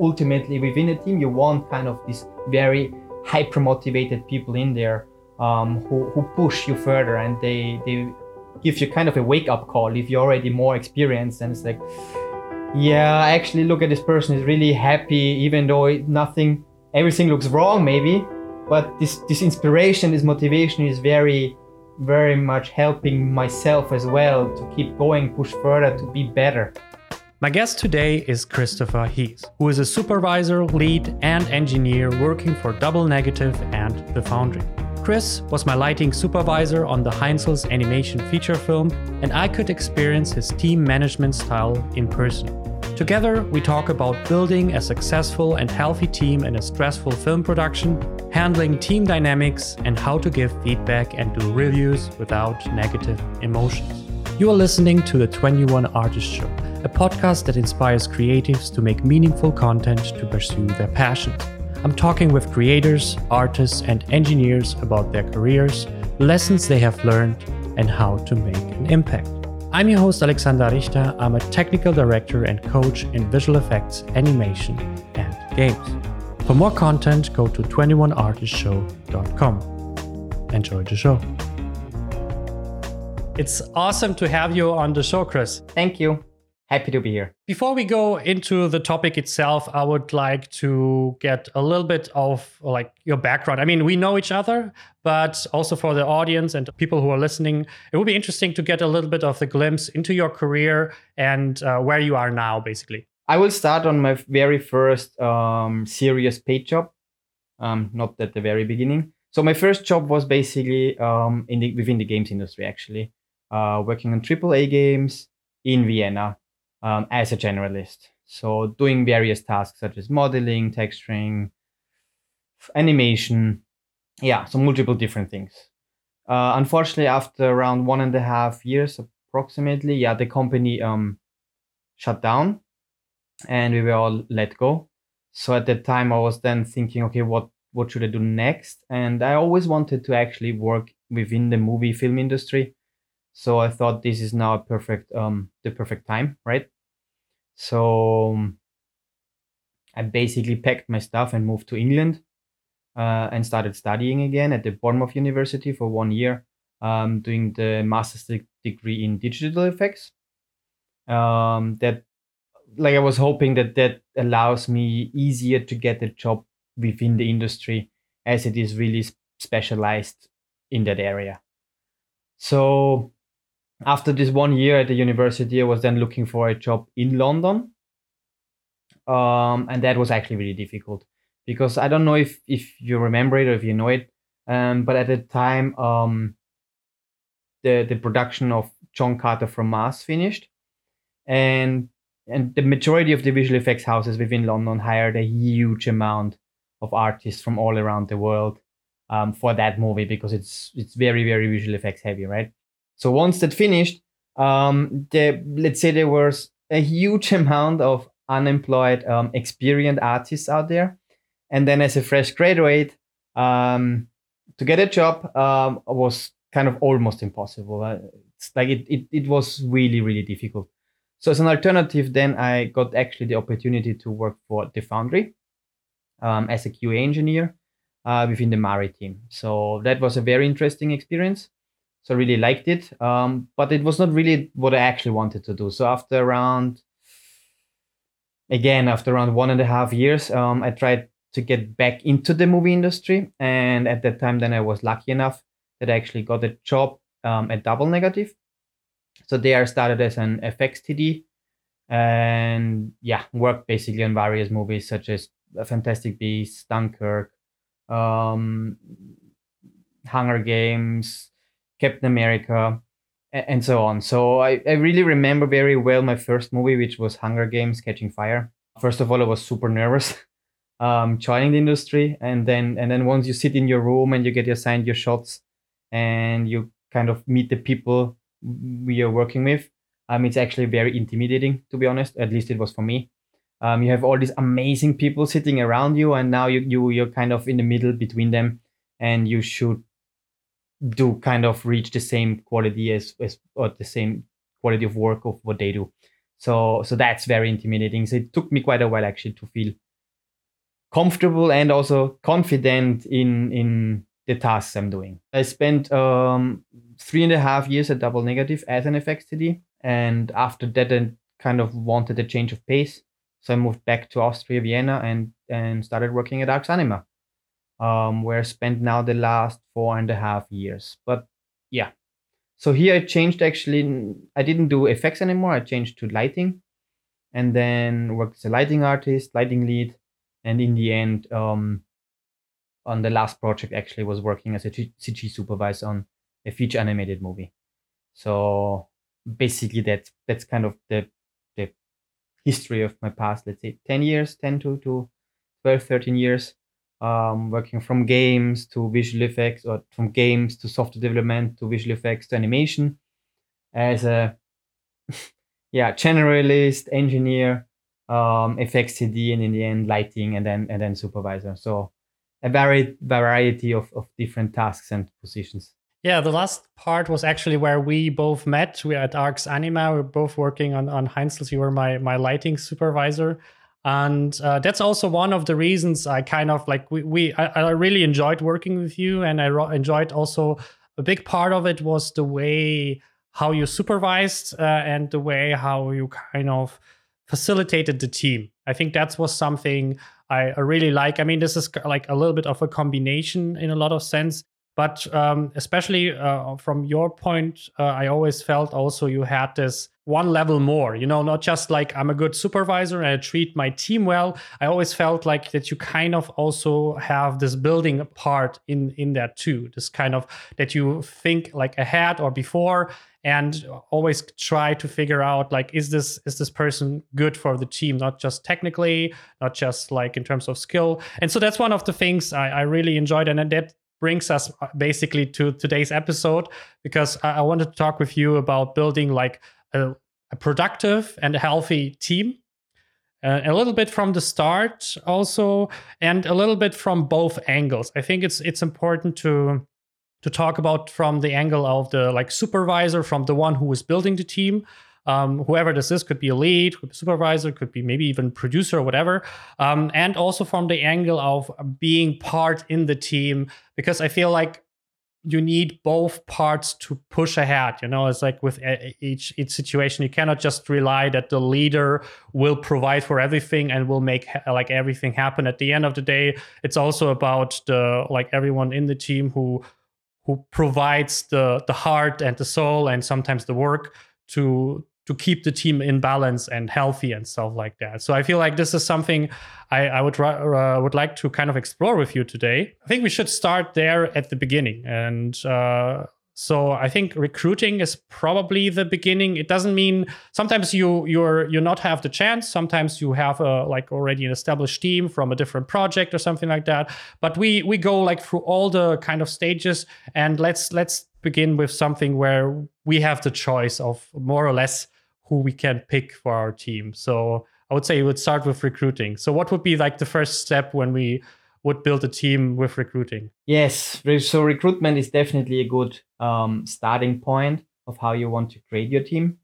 ultimately within a team, you want kind of these very hyper motivated people in there um, who, who push you further and they, they give you kind of a wake up call if you're already more experienced and it's like, yeah, actually look at this person is really happy even though it, nothing, everything looks wrong maybe, but this, this inspiration, this motivation is very, very much helping myself as well to keep going, push further, to be better. My guest today is Christopher Hees, who is a supervisor, lead, and engineer working for Double Negative and The Foundry. Chris was my lighting supervisor on the Heinzels animation feature film, and I could experience his team management style in person. Together, we talk about building a successful and healthy team in a stressful film production, handling team dynamics, and how to give feedback and do reviews without negative emotions. You are listening to the 21 Artist Show a podcast that inspires creatives to make meaningful content to pursue their passions. I'm talking with creators, artists, and engineers about their careers, lessons they have learned, and how to make an impact. I'm your host, Alexander Richter. I'm a technical director and coach in visual effects, animation, and games. For more content, go to 21artistshow.com. Enjoy the show. It's awesome to have you on the show, Chris. Thank you. Happy to be here. Before we go into the topic itself, I would like to get a little bit of like your background. I mean, we know each other, but also for the audience and people who are listening, it would be interesting to get a little bit of the glimpse into your career and uh, where you are now, basically. I will start on my very first um, serious paid job, um, not at the very beginning. So my first job was basically um, in the, within the games industry, actually, uh, working on AAA games in Vienna um, as a generalist. So doing various tasks such as modeling, texturing, animation, yeah, so multiple different things. Uh, unfortunately, after around one and a half years approximately, yeah, the company um, shut down and we were all let go. So at that time, I was then thinking, okay, what what should I do next? And I always wanted to actually work within the movie film industry. So I thought this is now a perfect um the perfect time, right? So um, I basically packed my stuff and moved to England uh, and started studying again at the Bournemouth University for one year, um, doing the master's degree in digital effects. Um, that, like, I was hoping that that allows me easier to get a job within the industry as it is really specialized in that area. So after this one year at the university, I was then looking for a job in London. Um, and that was actually really difficult because I don't know if, if you remember it or if you know it. Um, but at the time, um, the, the production of John Carter from Mars finished. And, and the majority of the visual effects houses within London hired a huge amount of artists from all around the world um, for that movie because it's, it's very, very visual effects heavy, right? So once that finished, um, let's say there was a huge amount of unemployed um, experienced artists out there. And then as a fresh graduate, um, to get a job um, was kind of almost impossible. Uh, it's like it, it, it was really, really difficult. So as an alternative, then I got actually the opportunity to work for the Foundry um, as a QA engineer uh, within the Mari team. So that was a very interesting experience so I really liked it. Um, but it was not really what I actually wanted to do. So after around, again, after around one and a half years, um, I tried to get back into the movie industry. And at that time, then I was lucky enough that I actually got a job um, at Double Negative. So there I started as an FX TD and yeah, worked basically on various movies such as Fantastic Beasts, Dunkirk, um, Hunger Games, Captain America, and so on. So I, I really remember very well my first movie, which was Hunger Games Catching Fire. First of all, I was super nervous um, joining the industry. And then, and then once you sit in your room and you get assigned your shots and you kind of meet the people we are working with, um, it's actually very intimidating, to be honest. At least it was for me. Um, you have all these amazing people sitting around you, and now you, you you're kind of in the middle between them, and you should do kind of reach the same quality as, as or the same quality of work of what they do. So so that's very intimidating. So it took me quite a while actually to feel comfortable and also confident in in the tasks I'm doing. I spent um, three and a half years at Double Negative as an FXTD, and after that, I kind of wanted a change of pace. So I moved back to Austria, Vienna, and and started working at Arx Anima, um, where I spent now the last four and a half years. But yeah, so here I changed actually. I didn't do effects anymore. I changed to lighting, and then worked as a lighting artist, lighting lead, and in the end, um, on the last project, actually was working as a CG supervisor on a feature animated movie. So basically, that's that's kind of the the history of my past. Let's say ten years, ten to to 12, 13 years, um, working from games to visual effects, or from games to software development to visual effects to animation, as a yeah generalist engineer um, FXTD and in the end lighting and then and then supervisor. So a varied variety of, of different tasks and positions. Yeah, the last part was actually where we both met. We at Arx Anima. We are both working on on Heinzels. You were my my lighting supervisor, and uh, that's also one of the reasons I kind of like we we I, I really enjoyed working with you, and I ro- enjoyed also a big part of it was the way how you supervised uh, and the way how you kind of facilitated the team. I think that was something I, I really like. I mean, this is like a little bit of a combination in a lot of sense. But um, especially uh, from your point, uh, I always felt also you had this one level more, you know, not just like I'm a good supervisor and I treat my team well. I always felt like that you kind of also have this building part in in that too. This kind of that you think like ahead or before and always try to figure out like is this is this person good for the team not just technically not just like in terms of skill and so that's one of the things i, I really enjoyed and that brings us basically to today's episode because i, I wanted to talk with you about building like a, a productive and a healthy team uh, a little bit from the start also and a little bit from both angles i think it's it's important to to talk about from the angle of the like supervisor, from the one who is building the team. Um, whoever this is could be a lead, could be supervisor, could be maybe even producer or whatever. Um, and also from the angle of being part in the team, because I feel like you need both parts to push ahead you know? It's like with each each situation you cannot just rely that the leader will provide for everything and will make like everything happen. At the end of the day it's also about the like everyone in the team who who provides the the heart and the soul and sometimes the work to to keep the team in balance and healthy and stuff like that. So I feel like this is something I, I would uh, would like to kind of explore with you today. I think we should start there at the beginning and uh, so I think recruiting is probably the beginning. It doesn't mean sometimes you you're you not have the chance. Sometimes you have a like already an established team from a different project or something like that. But we we go like through all the kind of stages and let's let's begin with something where we have the choice of more or less who we can pick for our team. So I would say you would start with recruiting. So what would be like the first step when we would build a team with recruiting? Yes, so recruitment is definitely a good um, starting point of how you want to create your team.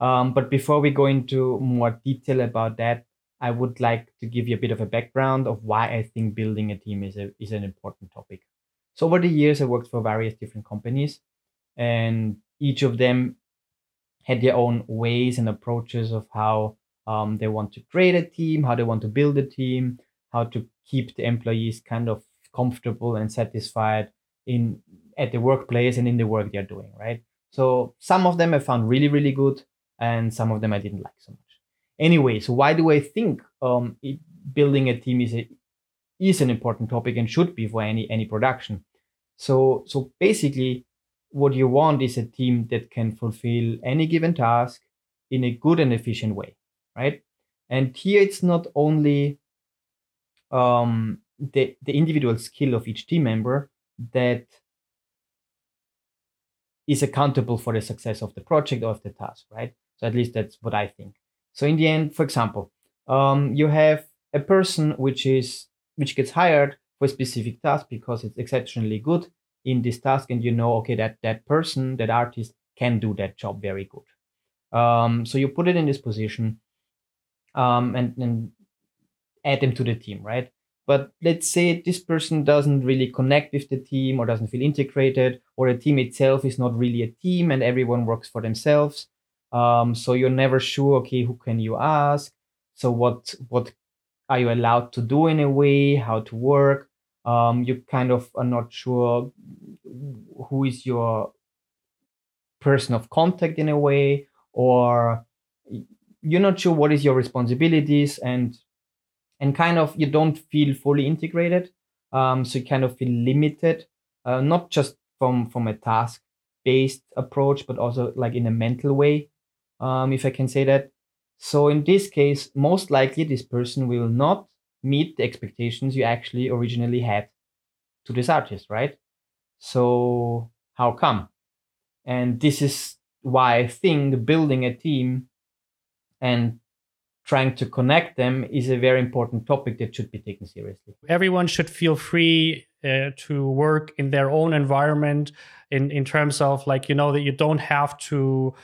Um, but before we go into more detail about that, I would like to give you a bit of a background of why I think building a team is a, is an important topic. So over the years, I worked for various different companies, and each of them had their own ways and approaches of how um, they want to create a team, how they want to build a team, how to keep the employees kind of comfortable and satisfied in at the workplace and in the work they're doing, right? So some of them I found really, really good, and some of them I didn't like so much. Anyway, so why do I think um, it, building a team is a, is an important topic and should be for any any production? So so basically, what you want is a team that can fulfill any given task in a good and efficient way, right? And here it's not only um, the, the individual skill of each team member that is accountable for the success of the project or of the task, right? So at least that's what I think. So in the end, for example, um, you have a person which is which gets hired for a specific task because it's exceptionally good in this task, and you know, okay, that that person, that artist can do that job very good. Um, so you put it in this position, um, and and add them to the team, right? but let's say this person doesn't really connect with the team or doesn't feel integrated or the team itself is not really a team and everyone works for themselves um, so you're never sure okay who can you ask so what what are you allowed to do in a way how to work um, you kind of are not sure who is your person of contact in a way or you're not sure what is your responsibilities and and kind of you don't feel fully integrated. Um, so you kind of feel limited uh, not just from from a task based approach but also like in a mental way um, if i can say that. So in this case most likely this person will not meet the expectations you actually originally had to this artist right so how come and this is why i think building a team and trying to connect them is a very important topic that should be taken seriously. Everyone should feel free uh, to work in their own environment in in terms of like you know that you don't have to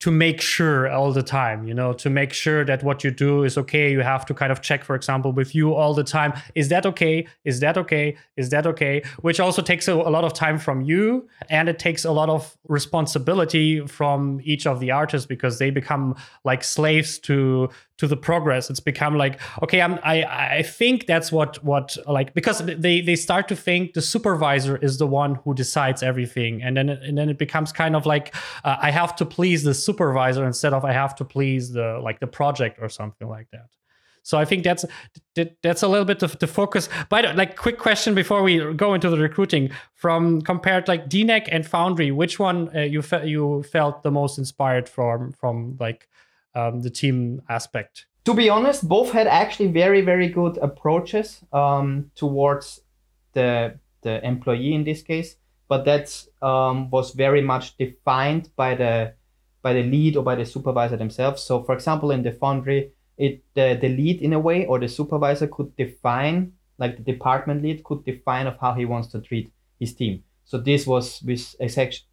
to make sure all the time you know to make sure that what you do is okay. You have to kind of check for example with you all the time. Is that okay? Is that okay? Is that okay? Which also takes a, a lot of time from you and it takes a lot of responsibility from each of the artists because they become like slaves to to the progress it's become like okay i'm i i think that's what what like because they they start to think the supervisor is the one who decides everything. And then and then it becomes kind of like uh, i have to please the supervisor instead of i have to please the like the project or something like that. So I think that's that's a little bit of the focus. But like, quick question before we go into the recruiting: from compared like DNEG and Foundry, which one uh, you fe- you felt the most inspired from from like um, the team aspect? To be honest, both had actually very very good approaches um, towards the the employee in this case, but that um, was very much defined by the by the lead or by the supervisor themselves. So, for example, in the foundry, it the, the lead in a way or the supervisor could define, like the department lead could define of how he wants to treat his team. So this was was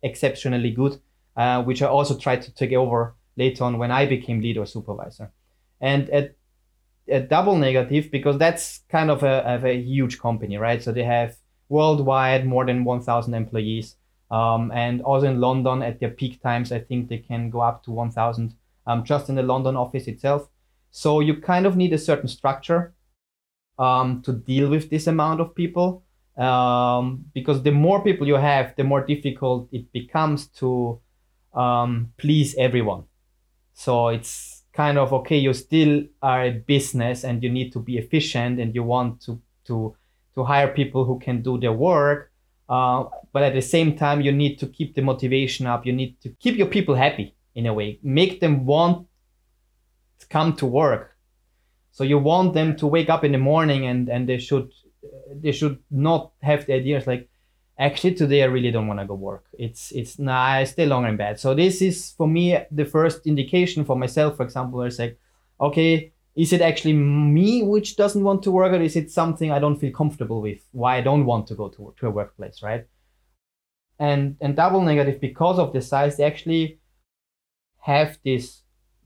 exceptionally good, uh, which I also tried to take over later on when I became lead or supervisor. And at, at double negative, because that's kind of a, of a huge company, right? So they have worldwide more than 1,000 employees. Um, and also in London at their peak times, I think they can go up to 1,000 um, just in the London office itself. So you kind of need a certain structure um, to deal with this amount of people. Um, because the more people you have, the more difficult it becomes to um, please everyone. So it's kind of okay, you still are a business and you need to be efficient and you want to to to hire people who can do their work. Uh, but at the same time, you need to keep the motivation up. You need to keep your people happy in a way, make them want to come to work. So you want them to wake up in the morning and and they should they should not have the ideas like actually today I really don't want to go work. It's it's nah, I stay longer in bed. So this is for me the first indication for myself, for example, where it's like, okay, is it actually me which doesn't want to work, or is it something I don't feel comfortable with? Why I don't want to go to to a workplace, right? And and double negative because of the size, they actually have these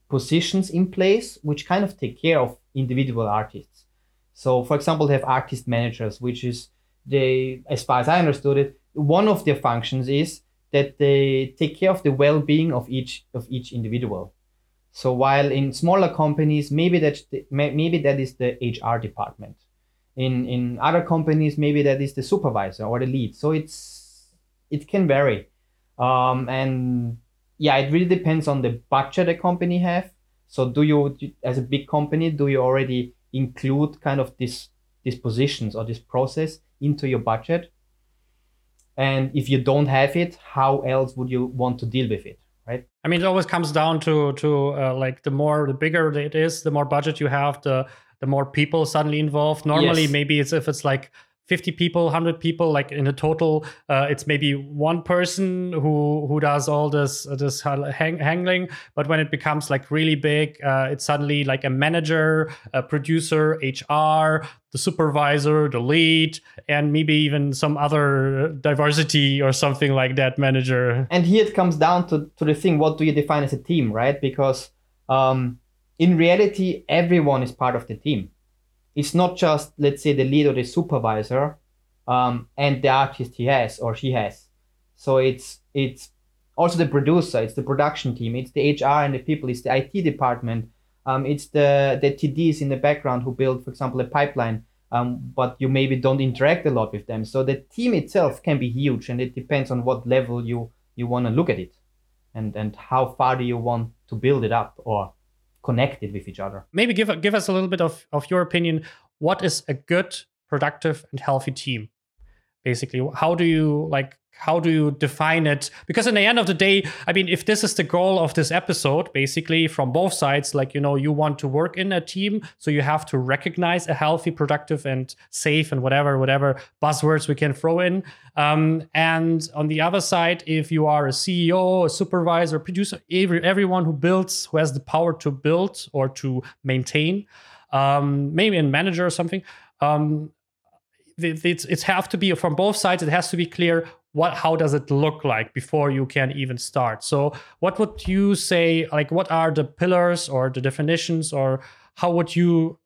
positions in place which kind of take care of individual artists. So, for example, they have artist managers, which is they, as far as I understood it, one of their functions is that they take care of the well-being of each of each individual. So while in smaller companies, maybe that maybe that is the HR department. In in other companies, maybe that is the supervisor or the lead. So it's it can vary, um, and yeah, it really depends on the budget a company have. So do you, as a big company, do you already include kind of this these positions or this process into your budget. And if you don't have it how else would you want to deal with it right? I mean it always comes down to to uh, like the more the bigger it is the more budget you have the the more people suddenly involved. Normally yes. maybe it's if it's like 50 people 100 people like in a total uh, it's maybe one person who who does all this uh, this hang- handling. But when it becomes like really big uh, it's suddenly like a manager a producer hr the supervisor the lead and maybe even some other diversity or something like that manager. And here it comes down to, to the thing what do you define as a team right? Because um, in reality everyone is part of the team it's not just let's say the lead or the supervisor um, and the artist he has or she has. So it's it's also the producer, it's the production team, it's the HR and the people, it's the IT department, um, it's the the TDs in the background who build, for example, a pipeline. Um, but you maybe don't interact a lot with them. So the team itself can be huge, and it depends on what level you you want to look at it, and and how far do you want to build it up or connect it with each other. Maybe give give us a little bit of of your opinion. What is a good, productive, and healthy team? Basically, how do you like how do you define it? Because in the end of the day i mean if this is the goal of this episode basically from both sides like you know you want to work in a team so you have to recognize a healthy productive and safe and whatever whatever buzzwords we can throw in. Um, and on the other side if you are a ceo a supervisor producer every, everyone who builds who has the power to build or to maintain um, maybe a manager or something um, it's it's have to be from both sides it has to be clear what how does it look like before you can even start? So what would you say like what are the pillars or the definitions or how would you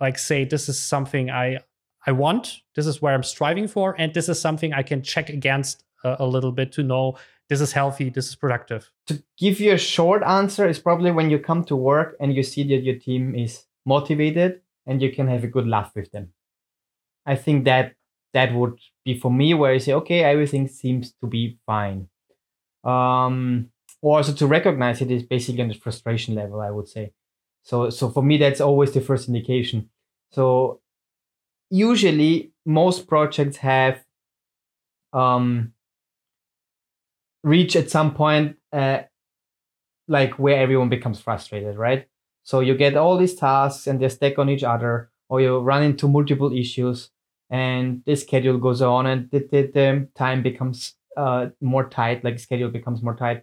like say this is something i i want this is where i'm striving for and this is something i can check against a, a little bit to know this is healthy this is productive? To give you a short answer is probably when you come to work and you see that your team is motivated and you can have a good laugh with them. I think that that would be for me where I say, okay, everything seems to be fine. Um, or also to recognize it is basically on the frustration level, I would say. So, so for me, that's always the first indication. So, usually, most projects have um, reach at some point, uh, like where everyone becomes frustrated, right? So you get all these tasks and they stack on each other, or you run into multiple issues and the schedule goes on and the, the, the time becomes uh, more tight like schedule becomes more tight.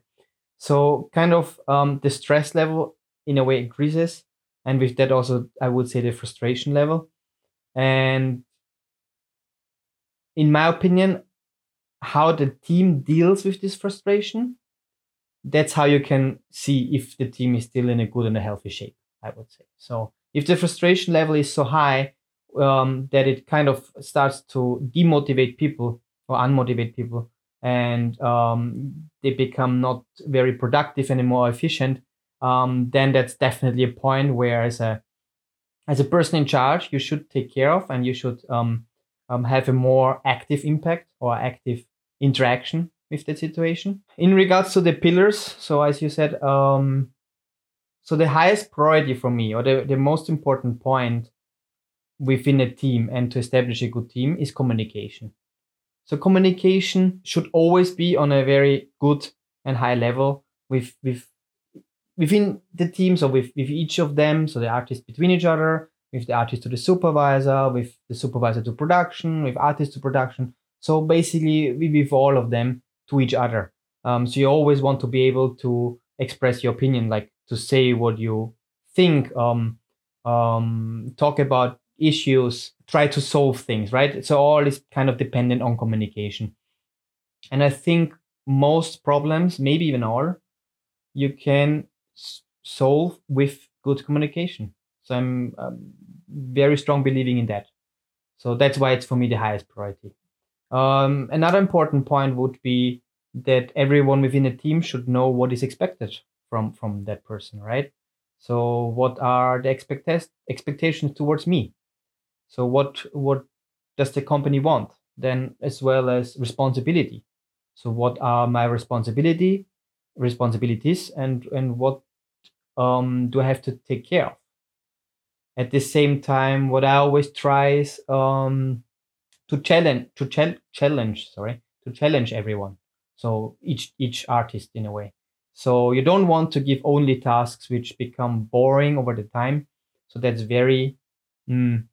So kind of um, the stress level in a way increases and with that also i would say the frustration level. And in my opinion how the team deals with this frustration that's how you can see if the team is still in a good and a healthy shape i would say. So if the frustration level is so high um, that it kind of starts to demotivate people or unmotivate people. And um, they become not very productive anymore efficient. Um, then that's definitely a point where as a as a person in charge you should take care of and you should um, um, have a more active impact or active interaction with the situation. In regards to the pillars so as you said um, so the highest priority for me or the, the most important point within a team and to establish a good team is communication. So communication should always be on a very good and high level with with within the teams or with, with each of them. So the artists between each other, with the artist to the supervisor, with the supervisor to production, with artist to production. So basically with all of them to each other. Um, so you always want to be able to express your opinion, like to say what you think, um, um, talk about issues, try to solve things, right? So all is kind of dependent on communication. And I think most problems, maybe even all, you can s- solve with good communication. So I'm um, very strong believing in that. So that's why it's for me the highest priority. Um, another important point would be that everyone within a team should know what is expected from from that person, right? So what are the expect- expectations towards me? So what what does the company want? Then as well as responsibility. So what are my responsibility responsibilities and and what um, do I have to take care of? At the same time, what I always try is um, to challenge to ch- challenge sorry to challenge everyone. So each each artist in a way. So you don't want to give only tasks which become boring over the time. So that's very mm,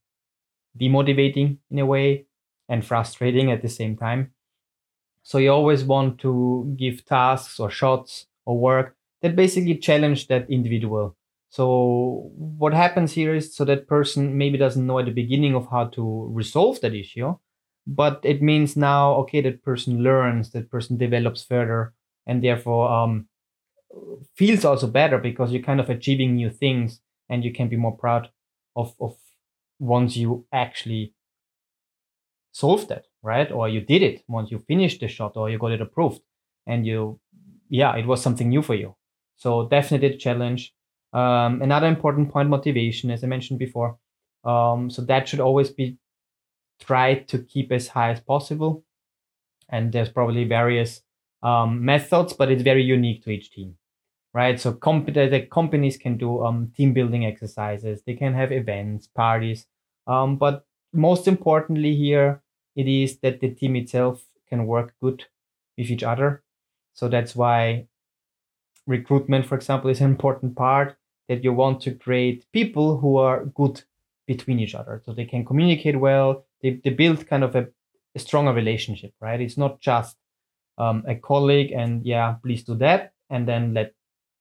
demotivating in a way and frustrating at the same time. So you always want to give tasks or shots or work that basically challenge that individual. So what happens here is so that person maybe doesn't know at the beginning of how to resolve that issue, but it means now okay that person learns, that person develops further, and therefore um, feels also better because you're kind of achieving new things and you can be more proud of of once you actually solved that, right? Or you did it once you finished the shot or you got it approved and you, yeah, it was something new for you. So definitely a challenge. Um, another important point, motivation, as I mentioned before. Um, so that should always be tried to keep as high as possible. And there's probably various um, methods, but it's very unique to each team, right? So comp- the companies can do um, team building exercises. They can have events, parties. Um, but most importantly here, it is that the team itself can work good with each other. So that's why recruitment, for example, is an important part that you want to create people who are good between each other. So they can communicate well. They, they build kind of a, a stronger relationship, right? It's not just um, a colleague and yeah, please do that. And then let,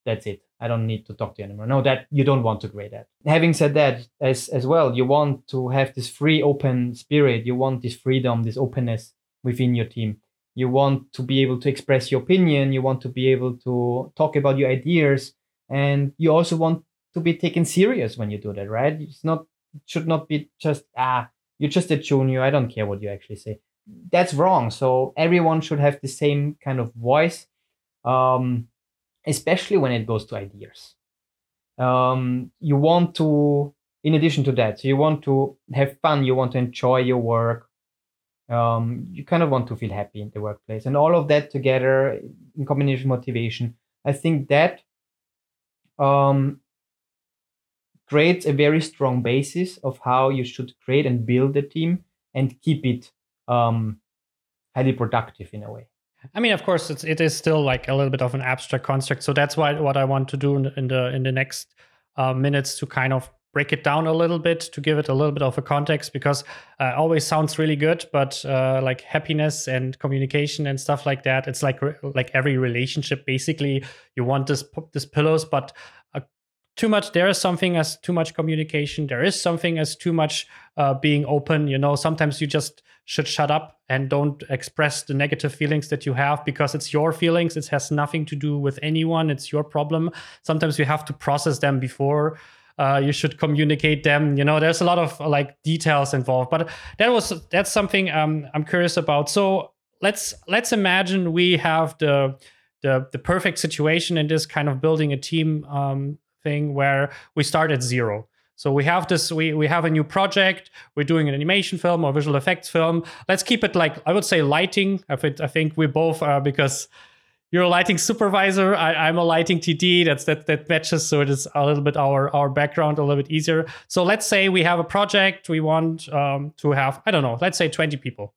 that's it. I don't need to talk to you anymore. No, that you don't want to create that. Having said that, as as well, you want to have this free, open spirit. You want this freedom, this openness within your team. You want to be able to express your opinion. You want to be able to talk about your ideas, and you also want to be taken serious when you do that. Right? It's not it should not be just ah you're just a junior. I don't care what you actually say. That's wrong. So everyone should have the same kind of voice. Um, especially when it goes to ideas. Um, you want to, in addition to that, you want to have fun, you want to enjoy your work, um, you kind of want to feel happy in the workplace. And all of that together in combination motivation, I think that um, creates a very strong basis of how you should create and build a team and keep it um, highly productive in a way. I mean, of course, it's it is still like a little bit of an abstract construct. So that's why what I want to do in the in the, in the next uh, minutes to kind of break it down a little bit to give it a little bit of a context because uh, always sounds really good but uh, like happiness and communication and stuff like that it's like like every relationship basically you want this this pillows but uh, too much there is something as too much communication there is something as too much uh, being open you know sometimes you just should shut up and don't express the negative feelings that you have because it's your feelings. It has nothing to do with anyone. It's your problem. Sometimes you have to process them before uh, you should communicate them. You know, there's a lot of like details involved. But that was that's something um, I'm curious about. So let's let's imagine we have the the the perfect situation in this kind of building a team um, thing where we start at zero. So we have this, we, we have a new project. We're doing an animation film or visual effects film. Let's keep it like, I would say lighting. I I think we both are because you're a lighting supervisor. I, am a lighting TD. That's that that matches. So it is a little bit our our background a little bit easier. So let's say we have a project. We want um, to have I don't know. Let's say 20 people,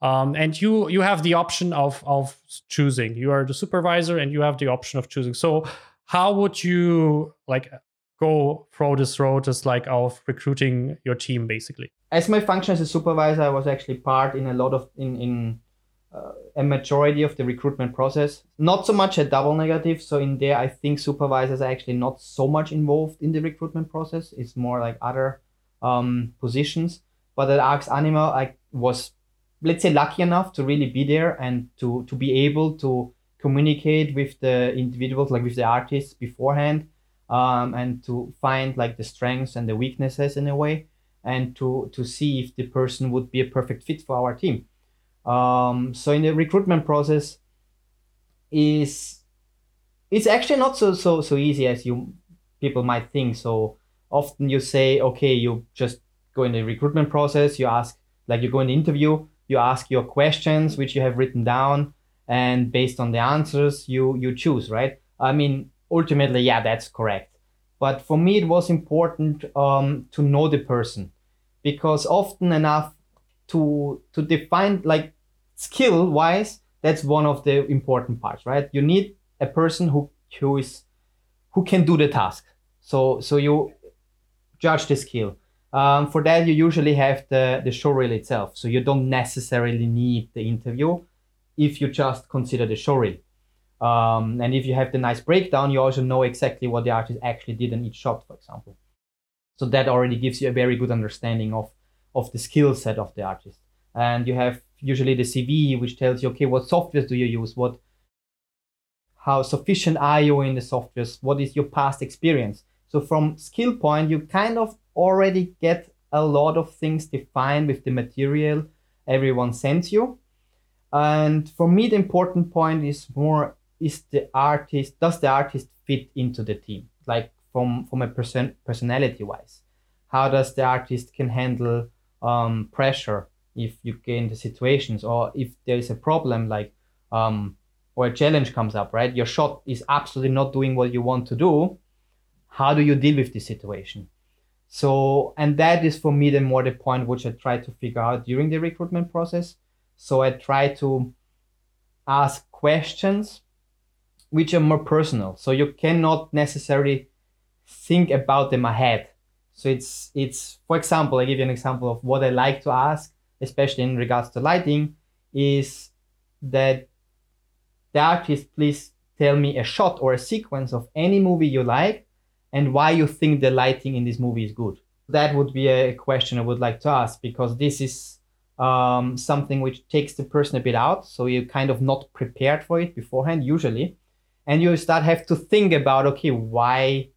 um, and you you have the option of of choosing. You are the supervisor, and you have the option of choosing. So how would you like go through this road is like of recruiting your team basically. As my function as a supervisor i was actually part in a lot of in in uh, a majority of the recruitment process. Not so much a double negative. So in there i think supervisors are actually not so much involved in the recruitment process. It's more like other um, positions. But at arx anima i was let's say lucky enough to really be there and to to be able to communicate with the individuals like with the artists beforehand um, and to find like the strengths and the weaknesses in a way and to to see if the person would be a perfect fit for our team. Um, so in the recruitment process is it's actually not so so so easy as you people might think. So often you say okay you just go in the recruitment process you ask like you go in the interview you ask your questions which you have written down and based on the answers you you choose right? I mean ultimately, yeah, that's correct. But for me, it was important um, to know the person because often enough to to define like skill wise, that's one of the important parts, right? You need a person who who is who can do the task. So so you judge the skill. Um, for that, you usually have the the showreel itself. So you don't necessarily need the interview if you just consider the showreel. Um, and if you have the nice breakdown, you also know exactly what the artist actually did in each shot, for example. So that already gives you a very good understanding of, of the skill set of the artist. And you have usually the CV, which tells you, okay, what softwares do you use? What, how sufficient are you in the softwares? What is your past experience? So from skill point, you kind of already get a lot of things defined with the material everyone sends you. And for me, the important point is more is the artist does the artist fit into the team? Like from from a person personality wise how does the artist can handle um, pressure if you get into situations or if there is a problem like um, or a challenge comes up right? Your shot is absolutely not doing what you want to do. How do you deal with this situation? So and that is for me the more the point which i try to figure out during the recruitment process. So i try to ask questions which are more personal. So you cannot necessarily think about them ahead. So it's it's for example, I give you an example of what I like to ask, especially in regards to lighting, is that the artist please tell me a shot or a sequence of any movie you like and why you think the lighting in this movie is good. That would be a question I would like to ask because this is um, something which takes the person a bit out. So you're kind of not prepared for it beforehand, usually and you start have to think about okay why?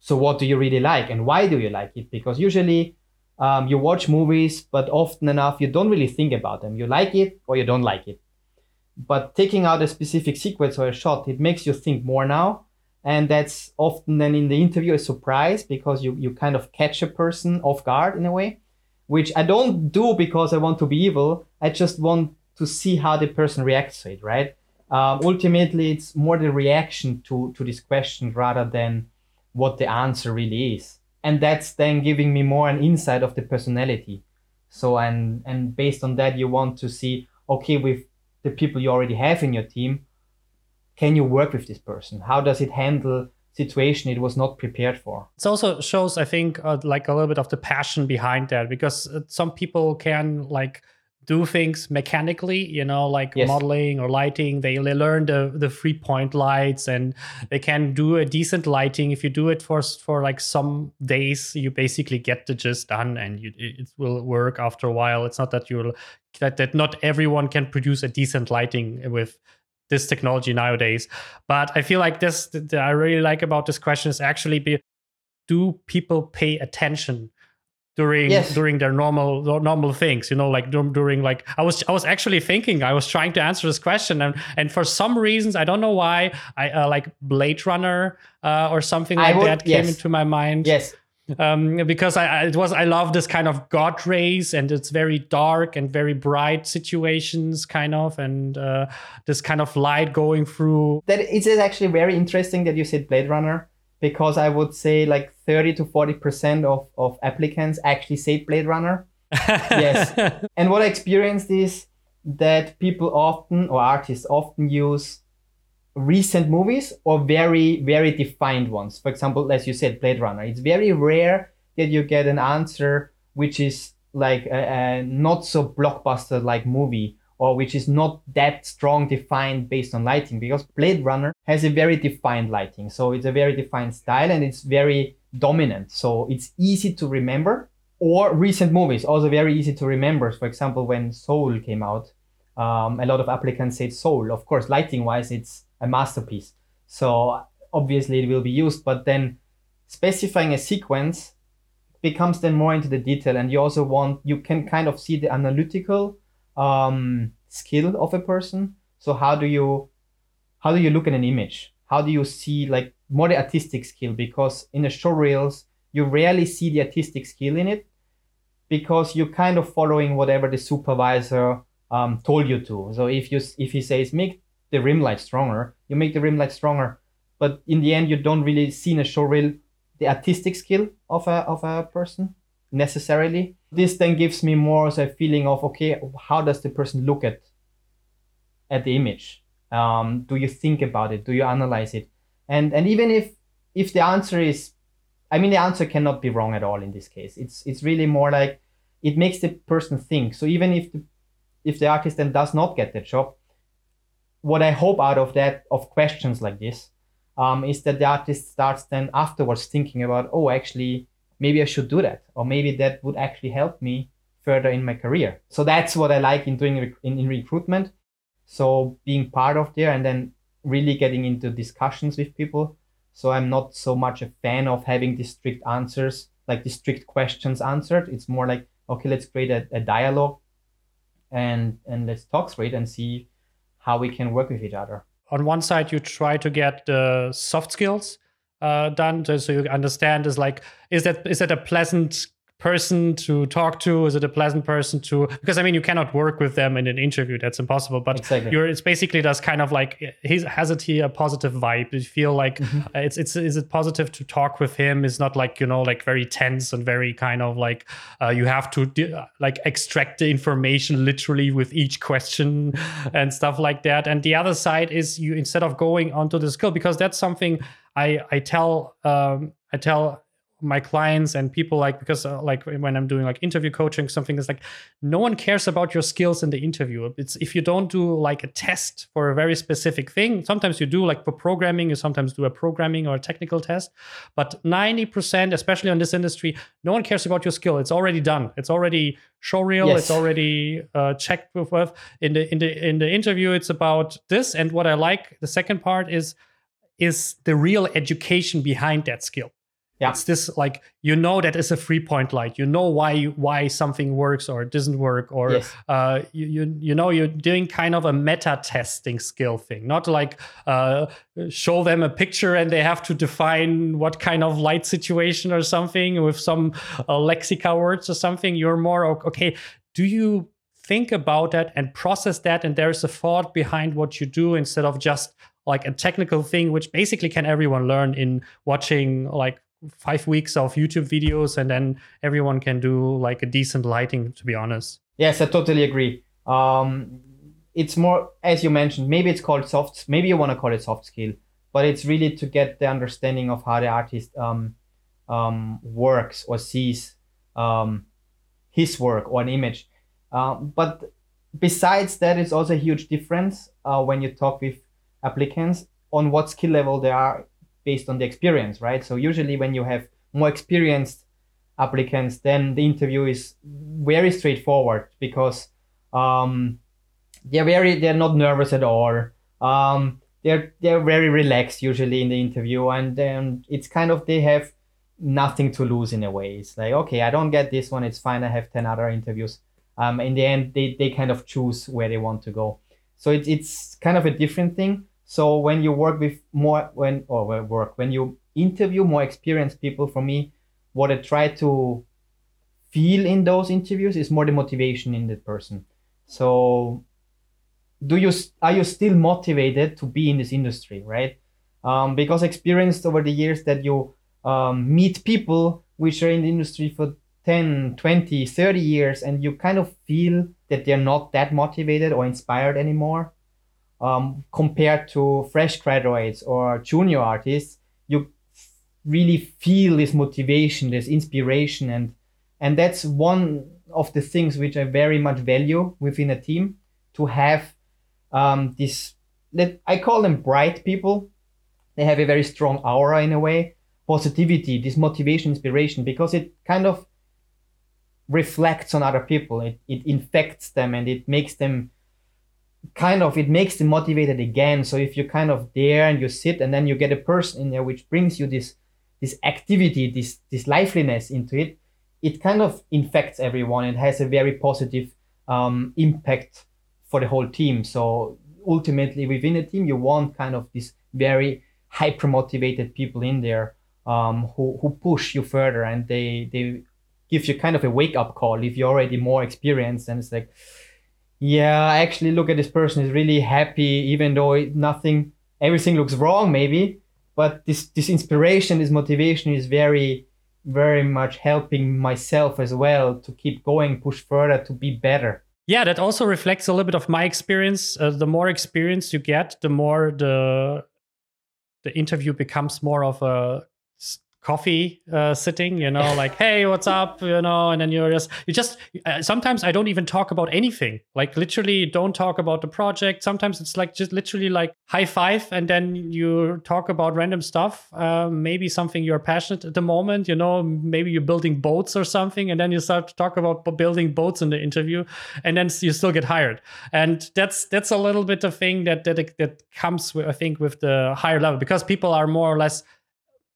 So what do you really like and why do you like it? Because usually um, you watch movies but often enough you don't really think about them. You like it or you don't like it. But taking out a specific sequence or a shot it makes you think more now. And that's often then in the interview a surprise because you, you kind of catch a person off guard in a way which i don't do because i want to be evil. I just want to see how the person reacts to it right um, ultimately it's more the reaction to to this question rather than what the answer really is. And that's then giving me more an insight of the personality. So and and based on that you want to see okay with the people you already have in your team can you work with this person? How does it handle situation it was not prepared for? It also shows i think uh, like a little bit of the passion behind that because uh, some people can like do things mechanically you know like yes. modeling or lighting. They, they learn the the three point lights and they can do a decent lighting. If you do it for for like some days you basically get the gist done and you, it will work after a while. It's not that you'll that, that not everyone can produce a decent lighting with this technology nowadays. But i feel like this that i really like about this question is actually be do people pay attention during yes. during their normal normal things you know like during like i was i was actually thinking i was trying to answer this question and and for some reasons i don't know why i uh, like blade runner uh, or something like would, that came into my mind yes um, because I, it was I love this kind of god rays and it's very dark and very bright situations kind of and uh, this kind of light going through. That it is actually very interesting that you said Blade Runner because I would say like 30 to 40% of, of applicants actually say Blade Runner. yes. And what I experienced is that people often, or artists often use recent movies or very, very defined ones. For example, as you said, Blade Runner. It's very rare that you get an answer which is like a, a not so blockbuster like movie or which is not that strong defined based on lighting because Blade Runner has a very defined lighting. So it's a very defined style and it's very dominant. So it's easy to remember. Or recent movies, also very easy to remember. For example, when Soul came out, um, a lot of applicants said Soul. Of course, lighting wise, it's a masterpiece. So obviously it will be used, but then specifying a sequence becomes then more into the detail and you also want you can kind of see the analytical um, skill of a person. So how do you how do you look at an image? How do you see like more the artistic skill? Because in the show reels, you rarely see the artistic skill in it because you're kind of following whatever the supervisor um, told you to. So if you if he says make the rim light stronger, you make the rim light stronger. But in the end, you don't really see in a show reel the artistic skill of a of a person necessarily. This then gives me more a feeling of okay, how does the person look at at the image? Um, do you think about it? Do you analyze it? And and even if if the answer is, I mean, the answer cannot be wrong at all in this case. It's it's really more like it makes the person think. So even if the if the artist then does not get the job, what I hope out of that of questions like this um, is that the artist starts then afterwards thinking about, oh, actually, maybe I should do that, or maybe that would actually help me further in my career. So that's what I like in doing rec- in, in recruitment. So being part of there and then really getting into discussions with people. So I'm not so much a fan of having these strict answers like these strict questions answered. It's more like okay, let's create a, a dialogue and and let's talk straight and see how we can work with each other. On one side, you try to get the soft skills uh, done, so you understand is like is that is that a pleasant person to talk to? Is it a pleasant person to? Because I mean, you cannot work with them in an interview. That's impossible. But exactly. you're it's basically just kind of like he's has it here a positive vibe? You feel like mm-hmm. Uh, it's it's is it positive to talk with him? It's not like you know like very tense and very kind of like uh, you have to like extract the information literally with each question and stuff like that. And the other side is you instead of going onto the skill because that's something I I tell um, I tell my clients and people like because uh, like when i'm doing like interview coaching something is like no one cares about your skills in the interview. It's if you don't do like a test for a very specific thing sometimes you do like for programming you sometimes do a programming or a technical test but 90% especially on this industry no one cares about your skill. It's already done. It's already showreel yes. it's already uh, checked with, with in the in the in the interview it's about this. And what i like the second part is is the real education behind that skill yeah. It's this like you know that it's a three point light. You know why why something works or doesn't work, or yes. uh, you, you you know you're doing kind of a meta testing skill thing, not like uh, show them a picture and they have to define what kind of light situation or something with some uh, lexica words or something. You're more okay. Do you think about that and process that, and there's a thought behind what you do instead of just like a technical thing, which basically can everyone learn in watching like five weeks of YouTube videos and then everyone can do like a decent lighting, to be honest. Yes, I totally agree. Um, it's more, as you mentioned, maybe it's called soft, maybe you want to call it soft skill, but it's really to get the understanding of how the artist um, um, works or sees um, his work or an image. Um, but besides that, it's also a huge difference uh, when you talk with applicants on what skill level they are based on the experience, right? So usually when you have more experienced applicants, then the interview is very straightforward because um, they're very they're not nervous at all. Um, they're they're very relaxed usually in the interview, and then it's kind of they have nothing to lose in a way. It's like okay, I don't get this one, it's fine. I have ten other interviews. Um, in the end, they they kind of choose where they want to go. So it's it's kind of a different thing. So when you work with more when or work when you interview more experienced people, for me, what I try to feel in those interviews is more the motivation in that person. So do you are you still motivated to be in this industry, right? Um, because experienced over the years that you um, meet people which are in the industry for 10, 20, 30 years and you kind of feel that they're not that motivated or inspired anymore um, compared to fresh graduates or junior artists, you really feel this motivation, this inspiration, and and that's one of the things which I very much value within a team to have um, this. Let I call them bright people. They have a very strong aura in a way, positivity, this motivation, inspiration, because it kind of reflects on other people. It it infects them and it makes them kind of it makes them motivated again. So if you're kind of there and you sit and then you get a person in there which brings you this this activity this this liveliness into it it kind of infects everyone it has a very positive um, impact for the whole team. So ultimately within a team you want kind of this very hyper motivated people in there um, who, who push you further and they they give you kind of a wake up call if you're already more experienced and it's like yeah, actually look at this person is really happy, even though nothing, everything looks wrong, maybe. But this this inspiration, this motivation is very, very much helping myself as well to keep going, push further, to be better. Yeah, that also reflects a little bit of my experience. Uh, the more experience you get, the more the the interview becomes more of a coffee uh, sitting you know like hey what's up? You know and then you're just you just uh, sometimes i don't even talk about anything. Like literally don't talk about the project. Sometimes it's like just literally like high five and then you talk about random stuff. Uh, maybe something you're passionate at the moment you know maybe you're building boats or something and then you start to talk about building boats in the interview and then you still get hired. And that's that's a little bit of thing that that that comes with, i think with the higher level because people are more or less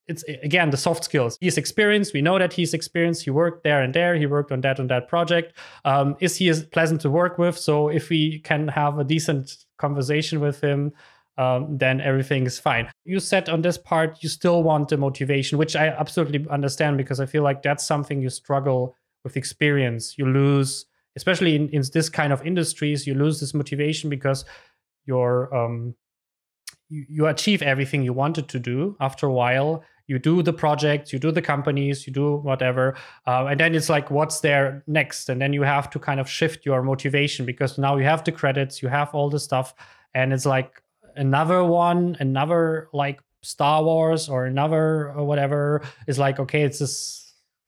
it's again the soft skills. He's experienced. We know that he's experienced. He worked there and there. He worked on that and that project. Um, is he is pleasant to work with? So if we can have a decent conversation with him, um, then everything is fine. You said on this part you still want the motivation, which I absolutely understand because I feel like that's something you struggle with experience. You lose, especially in, in this kind of industries, you lose this motivation because you're um, you, you achieve everything you wanted to do after a while you do the projects you do the companies you do whatever uh, and then it's like what's there next? And then you have to kind of shift your motivation because now you have the credits you have all the stuff and it's like another one another like star wars or another or whatever. Is like okay it's the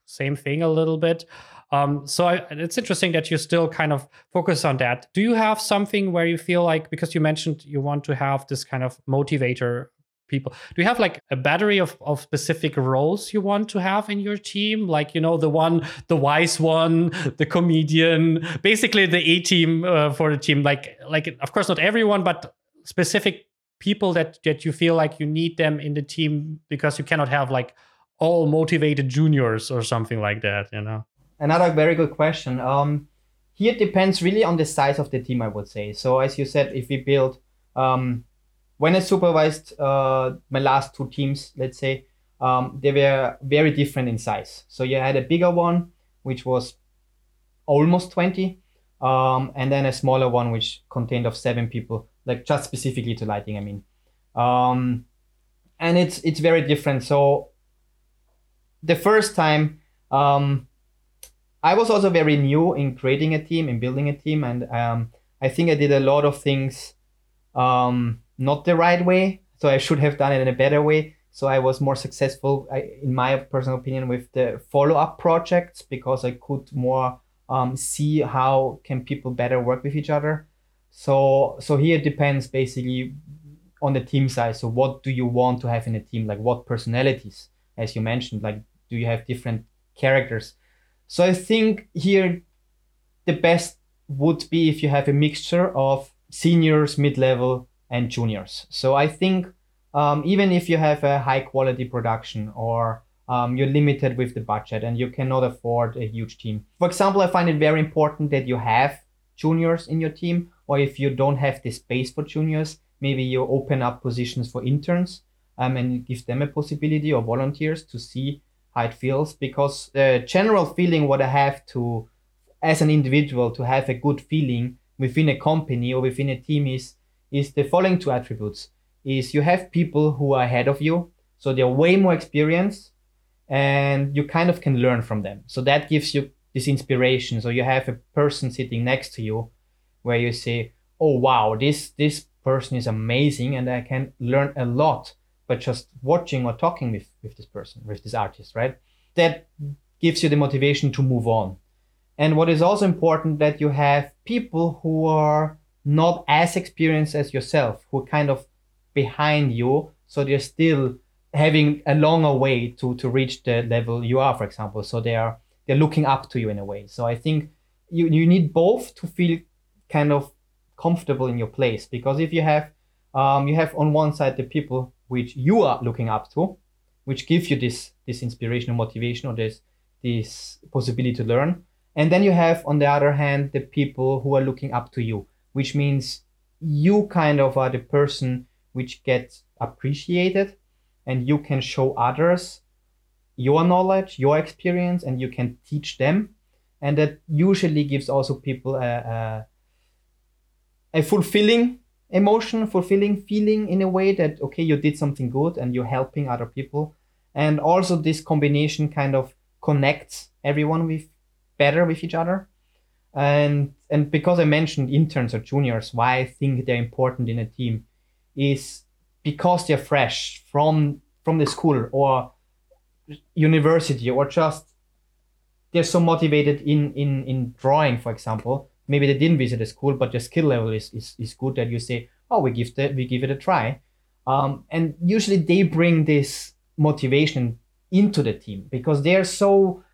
same thing a little bit. Um, so I, it's interesting that you still kind of focus on that. Do you have something where you feel like because you mentioned you want to have this kind of motivator people do you have like a battery of, of specific roles you want to have in your team like you know the one the wise one the comedian basically the a team uh, for the team like like of course not everyone but specific people that that you feel like you need them in the team because you cannot have like all motivated juniors or something like that you know Another very good question. Um, here it depends really on the size of the team, I would say. So as you said, if we build, um, when I supervised uh, my last two teams, let's say, um, they were very different in size. So you had a bigger one, which was almost 20, um, and then a smaller one, which contained of seven people, like just specifically to lighting, I mean. Um, and it's it's very different. So the first time, um, I was also very new in creating a team, in building a team, and um, I think I did a lot of things um, not the right way. So I should have done it in a better way. So I was more successful, in my personal opinion, with the follow-up projects because I could more um, see how can people better work with each other. So so here it depends basically on the team size. So what do you want to have in a team? Like what personalities, as you mentioned, like do you have different characters? So I think here the best would be if you have a mixture of seniors, mid-level, and juniors. So I think um, even if you have a high quality production or um, you're limited with the budget and you cannot afford a huge team. For example, I find it very important that you have juniors in your team, or if you don't have the space for juniors, maybe you open up positions for interns um, and give them a possibility or volunteers to see how it feels because the general feeling what I have to as an individual to have a good feeling within a company or within a team is is the following two attributes. Is you have people who are ahead of you so they're way more experienced and you kind of can learn from them. So that gives you this inspiration. So you have a person sitting next to you where you say oh wow this this person is amazing and i can learn a lot by just watching or talking with with this person with this artist right? That gives you the motivation to move on. And what is also important that you have people who are not as experienced as yourself who are kind of behind you so they're still having a longer way to to reach the level you are for example. So they are they're looking up to you in a way. So i think you you need both to feel kind of comfortable in your place because if you have um, you have on one side the people which you are looking up to, which give you this this inspiration or motivation or this this possibility to learn. And then you have on the other hand the people who are looking up to you, which means you kind of are the person which gets appreciated and you can show others your knowledge, your experience, and you can teach them. And that usually gives also people a, a, a fulfilling emotion, fulfilling feeling in a way that, okay, you did something good and you're helping other people. And also this combination kind of connects everyone with better with each other. And and because I mentioned interns or juniors, why I think they're important in a team is because they're fresh from from the school or university or just they're so motivated in in in drawing for example maybe they didn't visit a school, but the skill level is, is, is good that you say, oh, we give the, we give it a try. Um, and usually they bring this motivation into the team because they're so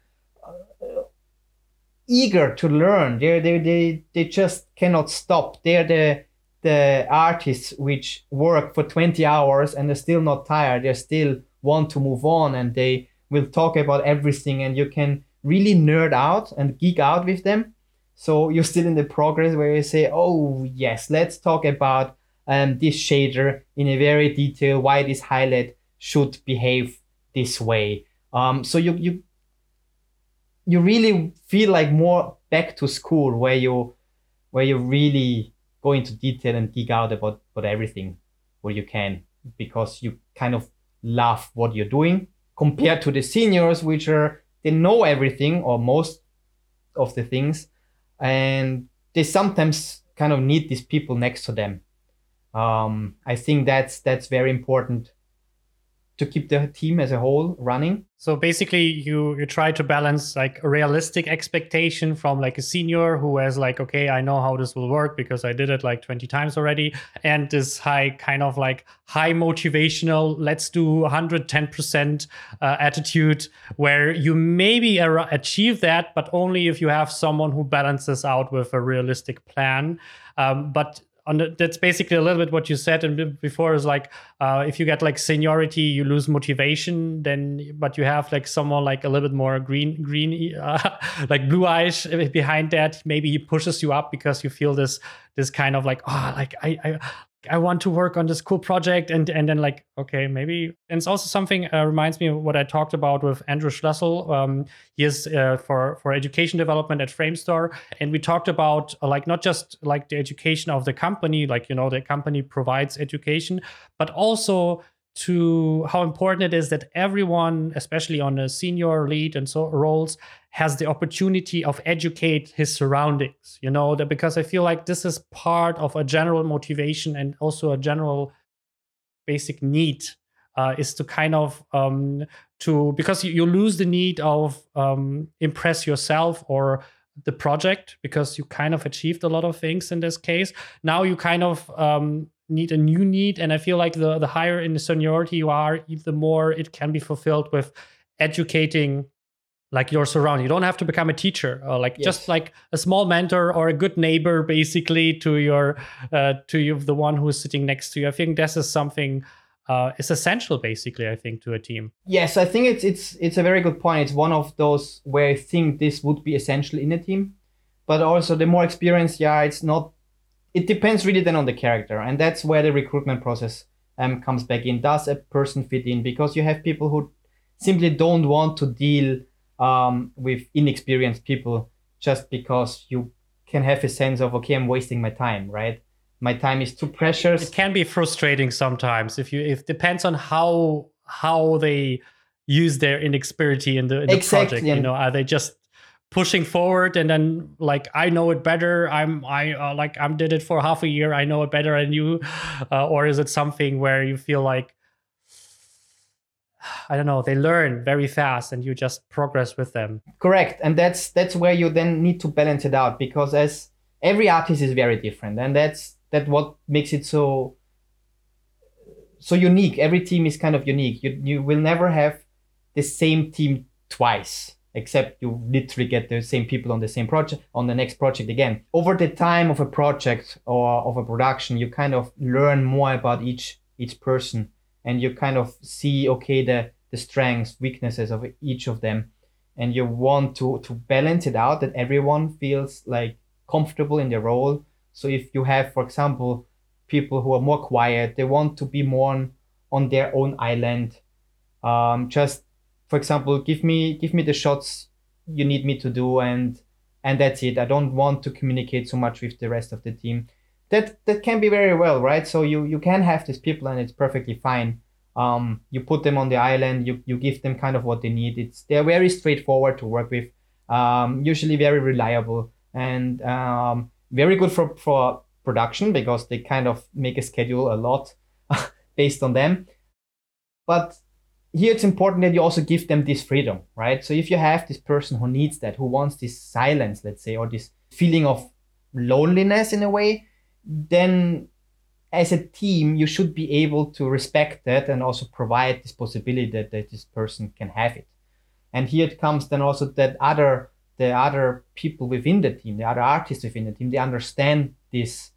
eager to learn. They're, they they, they just cannot stop. They're the, the artists which work for 20 hours and they're still not tired. They're still want to move on and they will talk about everything and you can really nerd out and geek out with them so you're still in the progress where you say oh yes let's talk about um, this shader in a very detail why this highlight should behave this way um, so you you you really feel like more back to school where you where you really go into detail and geek out about about everything where you can because you kind of love what you're doing compared to the seniors which are they know everything or most of the things and they sometimes kind of need these people next to them. Um, i think that's that's very important to keep the team as a whole running. So basically you you try to balance like a realistic expectation from like a senior who has like okay I know how this will work because I did it like 20 times already and this high kind of like high motivational let's do 110% uh, attitude where you maybe ar- achieve that but only if you have someone who balances out with a realistic plan um, but the, that's basically a little bit what you said and before is like uh, if you get like seniority you lose motivation then but you have like someone like a little bit more green green uh, like blue eyes behind that. Maybe he pushes you up because you feel this this kind of like oh like i i I want to work on this cool project, and and then like okay, maybe. And it's also something uh, reminds me of what I talked about with Andrew Schlessel. Um, he is uh, for for education development at Framestore, and we talked about uh, like not just like the education of the company, like you know the company provides education, but also to how important it is that everyone, especially on a senior lead and so roles, has the opportunity of educate his surroundings. You know, that because I feel like this is part of a general motivation and also a general basic need uh, is to kind of um, to because you, you lose the need of um, impress yourself or the project because you kind of achieved a lot of things in this case. Now you kind of um, need a new need and i feel like the the higher in the seniority you are the more it can be fulfilled with educating like your surrounding. You don't have to become a teacher or like yes. just like a small mentor or a good neighbor basically to your uh, to you the one who is sitting next to you. I think this is something uh, is essential basically i think to a team. Yes i think it's it's it's a very good point. It's one of those where i think this would be essential in a team. But also the more experience yeah it's not it depends really then on the character, and that's where the recruitment process um, comes back in. Does a person fit in? Because you have people who simply don't want to deal um, with inexperienced people just because you can have a sense of okay, I'm wasting my time, right? My time is too precious. It can be frustrating sometimes if you It depends on how how they use their inexperience in the, in the exactly. project. You know, are they just pushing forward and then like i know it better. I'm i uh, like i'm did it for half a year. I know it better than you. Uh, or is it something where you feel like i don't know they learn very fast and you just progress with them? Correct. And that's that's where you then need to balance it out because as every artist is very different and that's that what makes it so so unique. Every team is kind of unique. You you will never have the same team twice except you literally get the same people on the same project on the next project again. Over the time of a project or of a production you kind of learn more about each each person and you kind of see okay the the strengths weaknesses of each of them. And you want to to balance it out that everyone feels like comfortable in their role. So if you have for example people who are more quiet they want to be more on, on their own island um, just for example give me give me the shots you need me to do and and that's it. I don't want to communicate so much with the rest of the team. That that can be very well right? So you you can have these people and it's perfectly fine. Um, you put them on the island you, you give them kind of what they need. It's they're very straightforward to work with um, usually very reliable and um, very good for for production because they kind of make a schedule a lot based on them. But here it's important that you also give them this freedom, right? So if you have this person who needs that, who wants this silence, let's say, or this feeling of loneliness in a way, then as a team, you should be able to respect that and also provide this possibility that, that this person can have it. And here it comes then also that other the other people within the team, the other artists within the team, they understand this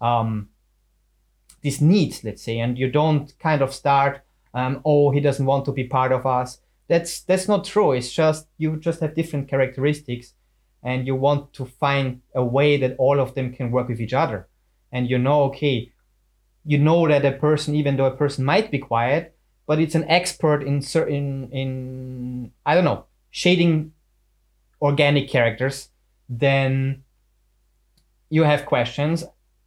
um, these needs, let's say, and you don't kind of start um, oh he doesn't want to be part of us. That's that's not true. It's just you just have different characteristics and you want to find a way that all of them can work with each other. And you know okay you know that a person even though a person might be quiet but it's an expert in certain in i don't know shading organic characters then you have questions.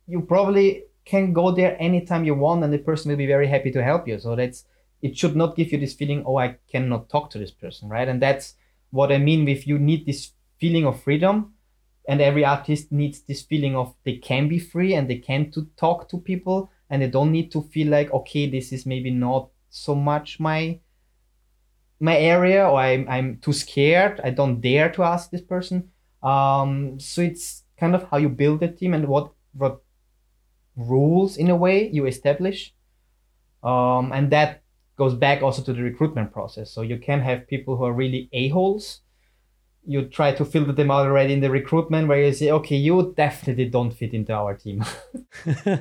You probably can go there anytime you want and the person will be very happy to help you. So that's it should not give you this feeling oh i cannot talk to this person right? And that's what i mean with you need this feeling of freedom and every artist needs this feeling of they can be free and they can to talk to people and they don't need to feel like okay this is maybe not so much my my area or I'm, I'm too scared i don't dare to ask this person. Um, so it's kind of how you build a team and what what rules in a way you establish. Um, and that goes back also to the recruitment process. So you can have people who are really a-holes. You try to filter them out already in the recruitment where you say okay you definitely don't fit into our team.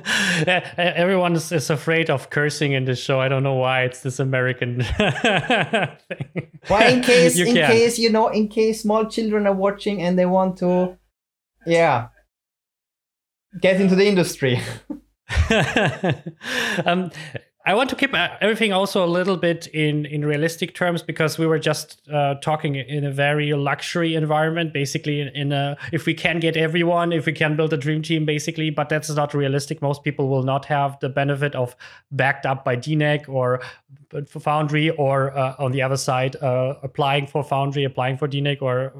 Everyone is, is, afraid of cursing in this show. I don't know why it's this american thing. Why in case you in can. case you know in case small children are watching and they want to yeah get into the industry. Um, I want to keep uh, everything also a little bit in in realistic terms because we were just uh, talking in a very luxury environment, basically in, in, a if we can get everyone, if we can build a dream team, basically, but that's not realistic. Most people will not have the benefit of backed up by DNEG or Foundry, or uh, on the other side, uh, applying for Foundry, applying for DNEG, or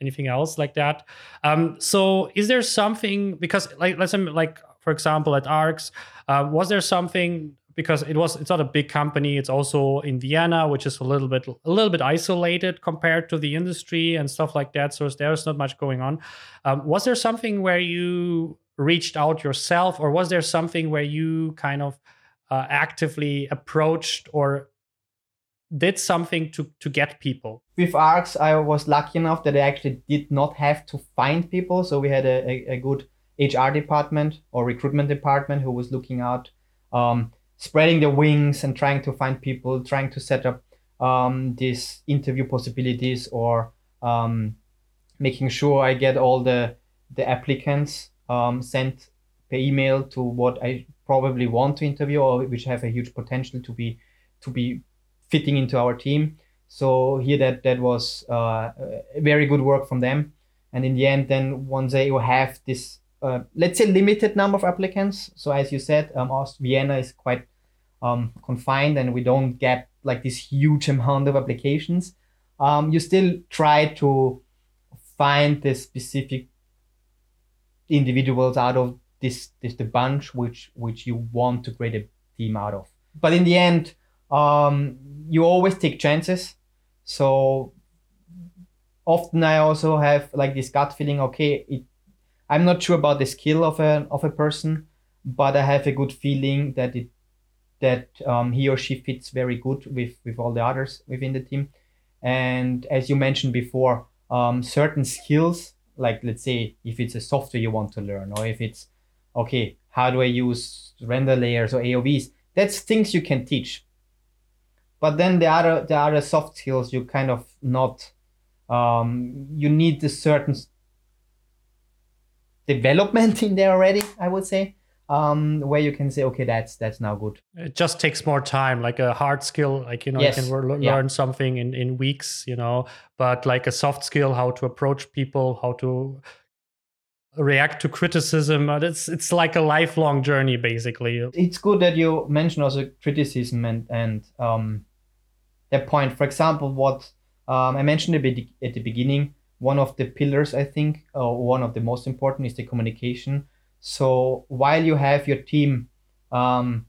anything else like that. Um, so, is there something because, like, let's say, like for example, at ARX, uh, was there something because it was it's not a big company. It's also in vienna which is a little bit a little bit isolated compared to the industry and stuff like that. So there's not much going on. Um, was there something where you reached out yourself or was there something where you kind of uh, actively approached or did something to to get people? With arx i was lucky enough that i actually did not have to find people. So we had a, a, a good hr department or recruitment department who was looking out um, spreading the wings and trying to find people, trying to set up um, these interview possibilities or um, making sure I get all the the applicants um, sent per email to what I probably want to interview or which have a huge potential to be to be fitting into our team. So here that that was uh, very good work from them. And in the end, then once they have this, uh, let's say, limited number of applicants. So as you said, um, Vienna is quite um, confined and we don't get like this huge amount of applications, um, you still try to find the specific individuals out of this this the bunch which which you want to create a team out of. But in the end, um, you always take chances. So often I also have like this gut feeling. Okay, it, I'm not sure about the skill of a of a person, but I have a good feeling that it that um, he or she fits very good with with all the others within the team. And as you mentioned before, um, certain skills, like let's say if it's a software you want to learn, or if it's okay, how do I use render layers or AOVs? That's things you can teach. But then the other the other soft skills you kind of not. Um, you need a certain development in there already. I would say um, where you can say, okay, that's that's now good. It just takes more time, like a hard skill, like you know, yes. you can learn yeah. something in in weeks, you know. But like a soft skill, how to approach people, how to react to criticism. It's it's like a lifelong journey, basically. It's good that you mentioned also criticism and and um, that point. For example, what um, I mentioned a bit at the beginning, one of the pillars, I think, or one of the most important is the communication. So while you have your team, um,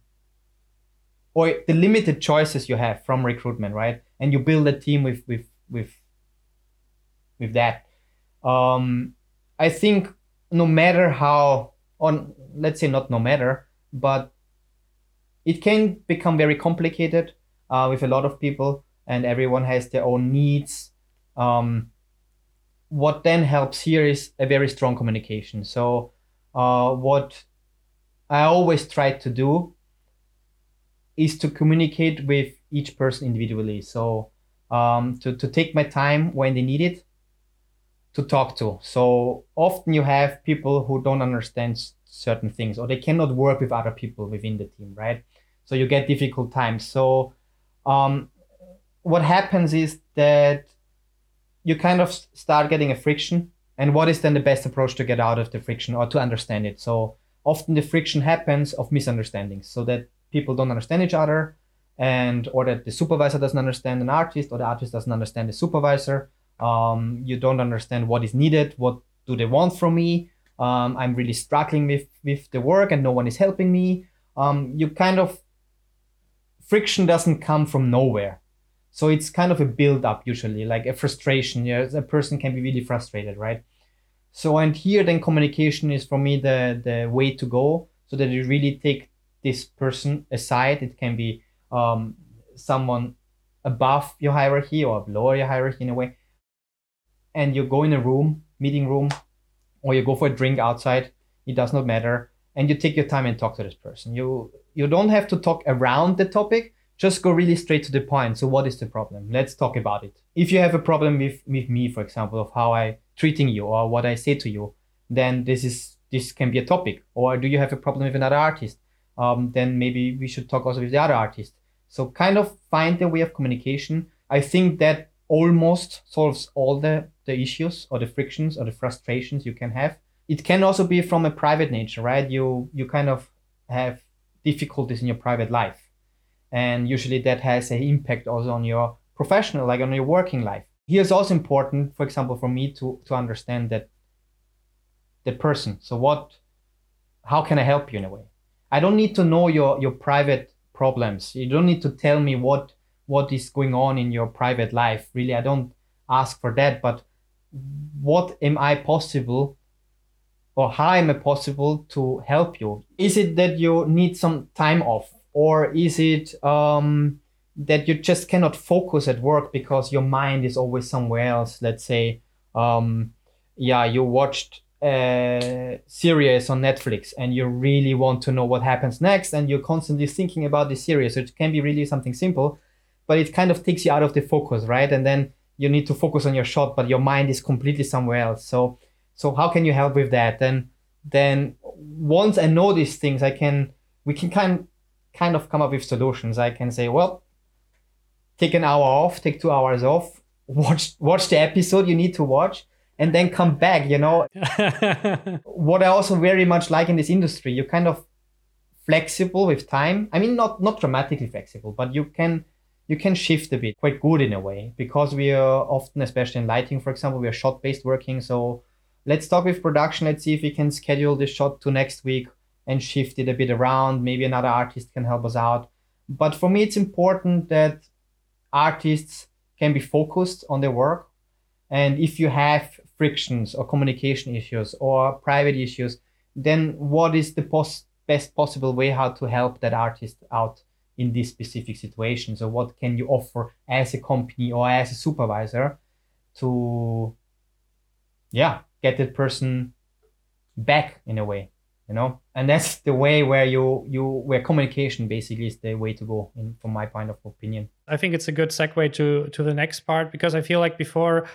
or the limited choices you have from recruitment, right, and you build a team with with with with that, um, I think no matter how on let's say not no matter, but it can become very complicated uh, with a lot of people, and everyone has their own needs. Um, what then helps here is a very strong communication. So uh, what I always try to do is to communicate with each person individually. So um, to, to take my time when they need it to talk to. So often you have people who don't understand certain things or they cannot work with other people within the team, right? So you get difficult times. So um, what happens is that you kind of start getting a friction. And what is then the best approach to get out of the friction or to understand it? So often the friction happens of misunderstandings so that people don't understand each other and or that the supervisor doesn't understand an artist or the artist doesn't understand the supervisor um, you don't understand what is needed what do they want from me um, i'm really struggling with with the work and no one is helping me um, you kind of friction doesn't come from nowhere so it's kind of a build up usually like a frustration. Yeah a person can be really frustrated right? So and here then communication is for me the the way to go so that you really take this person aside. It can be um, someone above your hierarchy or lower your hierarchy in a way. And you go in a room meeting room or you go for a drink outside. It does not matter. And you take your time and talk to this person. You you don't have to talk around the topic just go really straight to the point. So what is the problem? Let's talk about it. If you have a problem with with me for example of how i treating you or what i say to you then this is this can be a topic. Or do you have a problem with another artist? Um, then maybe we should talk also with the other artist. So kind of find the way of communication. I think that almost solves all the the issues or the frictions or the frustrations you can have. It can also be from a private nature right? You you kind of have difficulties in your private life and usually that has an impact also on your professional like on your working life. Here's also important for example for me to to understand that the person. So what how can i help you in a way? I don't need to know your your private problems. You don't need to tell me what what is going on in your private life. Really i don't ask for that but what am i possible or how am i possible to help you? Is it that you need some time off or is it um, that you just cannot focus at work because your mind is always somewhere else? Let's say um, yeah you watched a series on netflix and you really want to know what happens next and you're constantly thinking about the series so it can be really something simple but it kind of takes you out of the focus right? And then you need to focus on your shot but your mind is completely somewhere else. So so how can you help with that? Then then once i know these things i can we can kind kind of come up with solutions. I can say well take an hour off take two hours off watch watch the episode you need to watch and then come back you know? What i also very much like in this industry you're kind of flexible with time. I mean not not dramatically flexible but you can you can shift a bit quite good in a way because we are often especially in lighting for example we are shot based working. So let's talk with production. Let's see if we can schedule this shot to next week and shift it a bit around maybe another artist can help us out but for me it's important that artists can be focused on their work. And if you have frictions or communication issues or private issues, then what is the pos- best possible way how to help that artist out in this specific situation? So, what can you offer as a company or as a supervisor to, yeah, get that person back in a way? You know? And that's the way where you you where communication basically is the way to go in from my point of opinion. I think it's a good segue to to the next part because i feel like before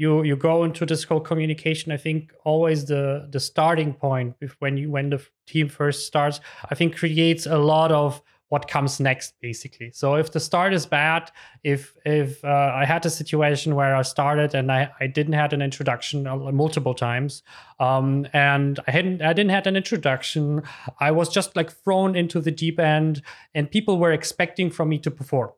you you go into this whole communication i think always the the starting point when you when the team first starts i think creates a lot of what comes next basically. So if the start is bad if if uh, i had a situation where i started and i, I didn't had an introduction multiple times um, and i hadn't i didn't had an introduction i was just like thrown into the deep end and people were expecting from me to perform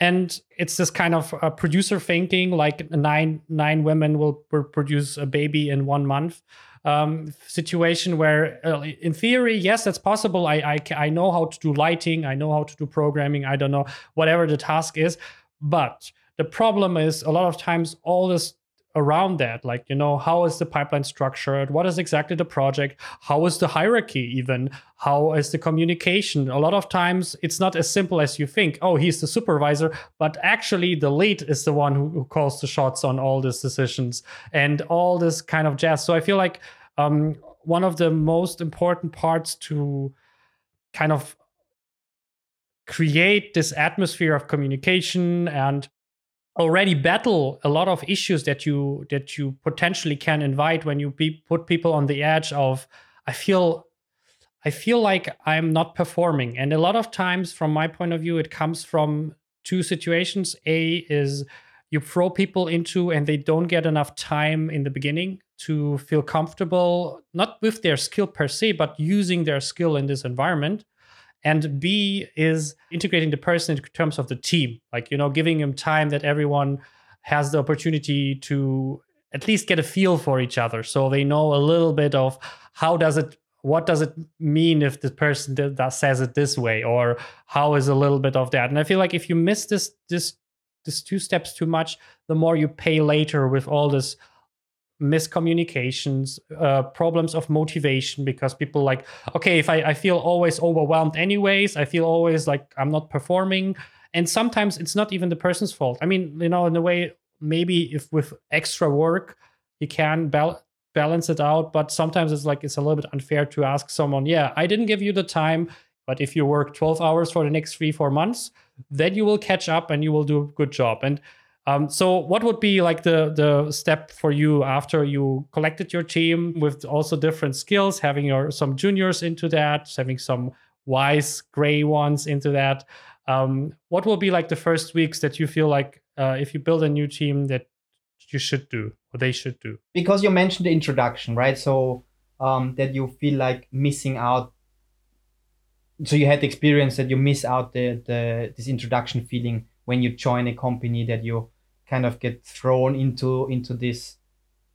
and it's this kind of uh, producer thinking like nine nine women will produce a baby in one month um, situation where, uh, in theory, yes, that's possible. I, I I know how to do lighting. I know how to do programming. I don't know whatever the task is, but the problem is a lot of times all this around that like you know how is the pipeline structured? What is exactly the project? How is the hierarchy even? How is the communication? A lot of times it's not as simple as you think oh he's the supervisor but actually the lead is the one who, who calls the shots on all these decisions and all this kind of jazz. So i feel like um, one of the most important parts to kind of create this atmosphere of communication and already battle a lot of issues that you that you potentially can invite when you be, put people on the edge of i feel i feel like i'm not performing. And a lot of times from my point of view it comes from two situations. A is you throw people into and they don't get enough time in the beginning to feel comfortable not with their skill per se but using their skill in this environment and b is integrating the person in terms of the team like you know giving him time that everyone has the opportunity to at least get a feel for each other. So they know a little bit of how does it what does it mean if the person that, that says it this way or how is a little bit of that. And i feel like if you miss this this this two steps too much the more you pay later with all this miscommunications, uh, problems of motivation because people like, okay, if I, I feel always overwhelmed anyways, I feel always like I'm not performing. And sometimes it's not even the person's fault. I mean, you know, in a way, maybe if with extra work, you can bal- balance it out. But sometimes it's like, it's a little bit unfair to ask someone, yeah, I didn't give you the time. But if you work 12 hours for the next three, four months, then you will catch up and you will do a good job. And um, so, what would be like the the step for you after you collected your team with also different skills, having your some juniors into that, having some wise gray ones into that? Um, what will be like the first weeks that you feel like uh, if you build a new team that you should do or they should do? Because you mentioned the introduction, right? So um, that you feel like missing out. So you had the experience that you miss out the the this introduction feeling when you join a company that you kind of get thrown into into this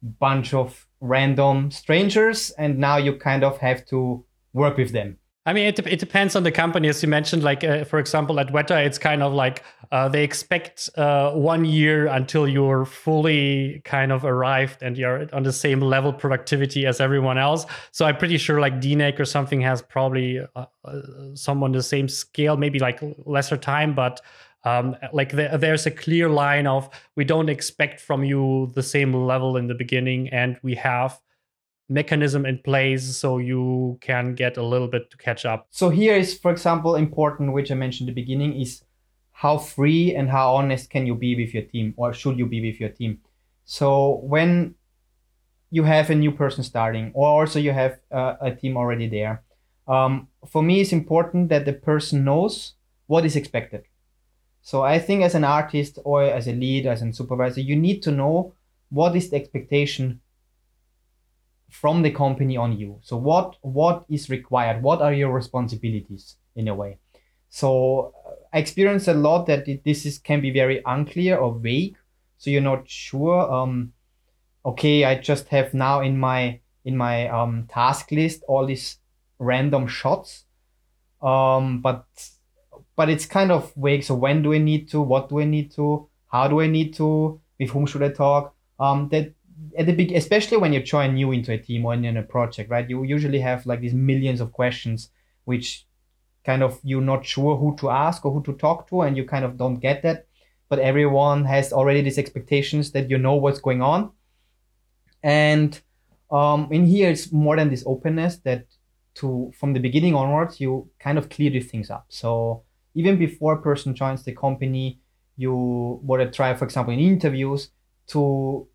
bunch of random strangers and now you kind of have to work with them I mean, it, it depends on the company, as you mentioned. Like, uh, for example, at Weta, it's kind of like uh, they expect uh, one year until you're fully kind of arrived and you're on the same level productivity as everyone else. So I'm pretty sure like DNEG or something has probably uh, uh, someone the same scale, maybe like lesser time, but um, like the, there's a clear line of we don't expect from you the same level in the beginning and we have mechanism in place so you can get a little bit to catch up. So here is for example important which i mentioned in the beginning is how free and how honest can you be with your team or should you be with your team? So when you have a new person starting or also you have uh, a team already there um, for me it's important that the person knows what is expected so I think as an artist or as a lead, as a supervisor, you need to know what is the expectation from the company on you. So what what is required? What are your responsibilities in a way? So I experienced a lot that this is can be very unclear or vague. So you're not sure. Um, okay, I just have now in my in my um, task list all these random shots, um, but but it's kind of vague. So when do I need to? What do I need to? How do I need to? With whom should I talk? Um, that at the big, especially when you join new into a team or in a project, right? You usually have like these millions of questions, which kind of you're not sure who to ask or who to talk to, and you kind of don't get that. But everyone has already these expectations that you know what's going on, and um, in here it's more than this openness that to from the beginning onwards you kind of clear these things up. So even before a person joins the company, you want to try, for example, in interviews to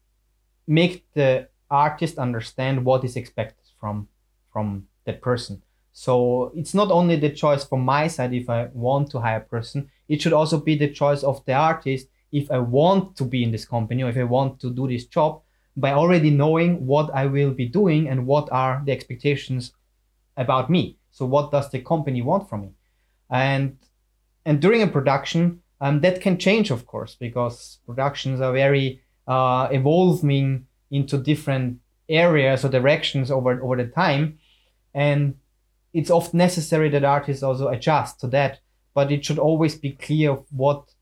make the artist understand what is expected from from that person. So it's not only the choice from my side if I want to hire a person, it should also be the choice of the artist if I want to be in this company or if I want to do this job by already knowing what I will be doing and what are the expectations about me. So what does the company want from me? And and during a production, um, that can change, of course, because productions are very uh, evolving into different areas or directions over over the time, and it's often necessary that artists also adjust to that. But it should always be clear what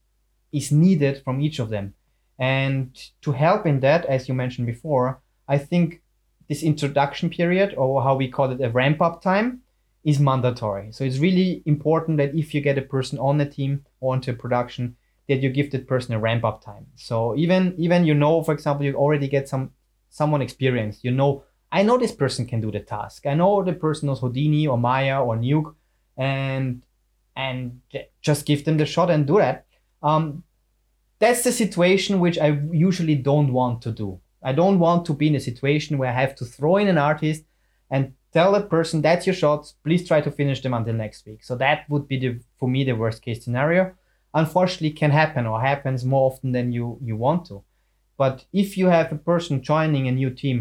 is needed from each of them. And to help in that, as you mentioned before, I think this introduction period, or how we call it a ramp up time, is mandatory. So it's really important that if you get a person on a team or onto a production, that you give that person a ramp up time. So even even you know, for example, you already get some someone experienced. You know, I know this person can do the task. I know the person knows Houdini or Maya or Nuke, and and just give them the shot and do that. Um, that's the situation which I usually don't want to do. I don't want to be in a situation where I have to throw in an artist and tell that person that's your shots. Please try to finish them until next week. So that would be the for me the worst case scenario. Unfortunately, can happen or happens more often than you you want to. But if you have a person joining a new team,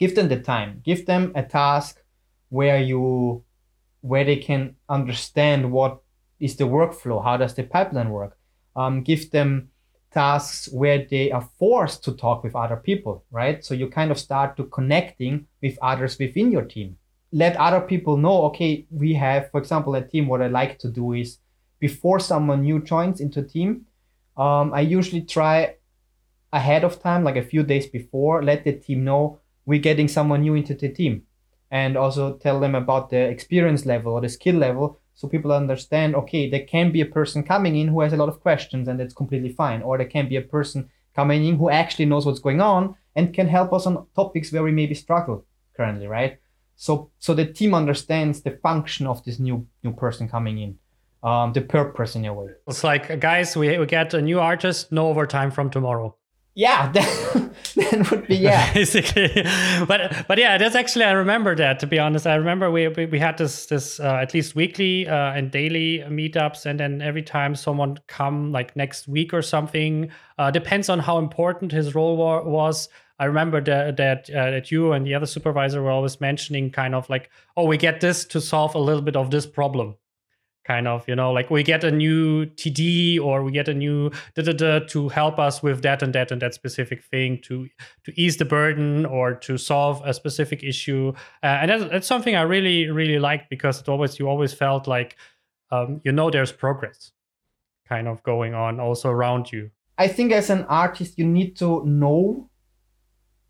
give them the time. Give them a task where you where they can understand what is the workflow, how does the pipeline work. Um, give them tasks where they are forced to talk with other people, right? So you kind of start to connecting with others within your team. Let other people know, okay, we have, for example, a team. What I like to do is before someone new joins into a team, um, I usually try ahead of time, like a few days before, let the team know we're getting someone new into the team and also tell them about the experience level or the skill level so people understand okay there can be a person coming in who has a lot of questions and that's completely fine. Or there can be a person coming in who actually knows what's going on and can help us on topics where we maybe struggle currently right? So so the team understands the function of this new new person coming in um, the purpose in a way. It's like guys we, we get a new artist no overtime from tomorrow yeah that, would be yeah. Basically. But but yeah that's actually i remember that to be honest. I remember we we, we had this this uh, at least weekly uh, and daily meetups and then every time someone come like next week or something uh, depends on how important his role wa- was. I remember that that, uh, that you and the other supervisor were always mentioning kind of like, oh, we get this to solve a little bit of this problem, kind of you know like we get a new td or we get a new da, da, da, to help us with that and that and that specific thing to to ease the burden or to solve a specific issue. Uh, and that's, that's, something i really really liked because it always you always felt like um, you know there's progress kind of going on also around you. I think as an artist you need to know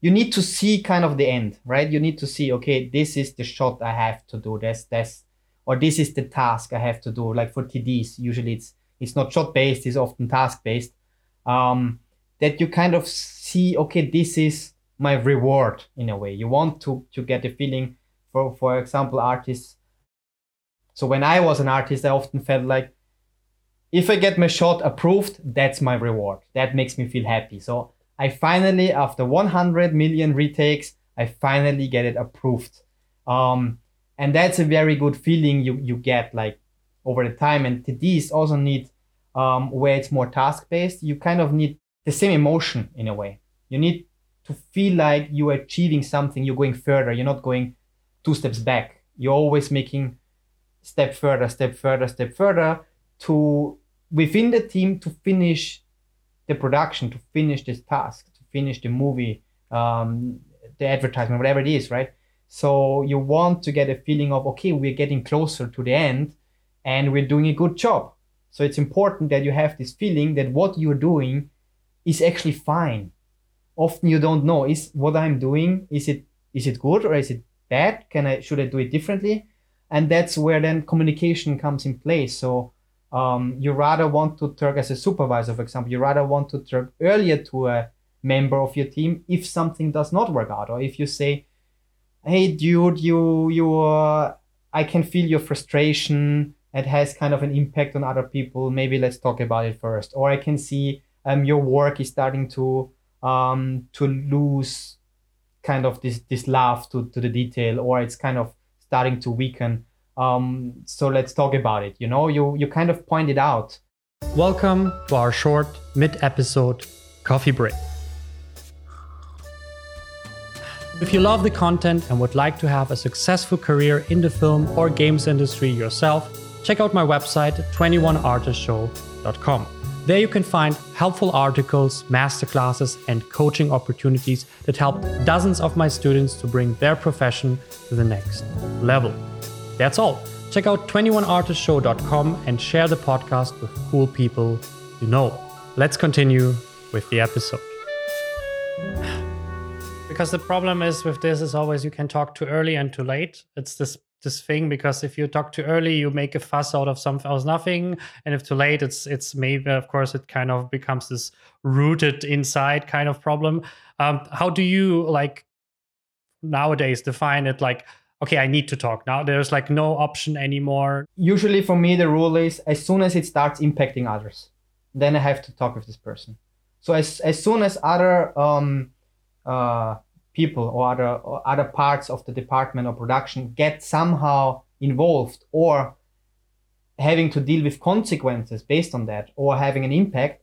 you need to see kind of the end right? You need to see okay this is the shot i have to do. This that's or this is the task I have to do. Like for TDs, usually it's it's not shot based, it's often task based. Um, that you kind of see, okay, this is my reward in a way. You want to to get a feeling for for example, artists. So when I was an artist, I often felt like if I get my shot approved, that's my reward. That makes me feel happy. So I finally, after 100 million retakes, I finally get it approved. Um, and that's a very good feeling you you get like over the time. And TDs also need um, where it's more task based you kind of need the same emotion in a way. You need to feel like you're achieving something you're going further you're not going two steps back. You're always making step further step further step further to within the team to finish the production to finish this task to finish the movie um, the advertisement whatever it is right so you want to get a feeling of, okay, we're getting closer to the end and we're doing a good job. So it's important that you have this feeling that what you're doing is actually fine. Often you don't know is what I'm doing is it is it good or is it bad? Can I should I do it differently? And that's where then communication comes in place. So um, you rather want to talk as a supervisor, for example, you rather want to talk earlier to a member of your team if something does not work out, or if you say, hey dude you you uh, i can feel your frustration. It has kind of an impact on other people. Maybe let's talk about it first. Or i can see um, your work is starting to um, to lose kind of this this love to, to the detail or it's kind of starting to weaken. Um, so let's talk about it you know? You you kind of pointed out. Welcome to our short mid episode coffee break if you love the content and would like to have a successful career in the film or games industry yourself, check out my website 21artistshow.com. There you can find helpful articles, masterclasses, and coaching opportunities that help dozens of my students to bring their profession to the next level. That's all. Check out 21artistshow.com and share the podcast with cool people you know. Let's continue with the episode because the problem is with this is always you can talk too early and too late. It's this this thing because if you talk too early, you make a fuss out of something else nothing, and if too late, it's it's maybe of course it kind of becomes this rooted inside kind of problem. Um, how do you like nowadays define it? Like okay, I need to talk now. There's like no option anymore. Usually for me, the rule is as soon as it starts impacting others, then I have to talk with this person. So as, as soon as other um, uh, people or other, or other parts of the department or production get somehow involved or having to deal with consequences based on that or having an impact,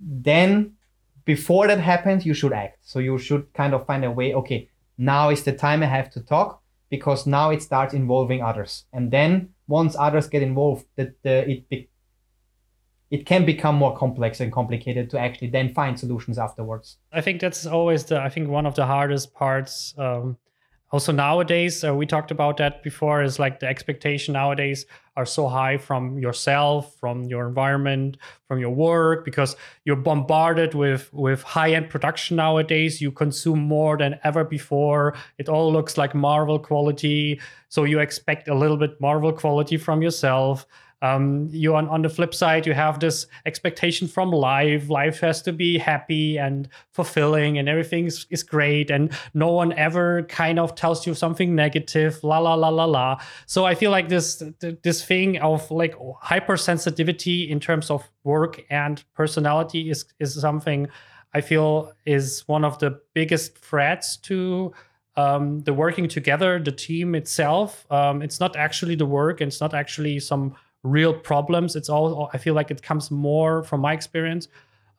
then before that happens, you should act. So you should kind of find a way, okay, now is the time I have to talk because now it starts involving others. And then once others get involved, that it it can become more complex and complicated to actually then find solutions afterwards. I think that's always the I think one of the hardest parts. Um, also nowadays, uh, we talked about that before. Is like the expectation nowadays are so high from yourself, from your environment, from your work, because you're bombarded with with high end production nowadays. You consume more than ever before. It all looks like Marvel quality, so you expect a little bit Marvel quality from yourself um, you on, on the flip side you have this expectation from life life has to be happy and fulfilling and everything is, is great and no one ever kind of tells you something negative la la la la la so i feel like this this thing of like hypersensitivity in terms of work and personality is is something i feel is one of the biggest threats to um, the working together, the team itself. Um, it's not actually the work, and it's not actually some real problems. It's all I feel like it comes more from my experience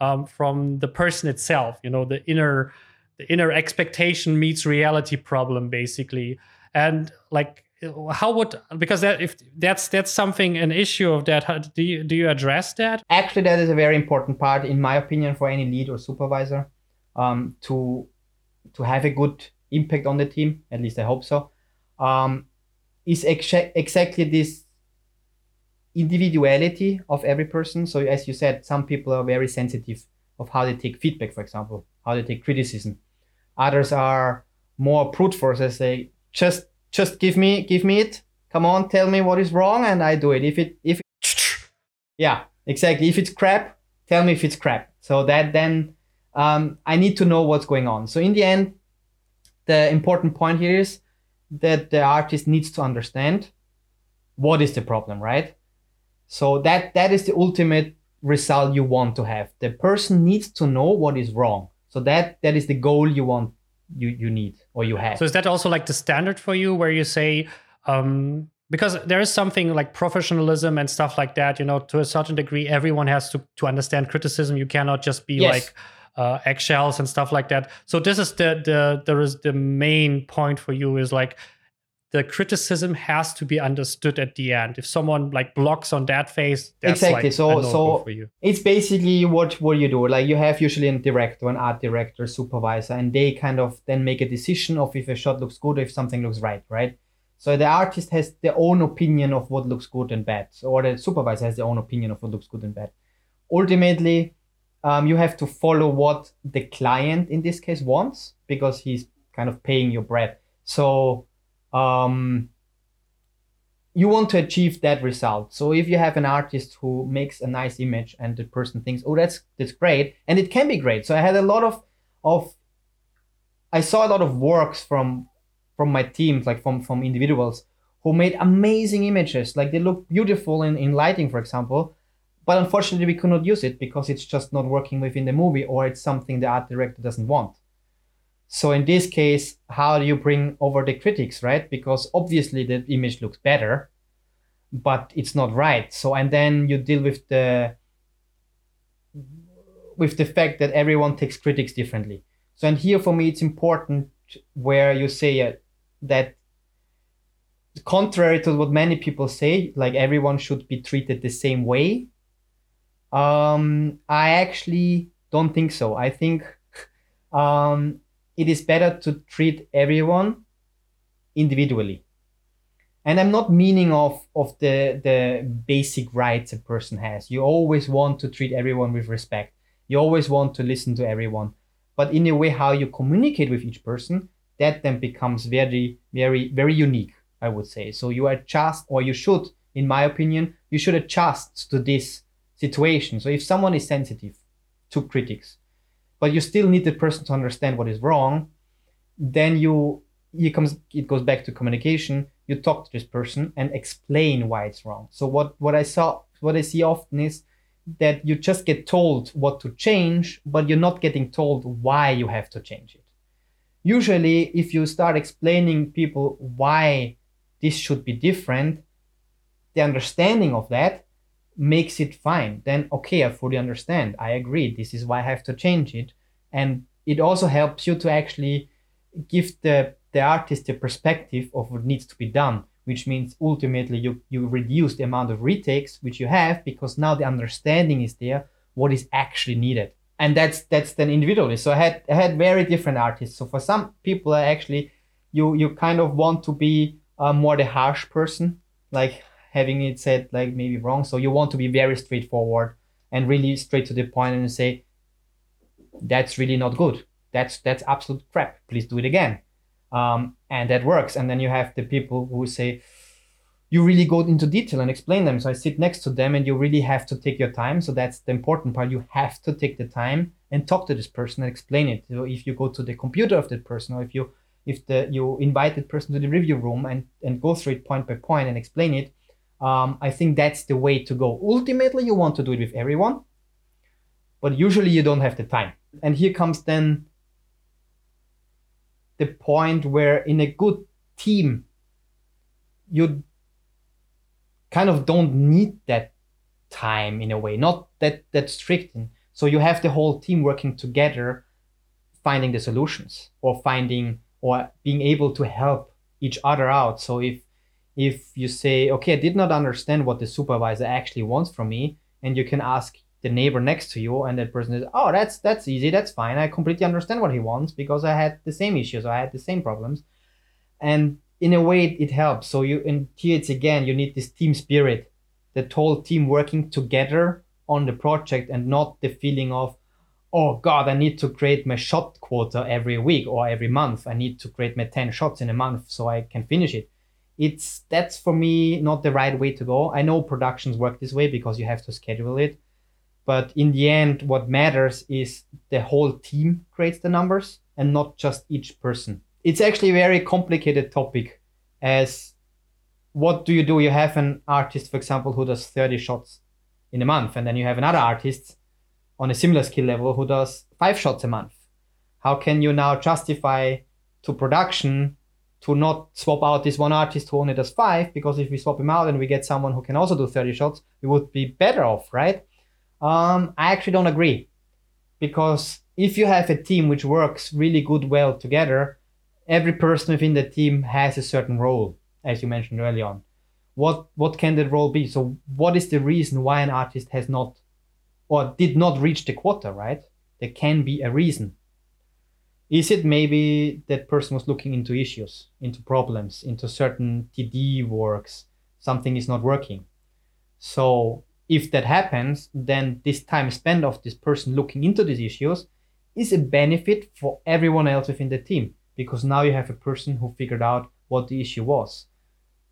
um, from the person itself. You know, the inner the inner expectation meets reality problem basically, and like how would because that if that's that's something an issue of that how, do you do you address that actually that is a very important part in my opinion for any lead or supervisor um, to to have a good impact on the team at least i hope so um, is ex- exactly this individuality of every person. So as you said, some people are very sensitive of how they take feedback, for example, how they take criticism. Others are more brute force they just just give me give me it. Come on, tell me what is wrong, and I do it. If it if yeah, exactly. If it's crap, tell me if it's crap. So that then um, I need to know what's going on. So in the end, the important point here is that the artist needs to understand what is the problem, right? So that that is the ultimate result you want to have. The person needs to know what is wrong. So that that is the goal you want you you need or you have. So is that also like the standard for you where you say um because there is something like professionalism and stuff like that, you know, to a certain degree everyone has to to understand criticism. You cannot just be yes. like uh, eggshells and stuff like that. So this is the the there is the main point for you is like the criticism has to be understood at the end. If someone like blocks on that phase, exactly. Like so, so it's basically what what you do. Like you have usually a director, an art director, supervisor, and they kind of then make a decision of if a shot looks good, or if something looks right, right. So the artist has their own opinion of what looks good and bad, or the supervisor has their own opinion of what looks good and bad. Ultimately, um, you have to follow what the client in this case wants because he's kind of paying your bread. So um, you want to achieve that result. So if you have an artist who makes a nice image and the person thinks, "Oh, that's that's great," and it can be great. So I had a lot of of I saw a lot of works from from my teams, like from from individuals who made amazing images. Like they look beautiful in, in lighting, for example. But unfortunately, we could not use it because it's just not working within the movie, or it's something the art director doesn't want. So in this case, how do you bring over the critics, right? Because obviously the image looks better, but it's not right. So and then you deal with the with the fact that everyone takes critics differently. So and here for me it's important where you say uh, that contrary to what many people say, like everyone should be treated the same way. Um, I actually don't think so. I think um, it is better to treat everyone individually. And i'm not meaning of of the the basic rights a person has. You always want to treat everyone with respect. You always want to listen to everyone. But in a way how you communicate with each person that then becomes very very very unique i would say. So you adjust or you should in my opinion you should adjust to this situation. So if someone is sensitive to critics but you still need the person to understand what is wrong, then you it comes it goes back to communication. You talk to this person and explain why it's wrong. So what what i saw what i see often is that you just get told what to change but you're not getting told why you have to change it. Usually if you start explaining people why this should be different the understanding of that makes it fine then okay i fully understand. I agree. This is why i have to change it. And it also helps you to actually give the the artist the perspective of what needs to be done which means ultimately you you reduce the amount of retakes which you have because now the understanding is there what is actually needed. And that's that's then individually. So i had i had very different artists. So for some people I actually you you kind of want to be uh, more the harsh person like having it said like maybe wrong. So you want to be very straightforward and really straight to the point and say that's really not good. That's that's absolute crap. Please do it again. Um, and that works. And then you have the people who say you really go into detail and explain them. So i sit next to them and you really have to take your time. So that's the important part. You have to take the time and talk to this person and explain it. So if you go to the computer of that person or if you if the you invite that person to the review room and and go through it point by point and explain it um, i think that's the way to go. Ultimately you want to do it with everyone but usually you don't have the time. And here comes then the point where in a good team you kind of don't need that time in a way not that that strict. So you have the whole team working together finding the solutions or finding or being able to help each other out. So if if you say okay i did not understand what the supervisor actually wants from me and you can ask the neighbor next to you and that person is oh that's that's easy that's fine. I completely understand what he wants because i had the same issues i had the same problems. And in a way it helps. So you in here again you need this team spirit the whole team working together on the project and not the feeling of oh god i need to create my shot quota every week or every month. I need to create my 10 shots in a month so i can finish it it's that's for me not the right way to go i know productions work this way because you have to schedule it but in the end, what matters is the whole team creates the numbers and not just each person. It's actually a very complicated topic as what do you do? You have an artist, for example, who does 30 shots in a month, and then you have another artist on a similar skill level who does five shots a month. How can you now justify to production to not swap out this one artist who only does five? Because if we swap him out and we get someone who can also do 30 shots, we would be better off, right? Um, I actually don't agree because if you have a team which works really good well together, every person within the team has a certain role, as you mentioned early on. What what can that role be? So what is the reason why an artist has not or did not reach the quota, right? There can be a reason. Is it maybe that person was looking into issues, into problems, into certain TD works, something is not working? So if that happens, then this time spent of this person looking into these issues is a benefit for everyone else within the team because now you have a person who figured out what the issue was.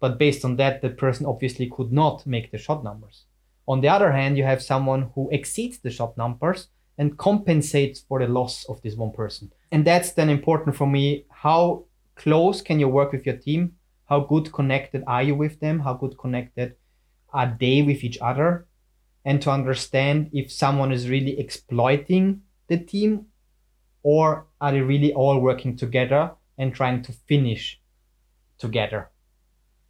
But based on that, the person obviously could not make the shot numbers. On the other hand, you have someone who exceeds the shot numbers and compensates for the loss of this one person. And that's then important for me. How close can you work with your team? How good connected are you with them? How good connected are they with each other and to understand if someone is really exploiting the team or are they really all working together and trying to finish together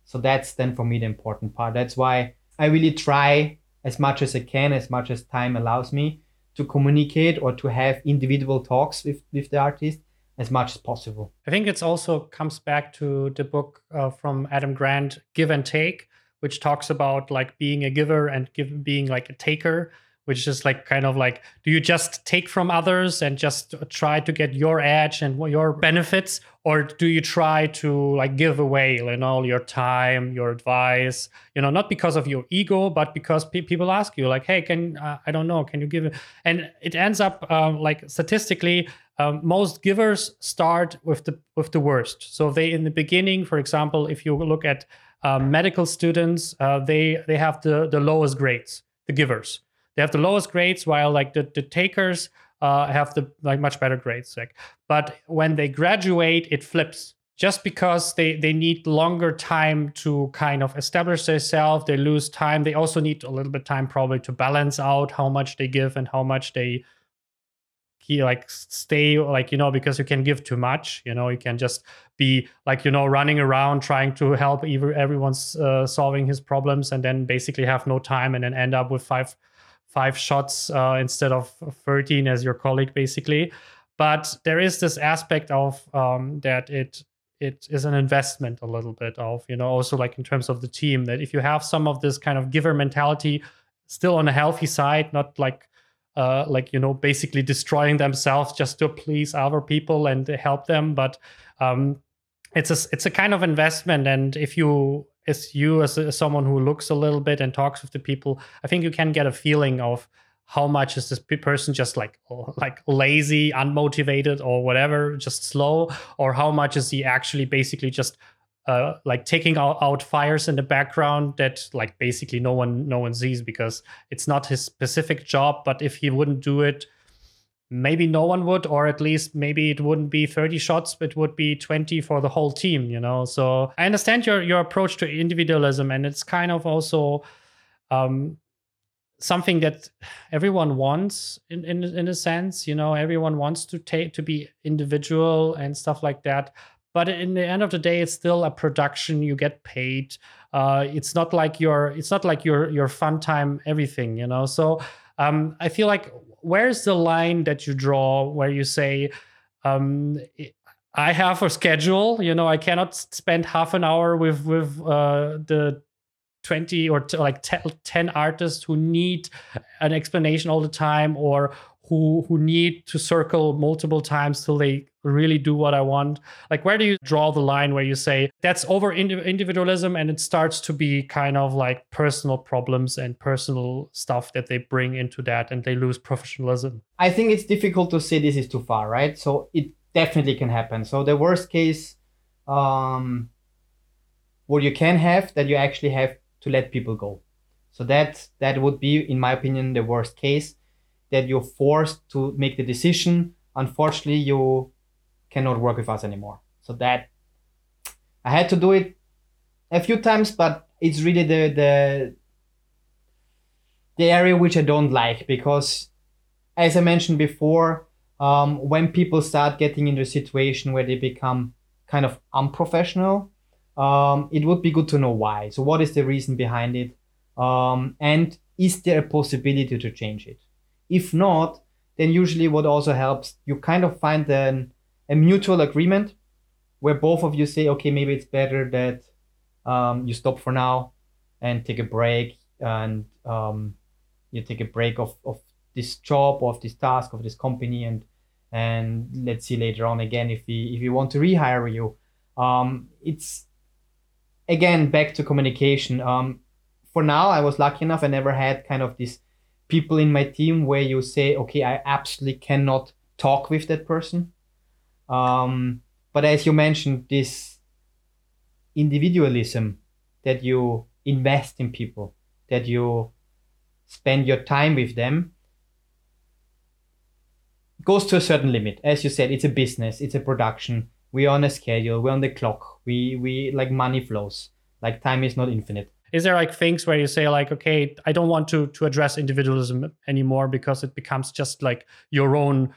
so that's then for me the important part that's why i really try as much as i can as much as time allows me to communicate or to have individual talks with with the artist as much as possible. I think it's also comes back to the book uh, from adam grant give and take which talks about like being a giver and give, being like a taker which is like kind of like do you just take from others and just try to get your edge and your benefits? Or do you try to like give away you know your time your advice you know not because of your ego but because pe- people ask you like hey can uh, i don't know can you give it and it ends up um, like statistically um, most givers start with the with the worst. So they in the beginning for example if you look at uh, medical students uh, they they have the the lowest grades the givers they have the lowest grades while like the, the takers uh, have the like much better grades like but when they graduate it flips. Just because they they need longer time to kind of establish themselves they lose time they also need a little bit time probably to balance out how much they give and how much they he like stay like you know because you can give too much you know you can just be like you know running around trying to help everyone's uh, solving his problems and then basically have no time and then end up with five five shots uh, instead of 13 as your colleague basically. But there is this aspect of um, that it it is an investment a little bit of you know also like in terms of the team that if you have some of this kind of giver mentality still on a healthy side not like uh, like you know basically destroying themselves just to please other people and help them but um, it's a it's a kind of investment. And if you as you as, as someone who looks a little bit and talks with the people i think you can get a feeling of how much is this person just like like lazy unmotivated or whatever just slow or how much is he actually basically just uh, like taking out, out, fires in the background that like basically no one no one sees because it's not his specific job but if he wouldn't do it maybe no one would or at least maybe it wouldn't be 30 shots but would be 20 for the whole team you know? So i understand your your approach to individualism and it's kind of also um, something that everyone wants in, in in a sense you know? Everyone wants to take to be individual and stuff like that. But in the end of the day it's still a production you get paid. Uh, it's not like your it's not like your your fun time everything you know? So um, i feel like where's the line that you draw where you say um, i have a schedule you know i cannot spend half an hour with with uh, the 20 or t- like t- 10 artists who need an explanation all the time or who who need to circle multiple times till they really do what I want? Like, where do you draw the line where you say that's over individualism and it starts to be kind of like personal problems and personal stuff that they bring into that and they lose professionalism? I think it's difficult to say this is too far, right? So it definitely can happen. So the worst case, um, what you can have that you actually have to let people go. So that that would be, in my opinion, the worst case that you're forced to make the decision. Unfortunately, you cannot work with us anymore. So that I had to do it a few times, but it's really the the the area which I don't like because, as I mentioned before, um, when people start getting into a situation where they become kind of unprofessional, um, it would be good to know why. So, what is the reason behind it? Um, and is there a possibility to change it? If not, then usually what also helps, you kind of find an a mutual agreement where both of you say, okay, maybe it's better that um, you stop for now and take a break and um, you take a break of, of this job of this task of this company and and let's see later on again if we if we want to rehire you. Um, it's again back to communication. Um, for now i was lucky enough i never had kind of these people in my team where you say okay i absolutely cannot talk with that person um, but as you mentioned, this individualism that you invest in people, that you spend your time with them, goes to a certain limit. As you said, it's a business, it's a production. We're on a schedule, we're on the clock. We we like money flows. Like time is not infinite. Is there like things where you say like, okay, I don't want to to address individualism anymore because it becomes just like your own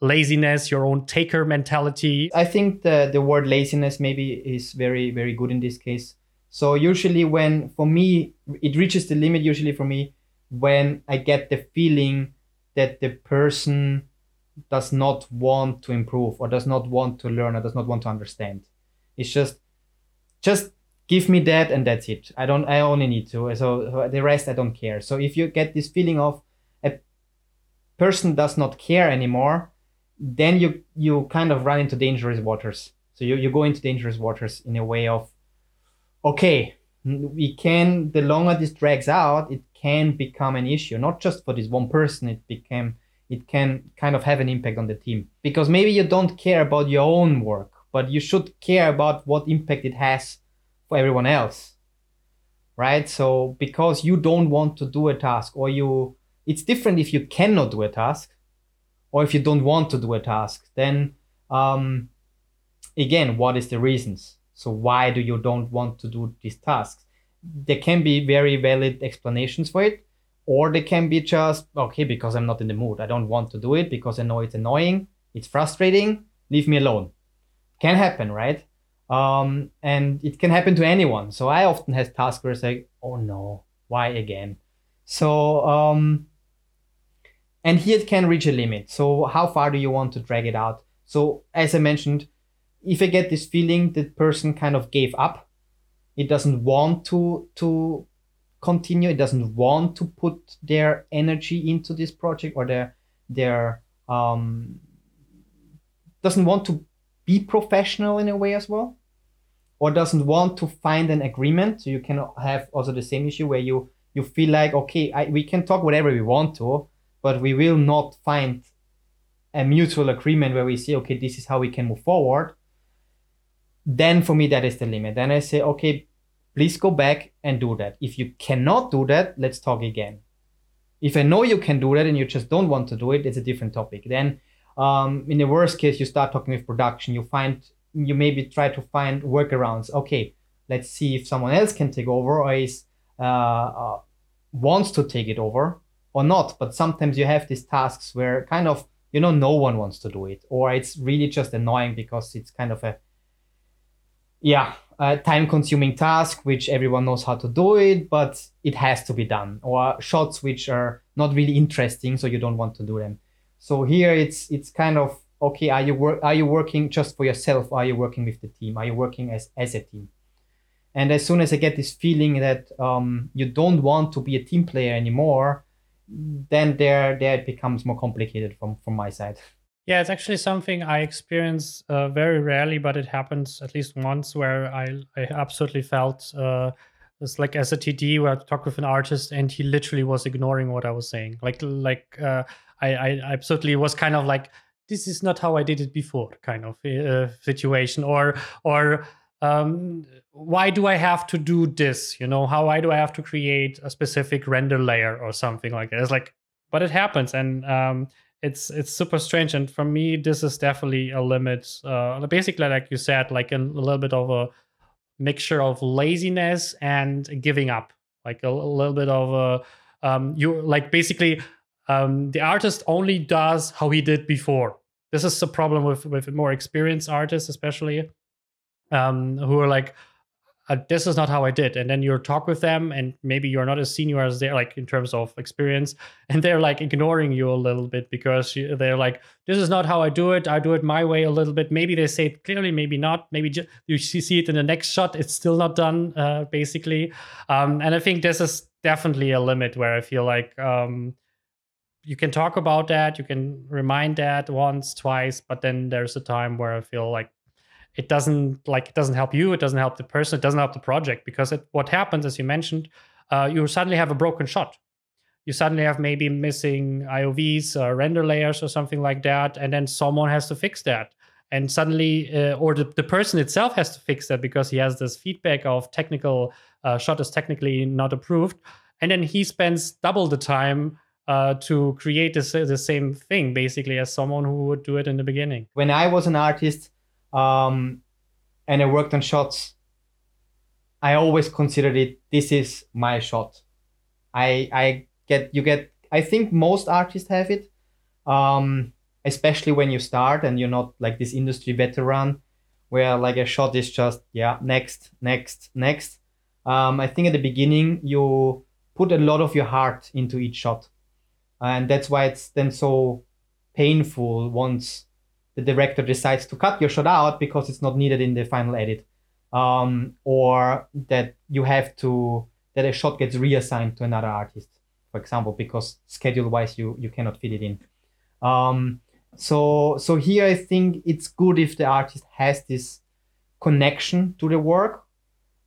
laziness, your own taker mentality? I think the, the word laziness maybe is very, very good in this case. So usually when for me it reaches the limit usually for me when I get the feeling that the person does not want to improve or does not want to learn or does not want to understand. It's just just give me that and that's it. I don't I only need to. So the rest I don't care. So if you get this feeling of a person does not care anymore, then you you kind of run into dangerous waters. So you, you go into dangerous waters in a way of, okay, we can the longer this drags out, it can become an issue, not just for this one person. It became it can kind of have an impact on the team because maybe you don't care about your own work, but you should care about what impact it has for everyone else, right? So because you don't want to do a task or you, it's different if you cannot do a task or if you don't want to do a task, then um, again, what is the reasons? So why do you don't want to do these tasks? There can be very valid explanations for it, or they can be just okay because I'm not in the mood. I don't want to do it because I know it's annoying, it's frustrating. Leave me alone. Can happen, right? Um, and it can happen to anyone. So I often have tasks where it's like, oh no, why again? So um, and here it can reach a limit. So how far do you want to drag it out? So as I mentioned, if I get this feeling that person kind of gave up, it doesn't want to to continue, it doesn't want to put their energy into this project or their their um, doesn't want to be professional in a way as well, or doesn't want to find an agreement. So you can have also the same issue where you you feel like okay, I, we can talk whatever we want to, but we will not find a mutual agreement where we say okay, this is how we can move forward. Then for me that is the limit. Then i say okay please go back and do that. If you cannot do that let's talk again. If i know you can do that and you just don't want to do it it's a different topic. Then um, in the worst case you start talking with production you find you maybe try to find workarounds okay let's see if someone else can take over or is uh, uh, wants to take it over or not but sometimes you have these tasks where kind of you know no one wants to do it or it's really just annoying because it's kind of a yeah, a time consuming task which everyone knows how to do it, but it has to be done, or shots which are not really interesting, so you don't want to do them. So here it's it's kind of okay. Are you work? Are you working just for yourself? Are you working with the team? Are you working as as a team? And as soon as I get this feeling that um, you don't want to be a team player anymore, then there there it becomes more complicated from from my side. Yeah, it's actually something I experience uh, very rarely, but it happens at least once where I, I absolutely felt uh, it's like as a TD where I talked with an artist and he literally was ignoring what I was saying. Like like uh, I, I absolutely was kind of like this is not how I did it before kind of uh, situation or or um, why do I have to do this? You know, how why do I have to create a specific render layer or something like that? It's like, but it happens, and um, it's it's super strange and for me this is definitely a limit uh basically like you said like a, a little bit of a mixture of laziness and giving up like a, a little bit of a um you like basically um the artist only does how he did before this is a problem with with more experienced artists especially um who are like uh, this is not how I did. And then you talk with them, and maybe you're not as senior as they're like in terms of experience, and they're like ignoring you a little bit because they're like, this is not how I do it. I do it my way a little bit. Maybe they say it clearly, maybe not. Maybe you see it in the next shot. It's still not done, uh, basically. Um, and I think this is definitely a limit where I feel like. Um, you can talk about that you can remind that once twice but then there's a time where i feel like it doesn't like it doesn't help you it doesn't help the person it doesn't help the project because it, what happens as you mentioned uh, you suddenly have a broken shot. You suddenly have maybe missing AOVs or render layers or something like that and then someone has to fix that. And suddenly uh, or the, the person itself has to fix that because he has this feedback of technical uh, shot is technically not approved. And then he spends double the time uh, to create the same thing basically as someone who would do it in the beginning when i was an artist um, and I worked on shots, I always considered it this is my shot. I I get you get I think most artists have it, um, especially when you start and you're not like this industry veteran, where like a shot is just yeah next next next. Um, I think at the beginning you put a lot of your heart into each shot, and that's why it's then so painful once the director decides to cut your shot out because it's not needed in the final edit. Um, or that you have to that a shot gets reassigned to another artist for example because schedule wise you you cannot fit it in. Um, so so here i think it's good if the artist has this connection to the work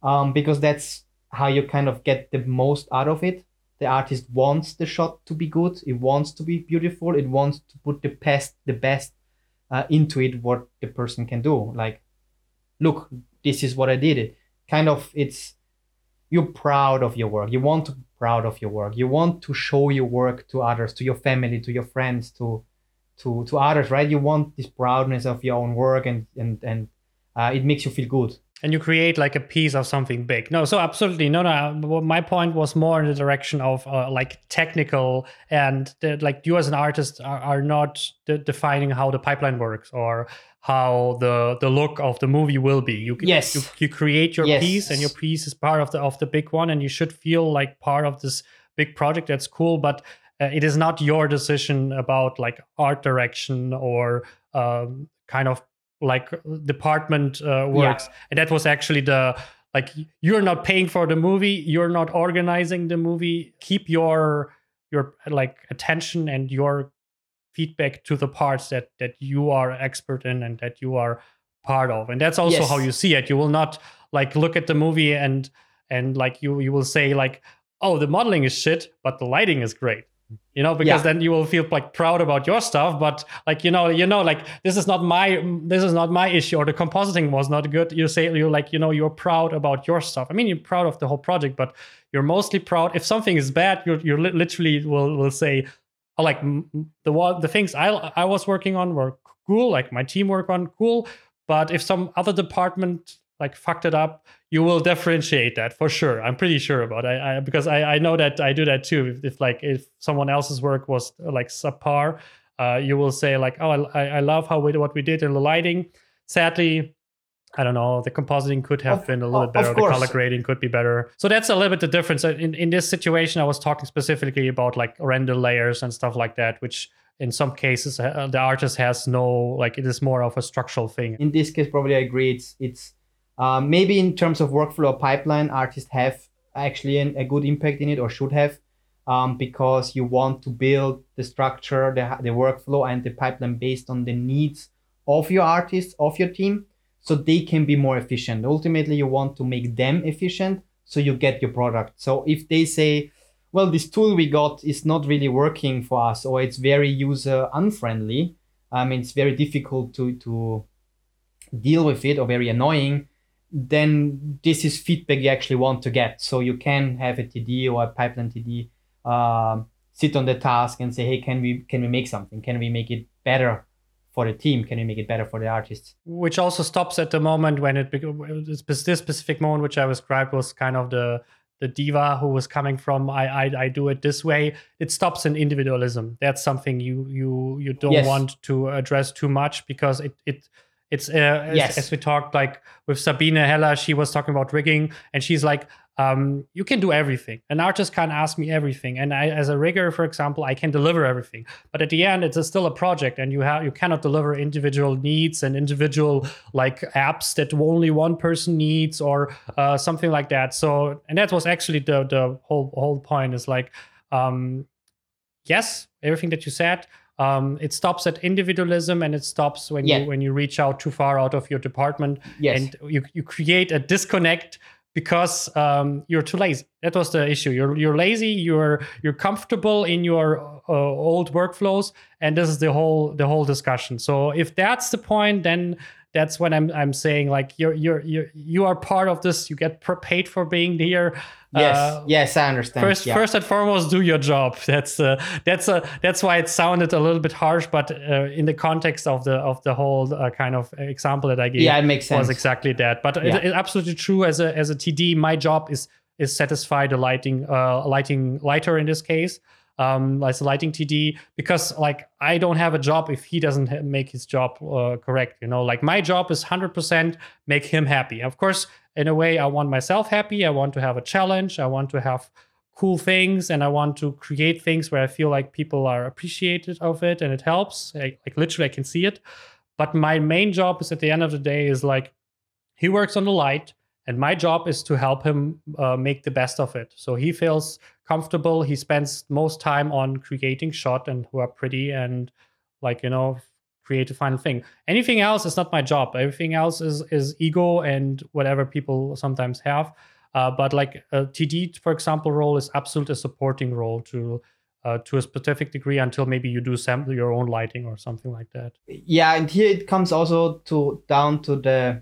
um, because that's how you kind of get the most out of it the artist wants the shot to be good it wants to be beautiful it wants to put the best the best uh, into it what the person can do. Like look this is what i did. It kind of it's you're proud of your work. You want to be proud of your work. You want to show your work to others to your family to your friends to to to others right? You want this proudness of your own work and and and uh, it makes you feel good and you create like a piece of something big. No so absolutely. No no my point was more in the direction of uh, like technical and the, like you as an artist are, are not de- defining how the pipeline works or how the the look of the movie will be. You yes. you, you create your yes. piece and your piece is part of the of the big one and you should feel like part of this big project. That's cool but uh, it is not your decision about like art direction or um, kind of like department uh, works. Yeah. and that was actually the like you're not paying for the movie you're not organizing the movie. Keep your your like attention and your feedback to the parts that that you are expert in and that you are part of. And that's also yes. how you see it. You will not like look at the movie and and like you you will say like oh the modeling is shit but the lighting is great you know because yeah. then you will feel like proud about your stuff but like you know you know like this is not my this is not my issue or the compositing was not good. You say you're like you know you're proud about your stuff. I mean you're proud of the whole project but you're mostly proud. If something is bad you're, you're literally will will say oh, like the the things i i was working on were cool like my team work on cool. But if some other department like fucked it up you will differentiate that for sure i'm pretty sure about it I, I, because I, I know that i do that too if, if, like if someone else's work was like subpar uh, you will say like oh i, I love how we what we did in the lighting sadly I don't know. The compositing could have of, been a little bit better. The color grading could be better. So that's a little bit the difference. In in this situation, I was talking specifically about like render layers and stuff like that, which in some cases uh, the artist has no like it is more of a structural thing. In this case, probably I agree. It's it's uh, maybe in terms of workflow pipeline, artists have actually an, a good impact in it or should have um, because you want to build the structure, the, the workflow, and the pipeline based on the needs of your artists, of your team, so they can be more efficient. Ultimately, you want to make them efficient so you get your product. So if they say, well, this tool we got is not really working for us, or it's very user unfriendly, I mean, it's very difficult to, to deal with it or very annoying then this is feedback you actually want to get. So you can have a TD or a pipeline TD uh, sit on the task and say, hey, can we can we make something? Can we make it better for the team? Can we make it better for the artists? Which also stops at the moment when it this specific moment which I described was kind of the the diva who was coming from I, I I do it this way. It stops in individualism. That's something you you you don't yes. want to address too much because it it it's uh, as, yes. as we talked like with Sabine Heller, she was talking about rigging, and she's like, um, you can do everything. An artist can ask me everything, and I, as a rigger, for example, I can deliver everything. But at the end, it's a, still a project, and you have you cannot deliver individual needs and individual like apps that only one person needs or uh, something like that. So, and that was actually the the whole whole point is like, um, yes, everything that you said um, it stops at individualism and it stops when yeah. you when you reach out too far out of your department yes. and you, you create a disconnect because um, you're too lazy that was the issue you're you're lazy you're you're comfortable in your uh, old workflows and this is the whole the whole discussion so if that's the point then that's when I'm I'm saying like you're you're you you are part of this. You get paid for being here. Yes, uh, yes, I understand. First, yeah. first and foremost, do your job. That's uh, that's uh, that's why it sounded a little bit harsh, but uh, in the context of the of the whole uh, kind of example that I gave, yeah, it makes sense. Was exactly that. But yeah. it, it's absolutely true. As a as a TD, my job is is satisfy the lighting uh, lighting lighter in this case um, a lighting TD because like I don't have a job if he doesn't make his job uh, correct. You know, like my job is hundred percent make him happy. Of course, in a way, I want myself happy. I want to have a challenge. I want to have cool things, and I want to create things where I feel like people are appreciated of it and it helps. I, like literally, I can see it. But my main job is at the end of the day is like he works on the light and my job is to help him uh, make the best of it so he feels comfortable. He spends most time on creating shot and who are pretty and like you know create a final thing. Anything else is not my job. Everything else is is ego and whatever people sometimes have. Uh, but like a td for example role is absolutely a supporting role to uh, to a specific degree until maybe you do sample your own lighting or something like that. Yeah and here it comes also to down to the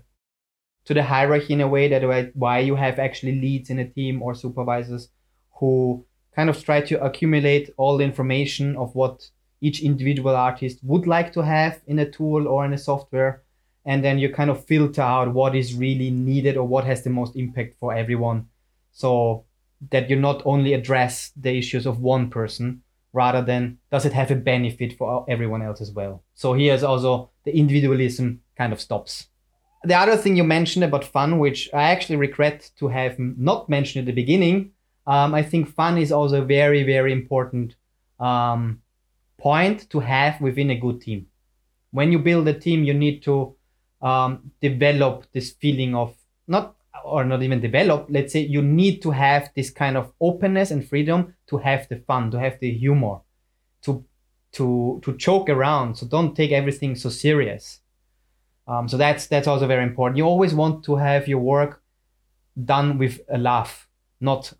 to the hierarchy in a way that why you have actually leads in a team or supervisors who kind of try to accumulate all the information of what each individual artist would like to have in a tool or in a software. And then you kind of filter out what is really needed or what has the most impact for everyone. So that you not only address the issues of one person rather than does it have a benefit for everyone else as well. So here's also the individualism kind of stops. The other thing you mentioned about fun which i actually regret to have not mentioned at the beginning um, i think fun is also a very very important um, point to have within a good team. When you build a team you need to um, develop this feeling of not or not even develop let's say you need to have this kind of openness and freedom to have the fun to have the humor to to to joke around. So don't take everything so serious. Um, so that's that's also very important. You always want to have your work done with a laugh not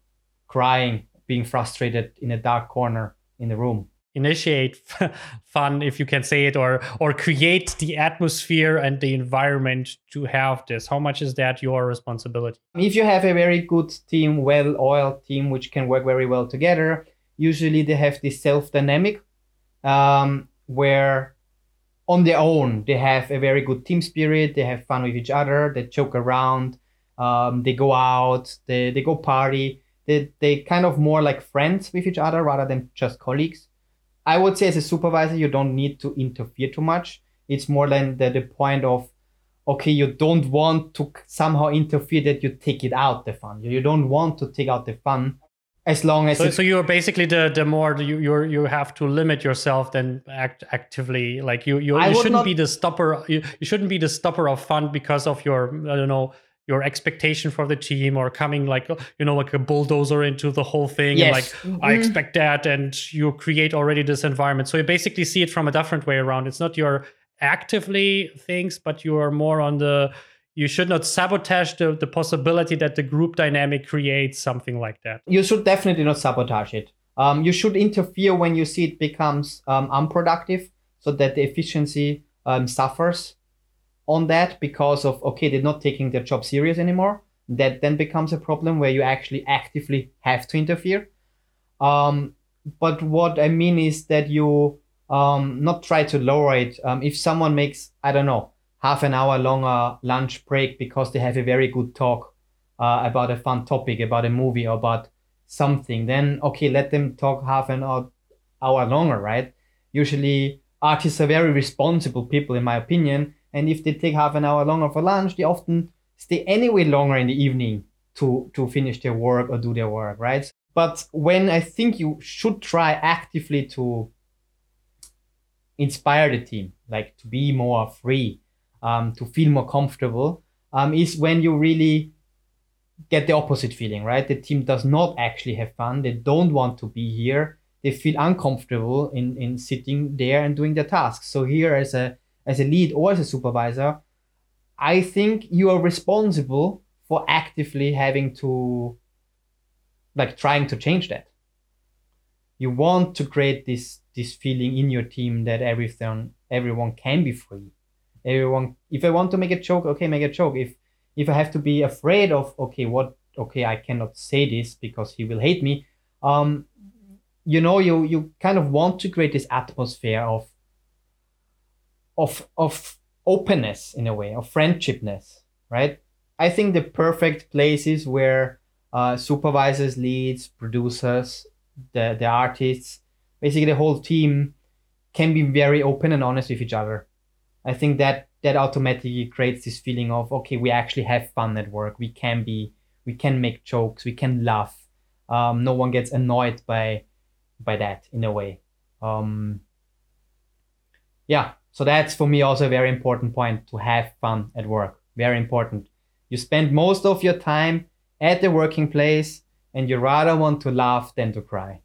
crying being frustrated in a dark corner in the room. Initiate fun if you can say it or or create the atmosphere and the environment to have this. How much is that your responsibility? If you have a very good team well oiled team which can work very well together usually they have this self dynamic um, where on their own they have a very good team spirit they have fun with each other they joke around um, they go out they, they go party they, they kind of more like friends with each other rather than just colleagues I would say as a supervisor, you don't need to interfere too much. It's more than the, the point of, okay, you don't want to somehow interfere that you take it out the fun. You don't want to take out the fun as long as so, so you're basically the the more you you you have to limit yourself than act actively like you you, you shouldn't not, be the stopper you, you shouldn't be the stopper of fun because of your i don't know your expectation for the team or coming like you know like a bulldozer into the whole thing yes. and like mm-hmm. i expect that and you create already this environment. So you basically see it from a different way around. It's not your actively things but you are more on the you should not sabotage the, the possibility that the group dynamic creates something like that. You should definitely not sabotage it. Um, you should interfere when you see it becomes um, unproductive so that the efficiency um, suffers on that because of okay they're not taking their job serious anymore. That then becomes a problem where you actually actively have to interfere. Um, but what i mean is that you um, not try to lower it. Um, if someone makes i don't know half an hour longer lunch break because they have a very good talk uh, about a fun topic about a movie or about something then okay let them talk half an hour, hour longer right? Usually artists are very responsible people in my opinion and if they take half an hour longer for lunch, they often stay anyway longer in the evening to, to finish their work or do their work, right? But when I think you should try actively to inspire the team, like to be more free, um, to feel more comfortable, um, is when you really get the opposite feeling, right? The team does not actually have fun. They don't want to be here. They feel uncomfortable in, in sitting there and doing their tasks. So here as a as a lead or as a supervisor, I think you are responsible for actively having to, like, trying to change that. You want to create this this feeling in your team that everything everyone can be free. Everyone, if I want to make a joke, okay, make a joke. If if I have to be afraid of, okay, what, okay, I cannot say this because he will hate me. Um, you know, you you kind of want to create this atmosphere of of of openness in a way of friendshipness right? I think the perfect places where uh, supervisors leads producers the the artists basically the whole team can be very open and honest with each other. I think that that automatically creates this feeling of okay we actually have fun at work. We can be we can make jokes. We can laugh. Um, no one gets annoyed by by that in a way. Um, yeah so that's for me also a very important point to have fun at work. Very important. You spend most of your time at the working place and you rather want to laugh than to cry.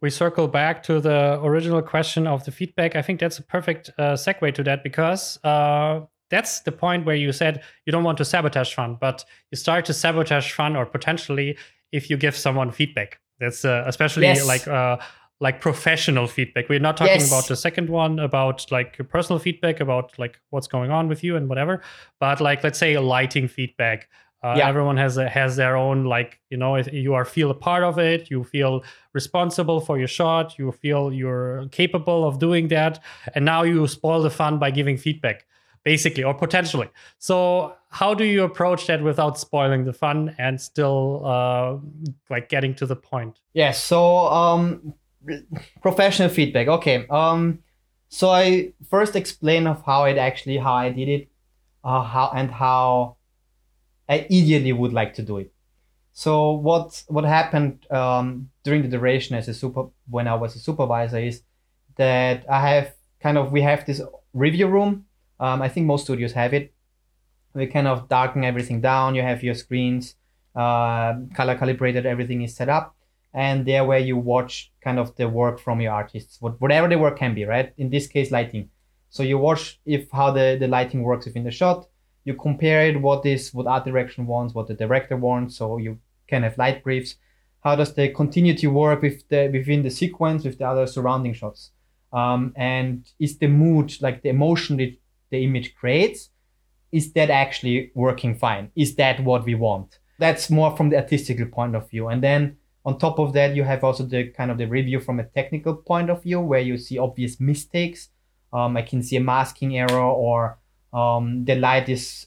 We circle back to the original question of the feedback. I think that's a perfect uh, segue to that because uh, that's the point where you said you don't want to sabotage fun, but you start to sabotage fun or potentially if you give someone feedback. That's uh, especially yes. like uh, like professional feedback. We're not talking yes. about the second one about like personal feedback about like what's going on with you and whatever, but like let's say a lighting feedback. Uh, yeah. Everyone has a, has their own like you know you are feel a part of it. You feel responsible for your shot. You feel you're capable of doing that, and now you spoil the fun by giving feedback. basically, or potentially. So, how do you approach that without spoiling the fun and still uh, like getting to the point? Yeah. So, um, professional feedback. Okay. Um, so I first explain of how it actually how I did it, uh, how and how I ideally would like to do it. So what what happened um, during the duration as a super when I was a supervisor is that I have kind of we have this review room. Um, I think most studios have it. We kind of darken everything down. You have your screens, uh, color calibrated. Everything is set up, and there where you watch kind of the work from your artists, what, whatever the work can be, right? In this case, lighting. So you watch if how the, the lighting works within the shot. You compare it what is what art direction wants, what the director wants. So you can have light briefs. How does the continuity work with the within the sequence with the other surrounding shots? Um, and is the mood like the emotion that the image creates? Is that actually working fine? Is that what we want? That's more from the artistical point of view. And then on top of that, you have also the kind of the review from a technical point of view where you see obvious mistakes. Um, I can see a masking error or um, the light is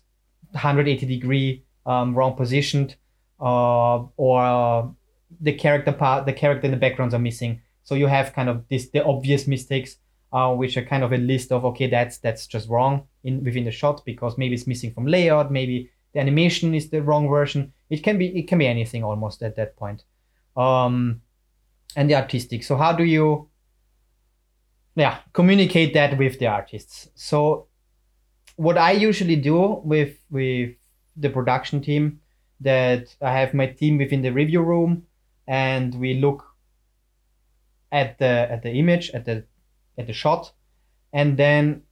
180 degree um, wrong positioned uh, or uh, the character part, the character in the backgrounds are missing. So you have kind of this the obvious mistakes, uh, which are kind of a list of okay, that's that's just wrong in within the shot because maybe it's missing from layout, maybe the animation is the wrong version. It can be it can be anything almost at that point um, and the artistic. So how do you, yeah, communicate that with the artists? So what I usually do with with the production team, that I have my team within the review room, and we look at the at the image at the at the shot, and then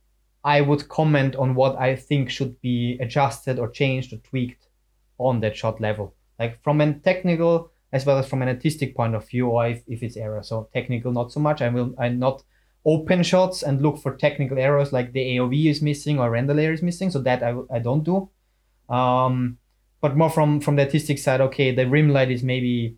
I would comment on what I think should be adjusted or changed or tweaked on that shot level. Like from a technical as well as from an artistic point of view, or if, if it's error. So technical, not so much. I will I not open shots and look for technical errors like the AOV is missing or render layer is missing. So that I, I don't do. Um, but more from from the artistic side, okay, the rim light is maybe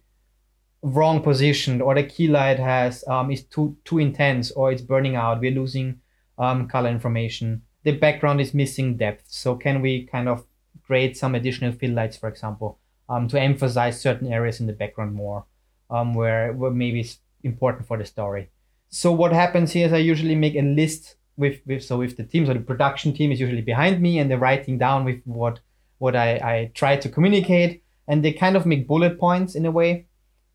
wrong positioned, or the key light has um, is too too intense, or it's burning out. We're losing um, color information. The background is missing depth. So can we kind of create some additional fill lights, for example? Um, to emphasize certain areas in the background more, um, where, where maybe it's important for the story. So what happens here is I usually make a list with, with so with the team. So the production team is usually behind me, and they're writing down with what what I, I try to communicate, and they kind of make bullet points in a way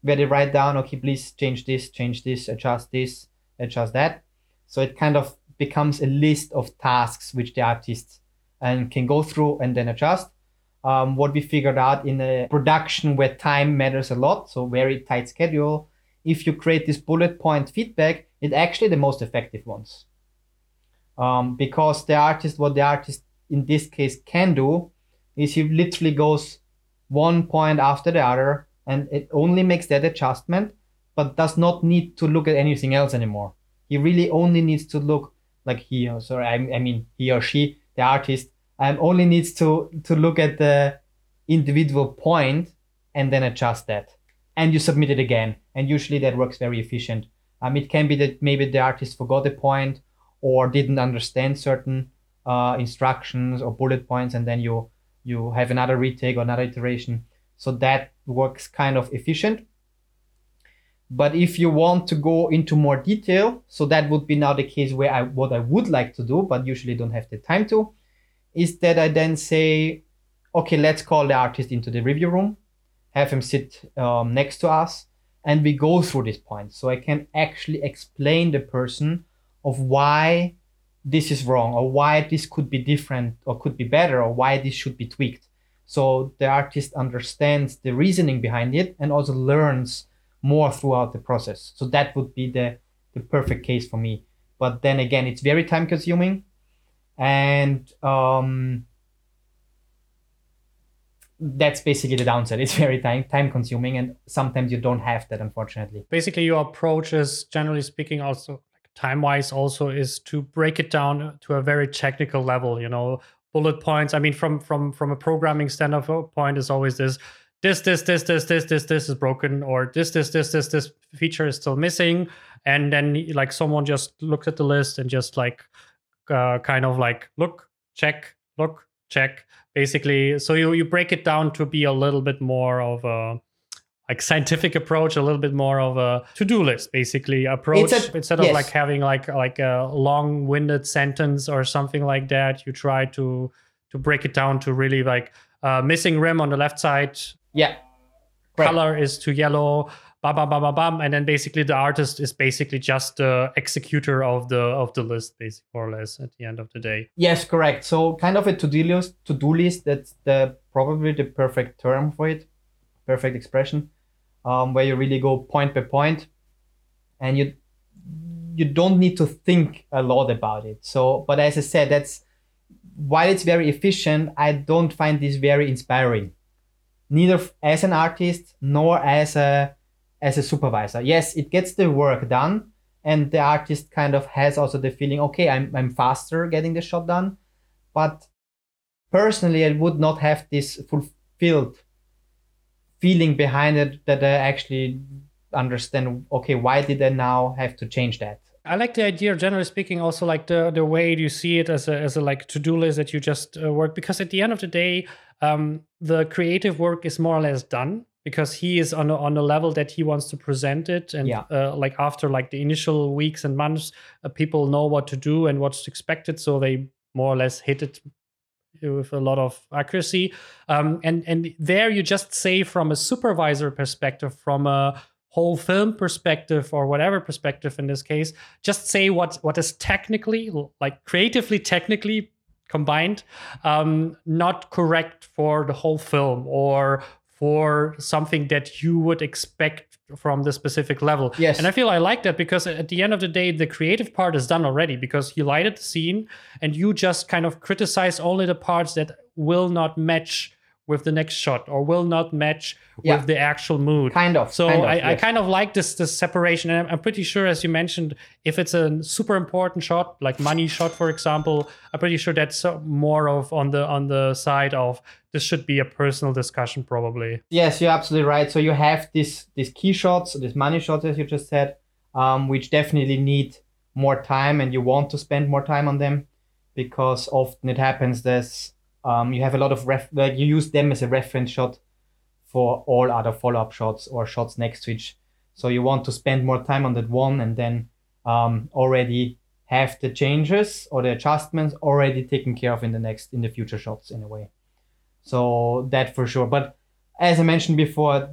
where they write down, okay, please change this, change this, adjust this, adjust that. So it kind of becomes a list of tasks which the artist and can go through and then adjust um, what we figured out in a production where time matters a lot, so very tight schedule, if you create this bullet point feedback, it's actually the most effective ones. Um, because the artist, what the artist in this case can do, is he literally goes one point after the other and it only makes that adjustment, but does not need to look at anything else anymore. He really only needs to look like he, or sorry, I, I mean he or she, the artist, um, only needs to to look at the individual point and then adjust that. And you submit it again. And usually that works very efficient. Um, it can be that maybe the artist forgot a point or didn't understand certain uh, instructions or bullet points and then you you have another retake or another iteration. So that works kind of efficient. But if you want to go into more detail so that would be now the case where i what i would like to do but usually don't have the time to is that I then say, okay, let's call the artist into the review room, have him sit um, next to us, and we go through this point. So I can actually explain the person of why this is wrong or why this could be different or could be better or why this should be tweaked. So the artist understands the reasoning behind it and also learns more throughout the process. So that would be the, the perfect case for me. But then again, it's very time consuming and um, that's basically the downside. It's very time time consuming, and sometimes you don't have that, unfortunately. Basically, your approach is generally speaking also time wise also is to break it down to a very technical level. You know, bullet points. I mean, from from from a programming standpoint, is always this. This, this, this, this, this, this, this is broken, or this, this, this, this, this feature is still missing. And then, like, someone just looks at the list and just like uh, kind of like look check, look, check. Basically, so you, you break it down to be a little bit more of a like scientific approach, a little bit more of a to-do list, basically approach a- instead of yes. like having like like a long-winded sentence or something like that. You try to to break it down to really like uh, missing rim on the left side, Yeah. Right. color is to yellow, bam, bam, bam, bam, bam, and then basically the artist is basically just the executor of the of the list, basically more or less at the end of the day. Yes, correct. So kind of a to-do list. To-do list. That's the probably the perfect term for it, perfect expression, um, where you really go point by point, and you you don't need to think a lot about it. So, but as I said, that's while it's very efficient, I don't find this very inspiring, neither as an artist nor as a as a supervisor. Yes, it gets the work done, and the artist kind of has also the feeling, okay, I'm I'm faster getting the shot done, but personally, I would not have this fulfilled feeling behind it that I actually understand. Okay, why did I now have to change that? I like the idea, generally speaking, also like the the way you see it as a as a like to do list that you just uh, work because at the end of the day, um, the creative work is more or less done because he is on a, on a level that he wants to present it and Yeah. uh, like after like the initial weeks and months, uh, people know what to do and what's expected, so they more or less hit it with a lot of accuracy. Um, and and there you just say from a supervisor perspective, from a whole film perspective or whatever perspective in this case, just say what what is technically like creatively technically combined um, not correct for the whole film or for something that you would expect from the specific level. Yes. And I feel I like that because at the end of the day, the creative part is done already because he lighted the scene and you just kind of criticize only the parts that will not match with the next shot or will not match Yeah. with the actual mood. Kind of. So kind of, I, I kind of like this this separation, and I'm, I'm pretty sure, as you mentioned, if it's a super important shot, like money shot, for example, I'm pretty sure that's more of on the on the side of this should be a personal discussion, probably. Yes, you're absolutely right. So you have this these key shots, these money shots, as you just said, um, which definitely need more time, and you want to spend more time on them because often it happens that um, you have a lot of ref like you use them as a reference shot for all other follow up shots or shots next to each. So you want to spend more time on that one, and then um, already have the changes or the adjustments already taken care of in the next in the future shots in a way. So that for sure. But as I mentioned before,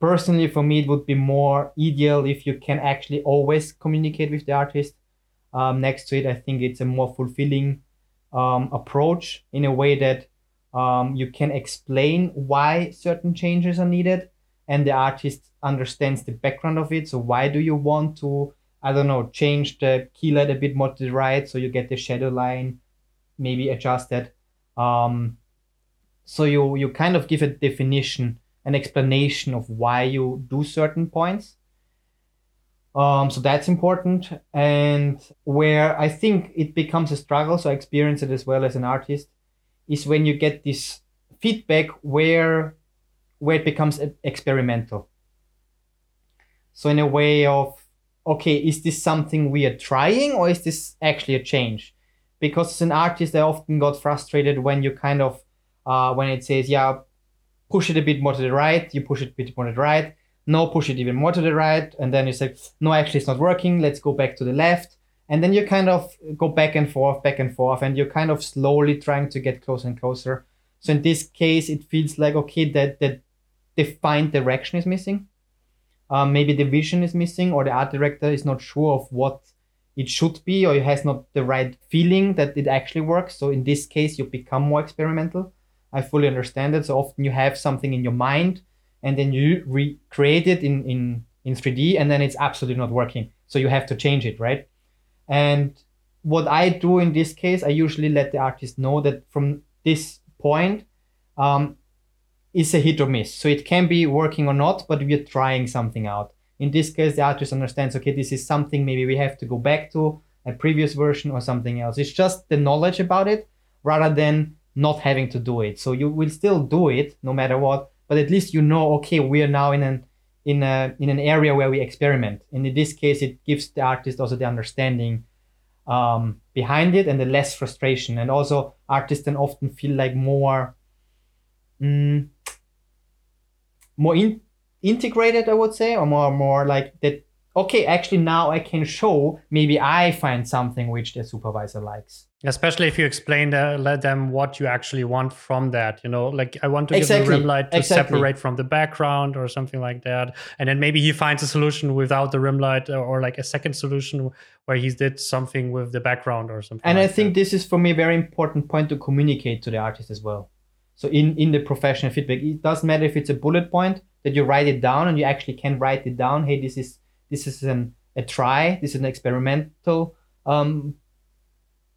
personally for me it would be more ideal if you can actually always communicate with the artist um, next to it. I think it's a more fulfilling um, approach in a way that um, you can explain why certain changes are needed and the artist understands the background of it. So why do you want to, I don't know, change the key light a bit more to the right so you get the shadow line maybe adjusted. Um, so you you kind of give a definition an explanation of why you do certain points um, so that's important. And where i think it becomes a struggle so i experience it as well as an artist is when you get this feedback where where it becomes experimental. So in a way of okay is this something we are trying or is this actually a change? Because as an artist i often got frustrated when you kind of uh, when it says, yeah, push it a bit more to the right, you push it a bit more to the right, no, push it even more to the right, and then you say, no, actually it's not working, let's go back to the left. And then you kind of go back and forth, back and forth, and you're kind of slowly trying to get closer and closer. So in this case, it feels like, okay, that the defined direction is missing. Um, maybe the vision is missing, or the art director is not sure of what it should be, or it has not the right feeling that it actually works. So in this case, you become more experimental. I fully understand it. So often you have something in your mind and then you recreate it in, in, in 3D and then it's absolutely not working. So you have to change it, right? And what I do in this case, I usually let the artist know that from this point, um, is a hit or miss. So it can be working or not, but we're trying something out. In this case, the artist understands, okay, this is something maybe we have to go back to a previous version or something else. It's just the knowledge about it rather than not having to do it. So you will still do it no matter what, but at least you know, okay, we are now in an in a in an area where we experiment. And in this case, it gives the artist also the understanding um, behind it and the less frustration. And also, artists then often feel like more, mm, more in, integrated, I would say, or more more like that. Okay, actually, now I can show. Maybe I find something which the supervisor likes. Especially if you explain the, let them what you actually want from that. You know, like I want to Exactly, give the rim light to exactly. separate from the background or something like that. And then maybe he finds a solution without the rim light or, or like a second solution where he did something with the background or something. and like i think that. this is for me a very important point to communicate to the artist as well so in in the professional feedback it doesn't matter if it's a bullet point that you write it down and you actually can write it down hey this is this is an a try this is an experimental um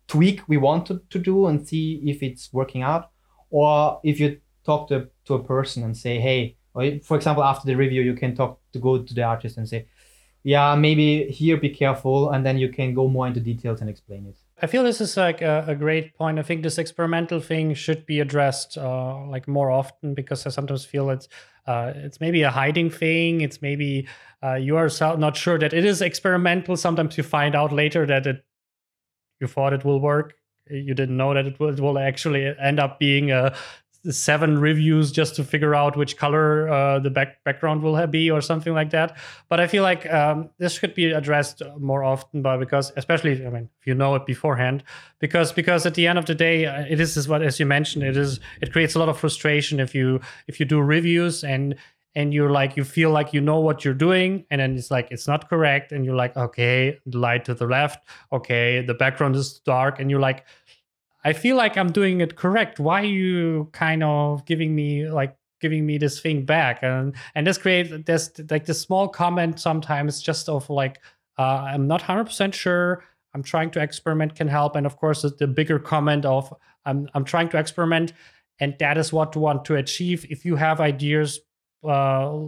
tweak we want to, do and see if it's working out or if you talk to, to a person and say hey or for example after the review you can talk to go to the artist and say yeah maybe here be careful and then you can go more into details and explain it I feel this is like a, a great point. I think this experimental thing should be addressed uh, like more often because I sometimes feel it's uh, it's maybe a hiding thing. It's maybe uh, you are not sure that it is experimental. Sometimes you find out later that it you thought it will work. You didn't know that it will, it will actually end up being a seven reviews just to figure out which color uh, the back background will be or something like that. But I feel like um, this should be addressed more often, by because especially I mean if you know it beforehand, because because at the end of the day, uh, it is what as you mentioned, it is it creates a lot of frustration if you if you do reviews and and you're like you feel like you know what you're doing and then it's like it's not correct and you're like okay the light to the left okay the background is dark and you're like I feel like I'm doing it correct. Why are you kind of giving me like giving me this thing back? And and this creates this like this small comment sometimes just of like uh, I'm not hundred percent sure. I'm trying to experiment can help, and of course the- bigger comment of I'm I'm trying to experiment, and that is what I want to achieve. If you have ideas, uh,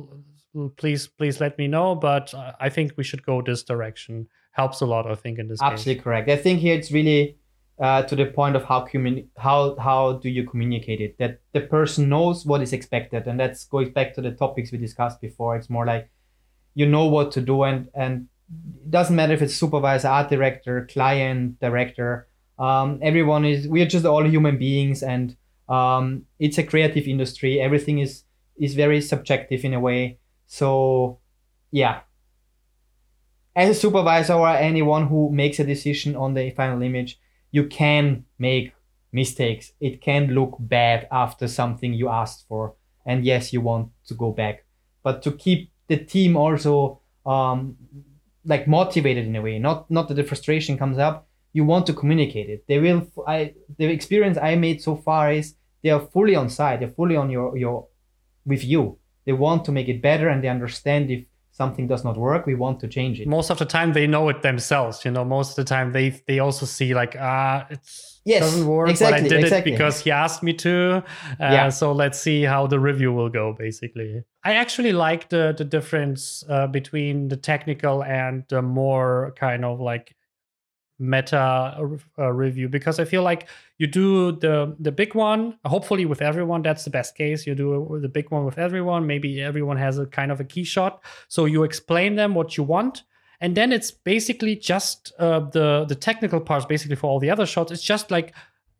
please please let me know. But I think we should go this direction. Helps a lot, I think, in this case. Absolutely correct. I think here it's really uh, to the point of how communi- how how do you communicate it that the person knows what is expected, and that's going back to the topics we discussed before. It's more like you know what to do, and and it doesn't matter if it's supervisor, art director, client, director. Um, everyone is we are just all human beings, and um, it's a creative industry. Everything is is very subjective in a way. So yeah, as a supervisor or anyone who makes a decision on the final image, you can make mistakes. It can look bad after something you asked for. And yes, you want to go back. But to keep the team also um, like motivated in a way, not not that the frustration comes up, you want to communicate it. They will I the experience I made so far is they are fully on side, they're fully on your your with you. They want to make it better and they understand if something does not work, we want to change it. most of the time they know it themselves you know most of the time they they also see like ah it Yes, doesn't work but i did exactly. it because he asked me to uh, Yeah. so let's see how the review will go basically i actually like the the difference uh, between the technical and the more kind of like meta uh, review because I feel like you do the the big one hopefully with everyone that's the best case. You do the big one with everyone maybe everyone has a kind of a key shot. So you explain them what you want and then it's basically just uh, the the technical parts basically for all the other shots. It's just like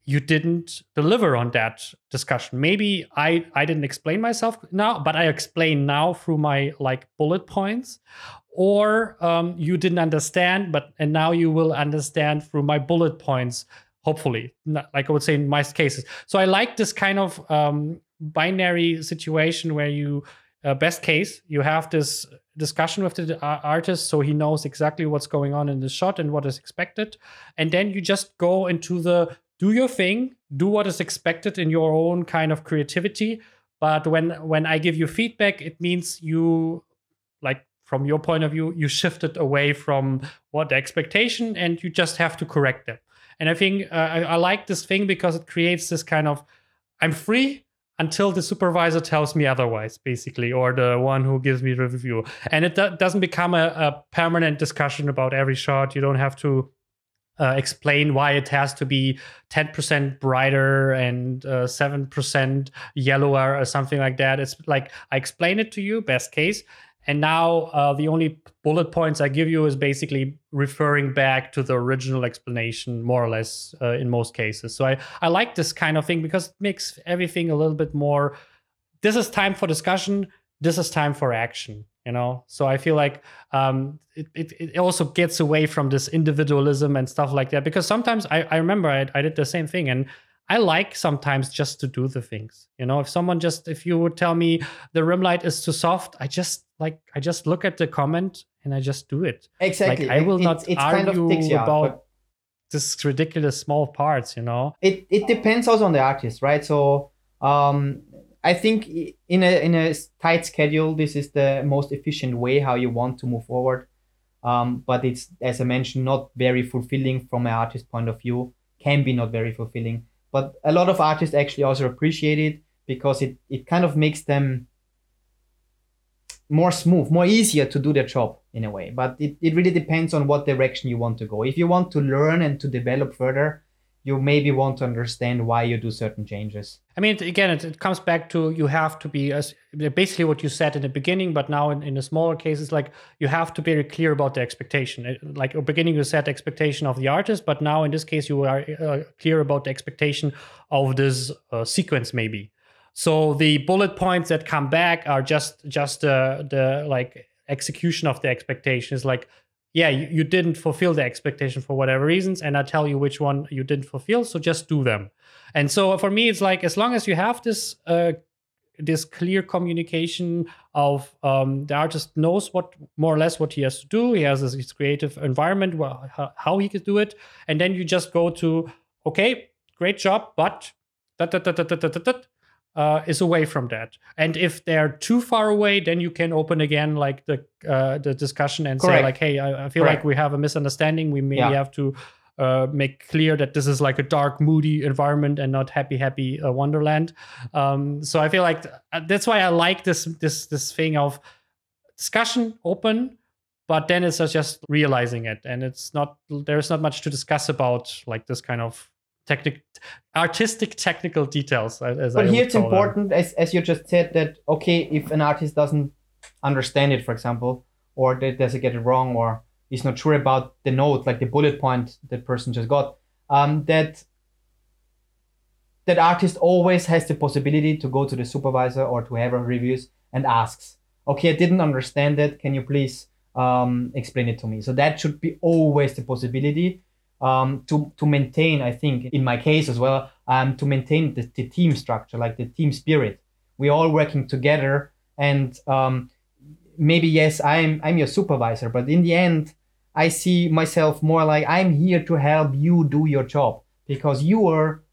you didn't deliver on that discussion. Maybe i i didn't explain myself now but i explain now through my like bullet points. Or um, you didn't understand but and now you will understand through my bullet points hopefully. Not- like i would say in most cases. So i like this kind of um, binary situation where you uh, best case you have this discussion with the uh, artist so he knows exactly what's going on in the shot and what is expected. And then you just go into the do your thing do what is expected in your own kind of creativity. But when when i give you feedback it means you like from your point of view you shifted away from what the expectation and you just have to correct them. And i think uh, I, I like this thing because it creates this kind of i'm free until the supervisor tells me otherwise basically or the one who gives me the review. And it do- doesn't become a, a permanent discussion about every shot. You don't have to uh, explain why it has to be 10% brighter and uh, 7% yellower or something like that it's like i explain it to you best case and now uh, the only bullet points I give you is basically referring back to the original explanation, more or less, uh, in most cases. So I, I like this kind of thing because it makes everything a little bit more. This is time for discussion. This is time for action. You know, so I feel like um, it, it, it also gets away from this individualism and stuff like that. Because sometimes I, I remember I, I did the same thing, and I like sometimes just to do the things. You know, if someone just if you would tell me the rim light is too soft, I just like I just look at the comment and I just do it. Exactly. Like I will It- not it's argue kind of you out, about but- this ridiculous small parts. You know. it it depends also on the artist right so um i think in a in a tight schedule this is the most efficient way how you want to move forward. Um but it's as i mentioned not very fulfilling from an artist point of view can be not very fulfilling. But a lot of artists actually also appreciate it because it it kind of makes them more smooth more easier to do their job in a way. But it, it really depends on what direction you want to go. If you want to learn and to develop further you maybe want to understand why you do certain changes. I mean, again, it, it comes back to you have to be as basically what you said in the beginning, but now in, in smaller cases, like you have to be very clear about the expectation. It- Like at beginning, you set expectation of the artist, but now in this case, you are uh, clear about the expectation of this uh, sequence, maybe. So the bullet points that come back are just just uh, the like execution of the expectation. Is like yeah, you, you didn't fulfill the expectation for whatever reasons, and I tell you which one you didn't fulfill, so just do them. And so for me, it's like as long as you have this uh, this clear communication of um, the artist knows what more or less what he has to do, he has his, creative environment, wha- how, he could do it, and then you just go to okay, great job, but uh, is away from that. And if they're too far away, then you can open again like the uh, the discussion and say like, hey, I, I feel Correct. like we have a misunderstanding. We maybe Yeah. have to uh, make clear that this is like a dark, moody environment and not happy, happy uh, wonderland. Um, so I feel like th- uh, that's why I like this this this thing of discussion open. But then it's just realizing it, and it's not. There's not much to discuss about, like this kind of technic, artistic, technical details. As as I But here it's them. important, as, as you just said, that okay, if an artist doesn't understand it, for example, or that doesn't get it wrong, or is not sure about the note, like the bullet point that person just got, um, that that artist always has the possibility to go to the supervisor or to whoever reviews and asks, okay, I didn't understand it. Can you please um, explain it to me? So that should be always the possibility um, to to maintain. I think in my case as well, um, to maintain the, the team structure, like the team spirit. We're all working together, and um, maybe yes, I'm I'm your supervisor, but in the end, I see myself more like I'm here to help you do your job because you are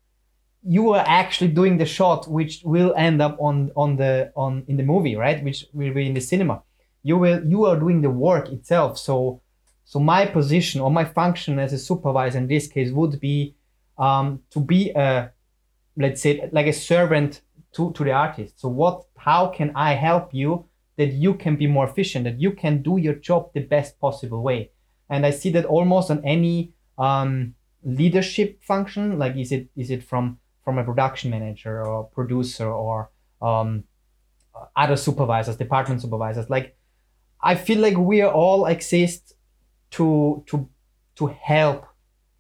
you are actually doing the shot which will end up on on the on in the movie right which will be in the cinema you will you are doing the work itself so so my position or my function as a supervisor in this case would be um, to be a let's say like a servant to, to the artist. So what how can i help you that you can be more efficient that you can do your job the best possible way? And i see that almost on any um, leadership function like is it is it from from a production manager or producer or um, other supervisors department supervisors like i feel like we all exist to to to help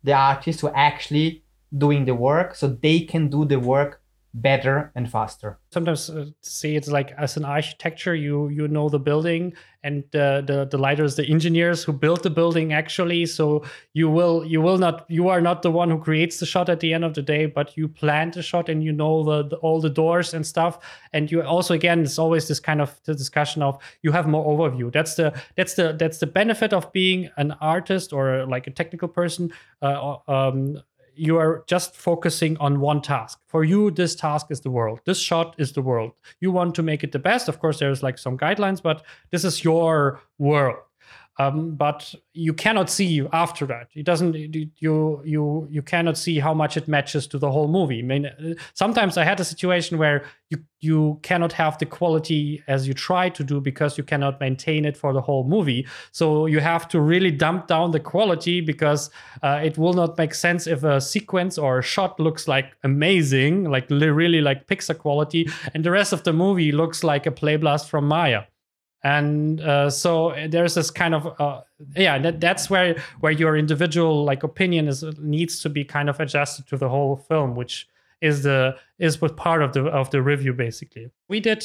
the artists who are actually doing the work so they can do the work better and faster. Sometimes uh, see it's like as an architecture you you know the building and uh, the the lighters the engineers who built the building actually. So you will you will not you are not the one who creates the shot at the end of the day but you plan the shot and you know the, the all the doors and stuff. And you also again it's always this kind of the discussion of you have more overview. That's the that's the that's the benefit of being an artist or like a technical person uh, um, you are just focusing on one task. For you, this task is the world. This shot is the world. You want to make it the best. Of course, there's like some guidelines, but this is your world. Um, but you cannot see after that. It doesn't. You you you cannot see how much it matches to the whole movie. I mean, uh, sometimes I had a situation where you you cannot have the quality as you try to do because you cannot maintain it for the whole movie. So you have to really dump down the quality because uh, it will not make sense if a sequence or a shot looks like amazing, like really like Pixar quality, and the rest of the movie looks like a play blast from Maya. And uh, so there's this kind of uh, yeah that, that's where where your individual like opinion is needs to be kind of adjusted to the whole film which is the is what part of the of the review basically. We did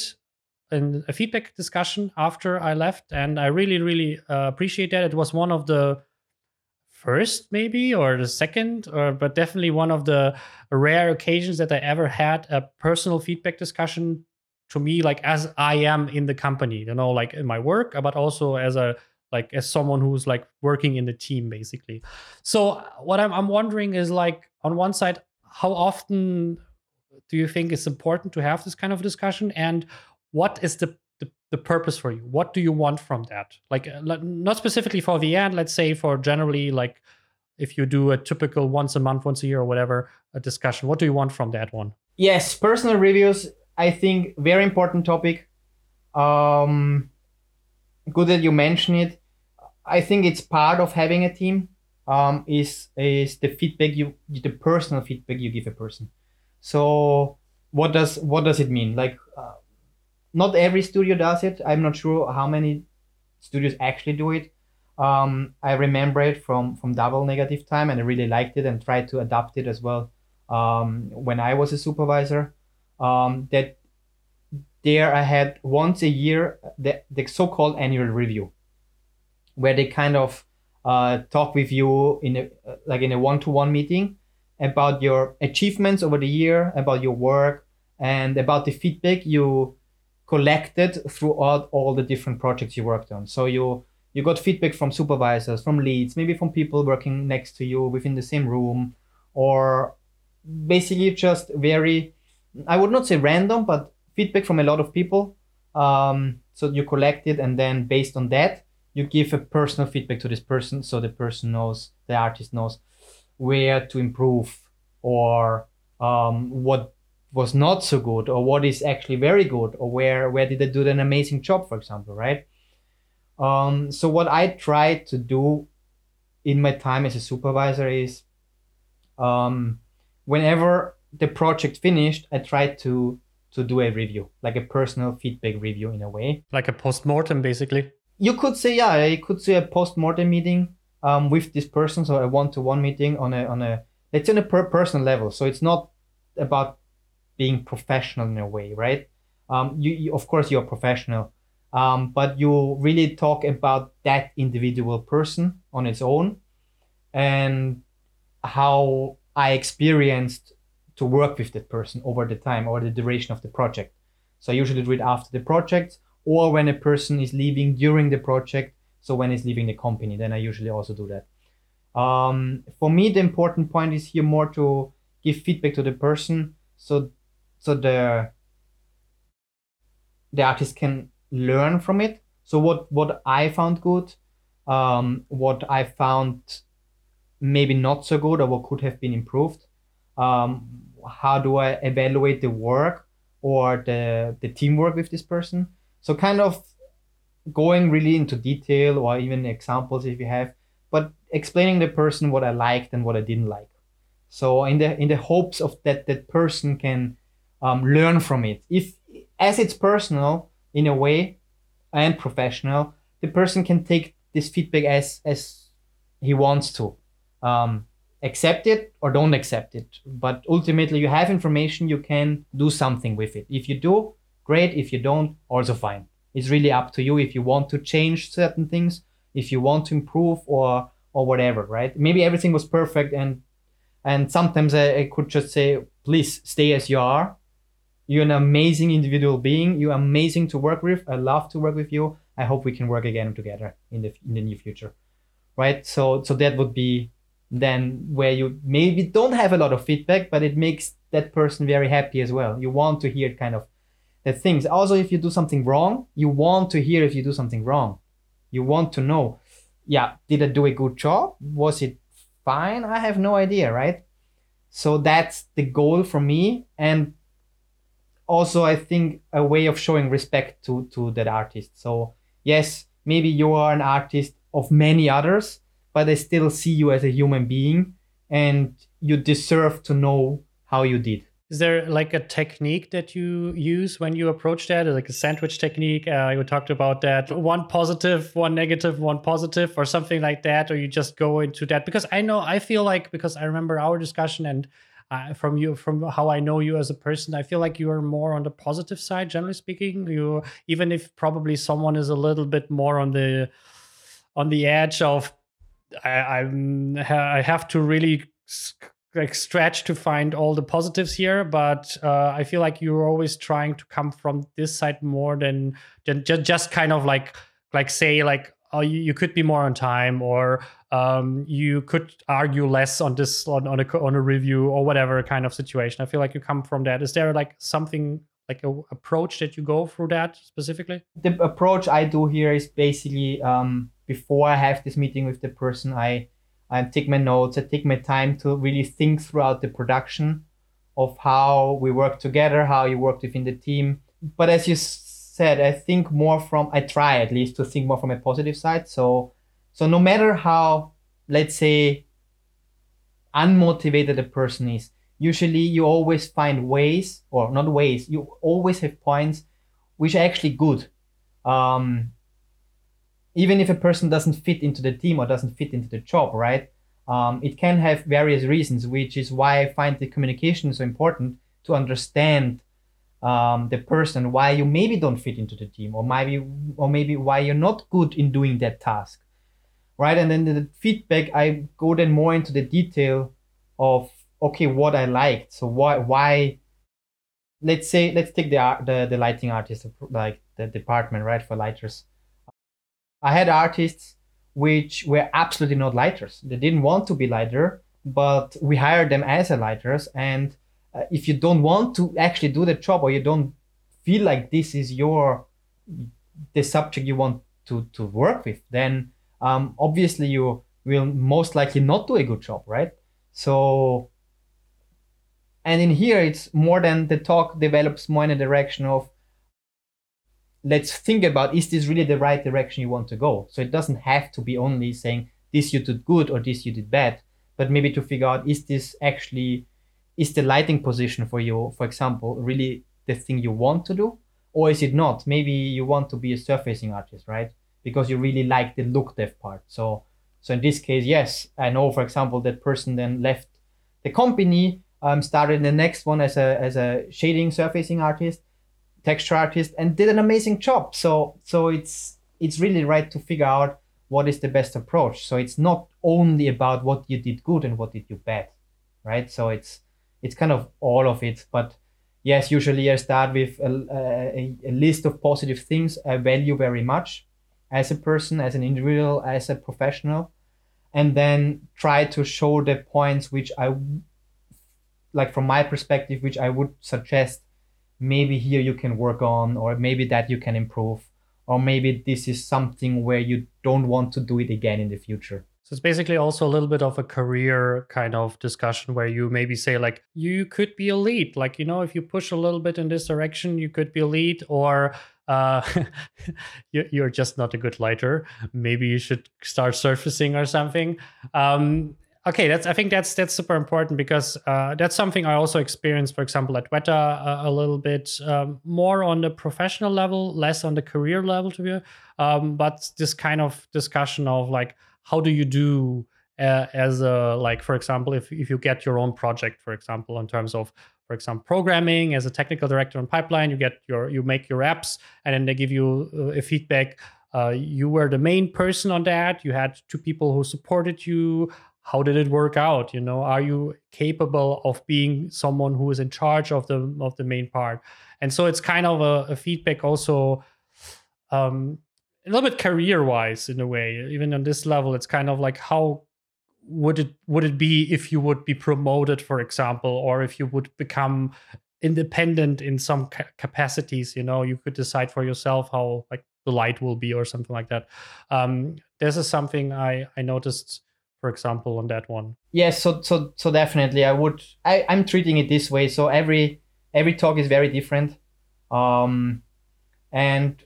an, a feedback discussion after i left and i really really uh, appreciate that. It was one of the first maybe or the second or but definitely one of the rare occasions that i ever had a personal feedback discussion to me like as i am in the company you know like in my work but also as a like as someone who's like working in the team basically. So what i'm, I'm wondering is like on one side how often do you think it's important to have this kind of discussion? And what is the the, the purpose for you? What do you want from that? Like uh, not specifically for the end let's say for generally like if you do a typical once a month once a year or whatever a discussion what do you want from that one? Yes personal reviews i think very important topic um good that you mention it i think it's part of having a team um is is the feedback you the personal feedback you give a person so what does what does it mean like uh, not every studio does it. I'm not sure how many studios actually do it. Um, I remember it from from Double Negative Time, and I really liked it and tried to adapt it as well um, when I was a supervisor. Um, that there I had once a year the, the so-called annual review, where they kind of uh, talk with you in a like in a one-to-one meeting about your achievements over the year, about your work, and about the feedback you collected throughout all the different projects you worked on. So you you got feedback from supervisors, from leads, maybe from people working next to you within the same room, or basically just very, I would not say random, but feedback from a lot of people. Um, so you collect it, and then based on that, you give a personal feedback to this person, so the person knows, the artist knows where to improve or um, what was not so good or what is actually very good or where where did they do an amazing job for example right um, so what i try to do in my time as a supervisor is um, whenever the project finished i tried to to do a review like a personal feedback review in a way like a post-mortem basically you could say yeah you could say a post-mortem meeting um, with this person so a one-to-one meeting on a on a it's on a per personal level so it's not about being professional in a way, right? Um, you, you of course you're professional, um, but you really talk about that individual person on its own, and how I experienced to work with that person over the time or the duration of the project. So I usually do it after the project or when a person is leaving during the project. So when he's leaving the company, then I usually also do that. Um, for me, the important point is here more to give feedback to the person so so the the artist can learn from it so what what i found good um, what i found maybe not so good or what could have been improved um, how do i evaluate the work or the the teamwork with this person so kind of going really into detail or even examples if you have but explaining the person what i liked and what i didn't like so in the in the hopes of that that person can um, learn from it. If as it's personal in a way and professional, the person can take this feedback as as he wants to. Um, accept it or don't accept it. But ultimately, you have information, you can do something with it. If you do, great. If you don't, also fine. It's really up to you if you want to change certain things, if you want to improve or or whatever, right? Maybe everything was perfect and and sometimes I, I could just say, please stay as you are you're an amazing individual being. You're amazing to work with. I love to work with you. I hope we can work again together in the in the near future, right? So so that would be then where you maybe don't have a lot of feedback, but it makes that person very happy as well. You want to hear kind of the things. Also, if you do something wrong, you want to hear if you do something wrong. You want to know, yeah, did I do a good job? Was it fine? I have no idea, right? So that's the goal for me. And also I think a way of showing respect to to that artist. So yes, maybe you are an artist of many others, but I still see you as a human being, and you deserve to know how you did. is there like a technique that you use when you approach that, like a sandwich technique? Uh, you talked about that one positive, one negative, one positive, or something like that, or you just go into that? Because I know I feel like because I remember our discussion and uh, from you from how I know you as a person, I feel like you are more on the positive side, generally speaking. You even if probably someone is a little bit more on the on the edge of I, I'm I have to really like stretch to find all the positives here but uh, i feel like you're always trying to come from this side more than, than just, just kind of like like say like oh you, you could be more on time or um, you could argue less on this on, on a on a review or whatever kind of situation. I feel like you come from that. Is there like something like a approach that you go through that specifically? The approach i do here is basically um, before i have this meeting with the person i I take my notes, I take my time to really think throughout the production of how we work together, how you work within the team. But as you said, I think more from I try at least to think more from a positive side. So so no matter how let's say unmotivated a person is, usually you always find ways or not ways, you always have points which are actually good. Um, even if a person doesn't fit into the team or doesn't fit into the job, right? Um, it can have various reasons, which is why I find the communication so important to understand um, the person, why you maybe don't fit into the team, or maybe or maybe why you're not good in doing that task, right? And then the feedback, I go then more into the detail of okay, what I liked. So why why let's say let's take the the, the lighting artist like the department right for lighters I had artists which were absolutely not lighters. They didn't want to be lighter, but we hired them as a lighters. And uh, if you don't want to actually do the job or you don't feel like this is your the subject you want to to work with, then um, obviously you will most likely not do a good job, right? So, and in here it's more than the talk develops more in a direction of let's think about is this really the right direction you want to go? So it doesn't have to be only saying this you did good or this you did bad but maybe to figure out is this actually is the lighting position for you for example really the thing you want to do? Or is it not? Maybe you want to be a surfacing artist right? Because you really like the look dev part. So so in this case yes i know for example that person then left the company um, started the next one as a as a shading surfacing artist texture artist and did an amazing job. So so it's it's really right to figure out what is the best approach. So it's not only about what you did good and what did you bad, right? So it's it's kind of all of it. But yes, usually I start with a, a, a list of positive things I value very much as a person, as an individual, as a professional, and then try to show the points which I like from my perspective, which I would suggest maybe here you can work on or maybe that you can improve or maybe this is something where you don't want to do it again in the future. So it's basically also a little bit of a career kind of discussion where you maybe say like you could be a lead. Like you know if you push a little bit in this direction you could be a lead or uh, you're just not a good lighter. Maybe you should start surfacing or something. Um, okay that's i think that's that's super important because uh, that's something i also experienced for example at weta uh, a little bit um, more on the professional level less on the career level to be um, but this kind of discussion of like how do you do uh, as a like for example if, if you get your own project for example in terms of for example programming as a technical director on pipeline you get your you make your apps and then they give you uh, a feedback uh, you were the main person on that you had two people who supported you how did it work out? You know are you capable of being someone who is in charge of the of the main part? And so it's kind of a, a feedback also um a little bit career wise in a way. Even on this level it's kind of like how would it would it be if you would be promoted for example or if you would become independent in some ca- capacities? You know you could decide for yourself how like the light will be or something like that. Um this is something i i noticed for example on that one yes so so so definitely i would i i'm treating it this way so every every talk is very different um and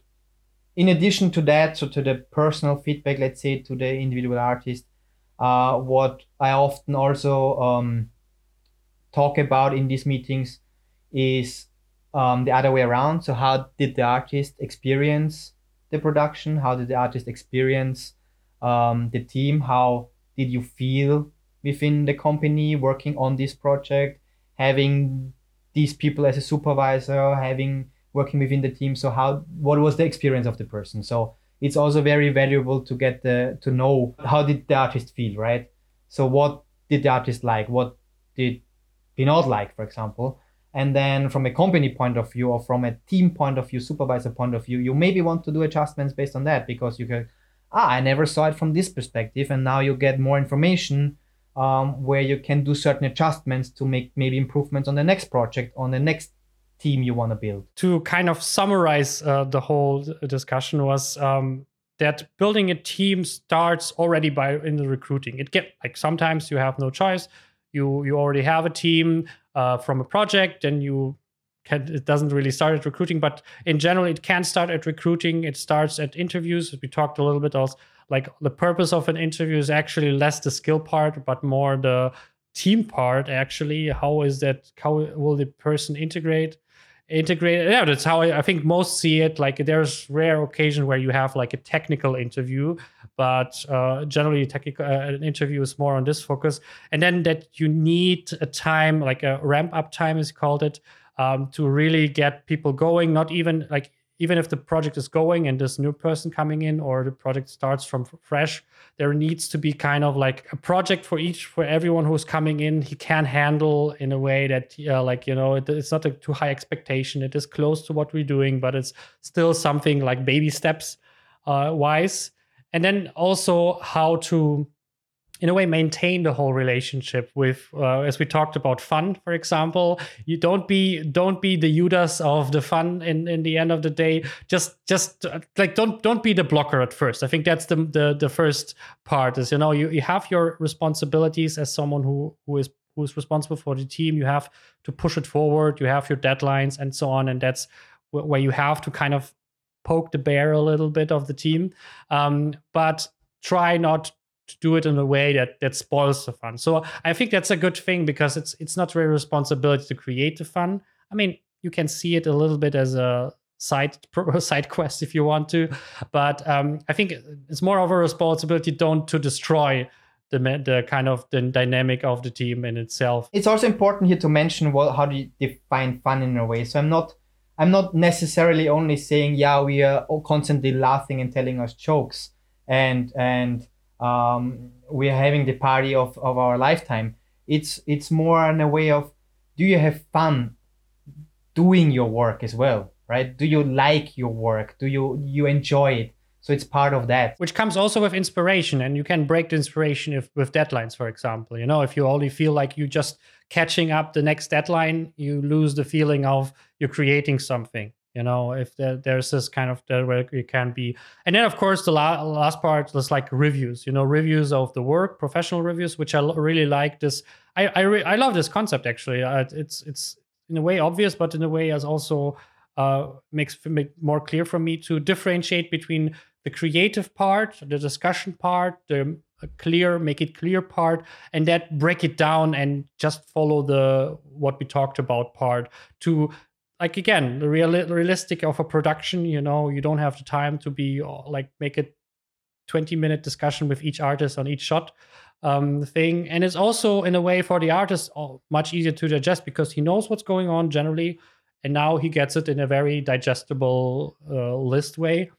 in addition to that so to the personal feedback let's say to the individual artist uh what i often also um talk about in these meetings is um, the other way around. So how did the artist experience the production? How did the artist experience um, the team? How did you feel within the company working on this project, having these people as a supervisor, having working within the team? So how what was the experience of the person? So it's also very valuable to get the to know how did the artist feel, right? So what did the artist like? What did he not like, for example? And then from a company point of view or from a team point of view, supervisor point of view, you maybe want to do adjustments based on that because you can, ah, I never saw it from this perspective. And now you get more information um, where you can do certain adjustments to make maybe improvements on the next project, on the next team you want to build. To kind of summarize uh, the whole discussion was um, that building a team starts already by in the recruiting. It get like sometimes you have no choice. You you already have a team uh, from a project and you can, it doesn't really start at recruiting, but in general, it can start at recruiting. It starts at interviews. We talked a little bit also like the purpose of an interview is actually less the skill part, but more the team part. Actually, how is that? How will the person integrate? integrate yeah that's how I, I, think most see it like there's rare occasion where you have like a technical interview but uh, generally technical uh, an interview is more on this focus and then that you need a time like a ramp up time is called it um, to really get people going not even like even if the project is going and this new person coming in or the project starts from fresh there needs to be kind of like a project for each for everyone who's coming in. He can handle in a way that uh, like you know it, it's not a too high expectation. It is close to what we're doing but it's still something like baby steps uh, wise. And then also how to in a way maintain the whole relationship with uh, as we talked about fun for example. You don't be don't be the judas of the fun in in the end of the day. Just just uh, like don't don't be the blocker at first. I think that's the the, the first part is you know you, you have your responsibilities as someone who who is who's responsible for the team. You have to push it forward. You have your deadlines and so on and that's where you have to kind of poke the bear a little bit of the team. Um, but try not to do it in a way that that spoils the fun. So I think that's a good thing because it's it's not really responsibility to create the fun. I mean, you can see it a little bit as a side side quest if you want to, but um, I think it's more of a responsibility don't to destroy the the kind of the dynamic of the team in itself. It's also important here to mention what how do you define fun in a way. So I'm not I'm not necessarily only saying yeah we are constantly laughing and telling us jokes and and um, we are having the party of, of our lifetime. It's it's more in a way of do you have fun doing your work as well, right? Do you like your work? Do you you enjoy it? So it's part of that. Which comes also with inspiration, and you can break the inspiration if, with deadlines, for example. You know, if you only feel like you just catching up the next deadline, you lose the feeling of you're creating something you know if there, there's this kind of there where it can be. And then of course the la- last part is like reviews you know reviews of the work professional reviews which i l- really like this. I I, re- I love this concept actually. Uh, it's it's in a way obvious but in a way as also uh, makes make more clear for me to differentiate between the creative part the discussion part the clear make it clear part and that break it down and just follow the what we talked about part to like again the real realistic of a production you know you don't have the time to be uh, like make a 20 minute discussion with each artist on each shot um, thing. And it's also in a way for the artist uh, much easier to digest because he knows what's going on generally and now he gets it in a very digestible uh, list way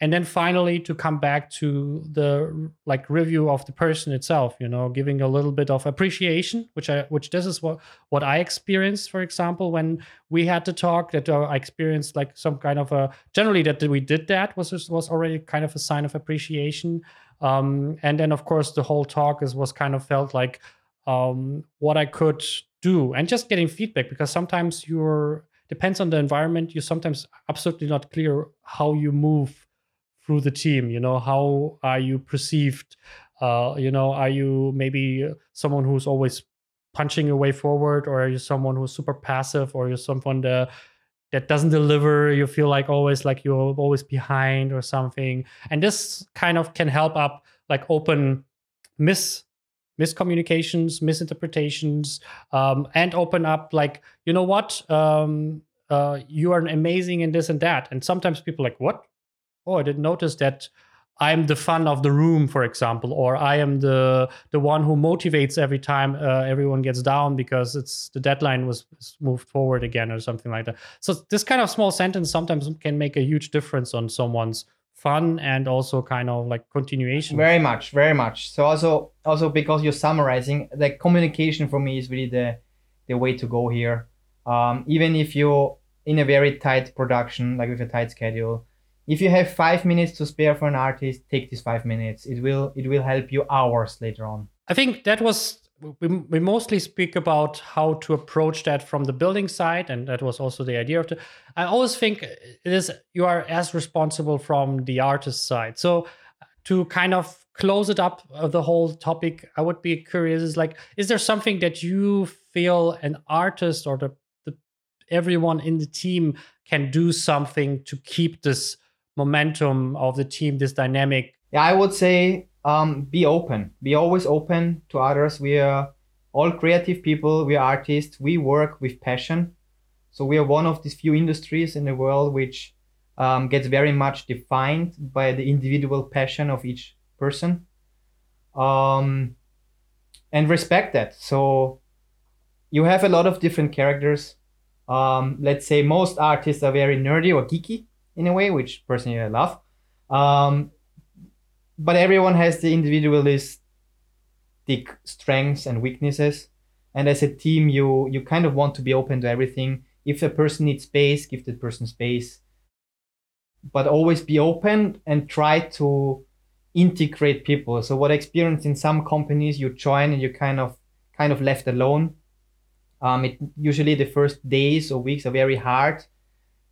and then finally to come back to the like review of the person itself you know giving a little bit of appreciation which i which this is what what i experienced for example when we had to talk that uh, i experienced like some kind of a generally that we did that was was already kind of a sign of appreciation. Um, and then of course the whole talk is was kind of felt like um, what i could do and just getting feedback because sometimes you're depends on the environment you're sometimes absolutely not clear how you move through the team you know how are you perceived uh, you know are you maybe someone who's always punching your way forward or are you someone who's super passive or you're someone that that doesn't deliver you feel like always like you're always behind or something and this kind of can help up like open miss miscommunications, misinterpretations, um, and open up like, you know what, um, uh, you are amazing in this and that. And sometimes people like, what? Oh, I didn't notice that I'm the fun of the room, for example, or I am the the one who motivates every time uh, everyone gets down because it's the deadline was moved forward again or something like that. So this kind of small sentence sometimes can make a huge difference on someone's fun and also kind of like continuation. Very much, very much. So also also because you're summarizing, the communication for me is really the the way to go here. Um, even if you're in a very tight production, like with a tight schedule if you have five minutes to spare for an artist take these five minutes. It will it will help you hours later on. I think that was we, we mostly speak about how to approach that from the building side and that was also the idea of the i always think it is you are as responsible from the artist side. So to kind of close it up uh, the whole topic i would be curious is like is there something that you feel an artist or the, the everyone in the team can do something to keep this momentum of the team, this dynamic? Yeah, I would say um, be open. Be always open to others. We are all creative people. We are artists. We work with passion. So we are one of these few industries in the world which um, gets very much defined by the individual passion of each person. Um, and respect that. So you have a lot of different characters. Um, let's say most artists are very nerdy or geeky in a way, which personally I love. Um, but everyone has the individualistic strengths and weaknesses. And as a team, you you kind of want to be open to everything. If a person needs space, give that person space. But always be open and try to integrate people. So what I experienced in some companies, you join and you kind of kind of left alone. Um, it usually the first days or weeks are very hard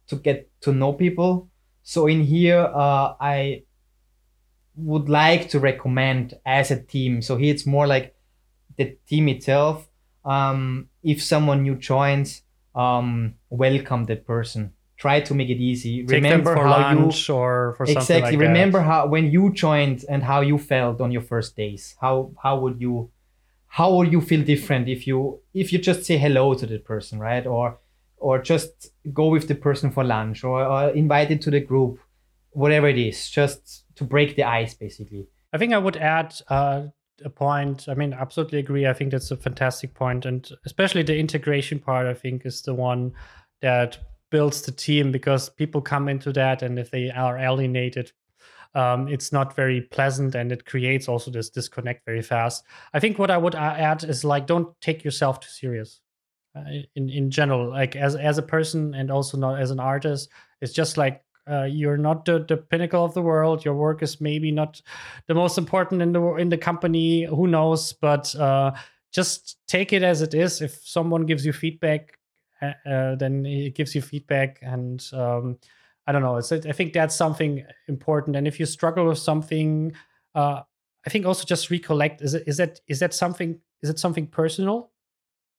to get to know people. So in here, uh, I would like to recommend as a team. So here it's more like the team itself. Um, if someone new joins, um, welcome that person. Try to make it easy. Take remember how you or for exactly. Like remember how when you joined and how you felt on your first days. How how would you how would you feel different if you if you just say hello to the person, right? Or or just go with the person for lunch or, or invite it to the group, whatever it is, just to break the ice, basically. I think I would add uh, a point. I mean, absolutely agree. I think that's a fantastic point, and especially the integration part. I think is the one that builds the team because people come into that, and if they are alienated, um, it's not very pleasant, and it creates also this disconnect very fast. I think what I would add is like, don't take yourself too serious. In in general like as as a person and also not as an artist it's just like uh, you're not the, the pinnacle of the world. Your work is maybe not the most important in the in the company. Who knows? But uh, just take it as it is. If someone gives you feedback uh, uh then it gives you feedback and um, i don't know. It's, i think that's something important. And if you struggle with something uh, i think also just recollect is it is that is that something is it something personal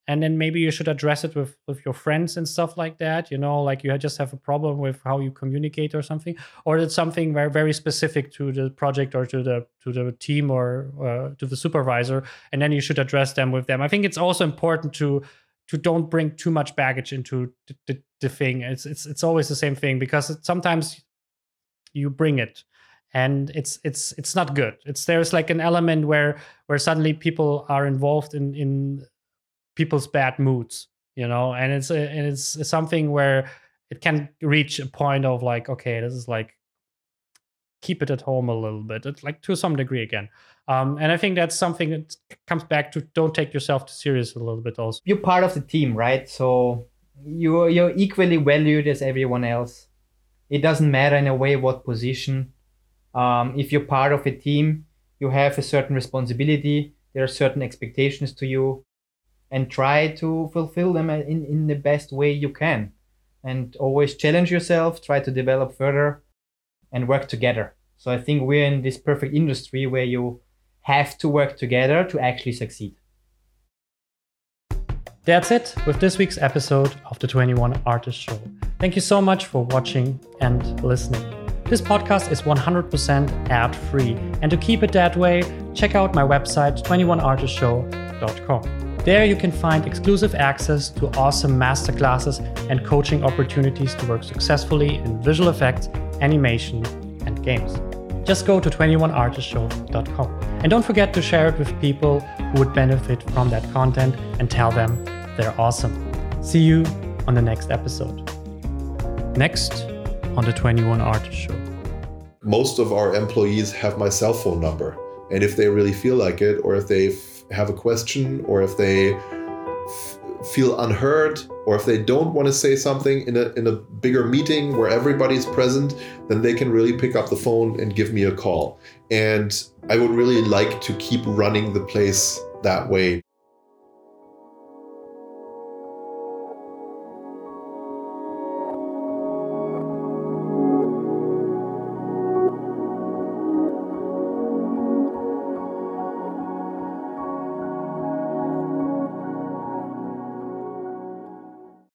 and then maybe you should address it with with your friends and stuff like that you know like you just have a problem with how you communicate or something or it's something very very specific to the project or to the to the team or uh, to the supervisor and then you should address them with them. I think it's also important to to don't bring too much baggage into the, the, the thing. It's it's it's always the same thing because sometimes you bring it and it's it's it's not good. It's there's like an element where where suddenly people are involved in in people's bad moods you know? And it's a, and it's something where it can reach a point of like okay this is like keep it at home a little bit it's like to some degree again. Um, and i think that's something that comes back to don't take yourself too serious a little bit also. You're part of the team right? So you're you're equally valued as everyone else. It doesn't matter in a way what position. Um, if you're part of a team you have a certain responsibility. There are certain expectations to you and try to fulfill them uh, in, in the best way you can. And always challenge yourself try to develop further and work together. So i think we're in this perfect industry where you have to work together to actually succeed. That's it with this week's episode of the 21 artist show. Thank you so much for watching and listening. This podcast is 100% ad free, and to keep it that way, check out my website 21artistshow.com. There you can find exclusive access to awesome masterclasses and coaching opportunities to work successfully in visual effects, animation, and games. Just go to 21artistshow.com. And don't forget to share it with people who would benefit from that content and tell them they're awesome. See you on the next episode. Next on the 21 Artist Show. Most of our employees have my cell phone number. And if they really feel like it, or if they f- have a question, or if they f- feel unheard, or if they don't want to say something in a, in a bigger meeting where everybody's present, then they can really pick up the phone and give me a call. And I would really like to keep running the place that way.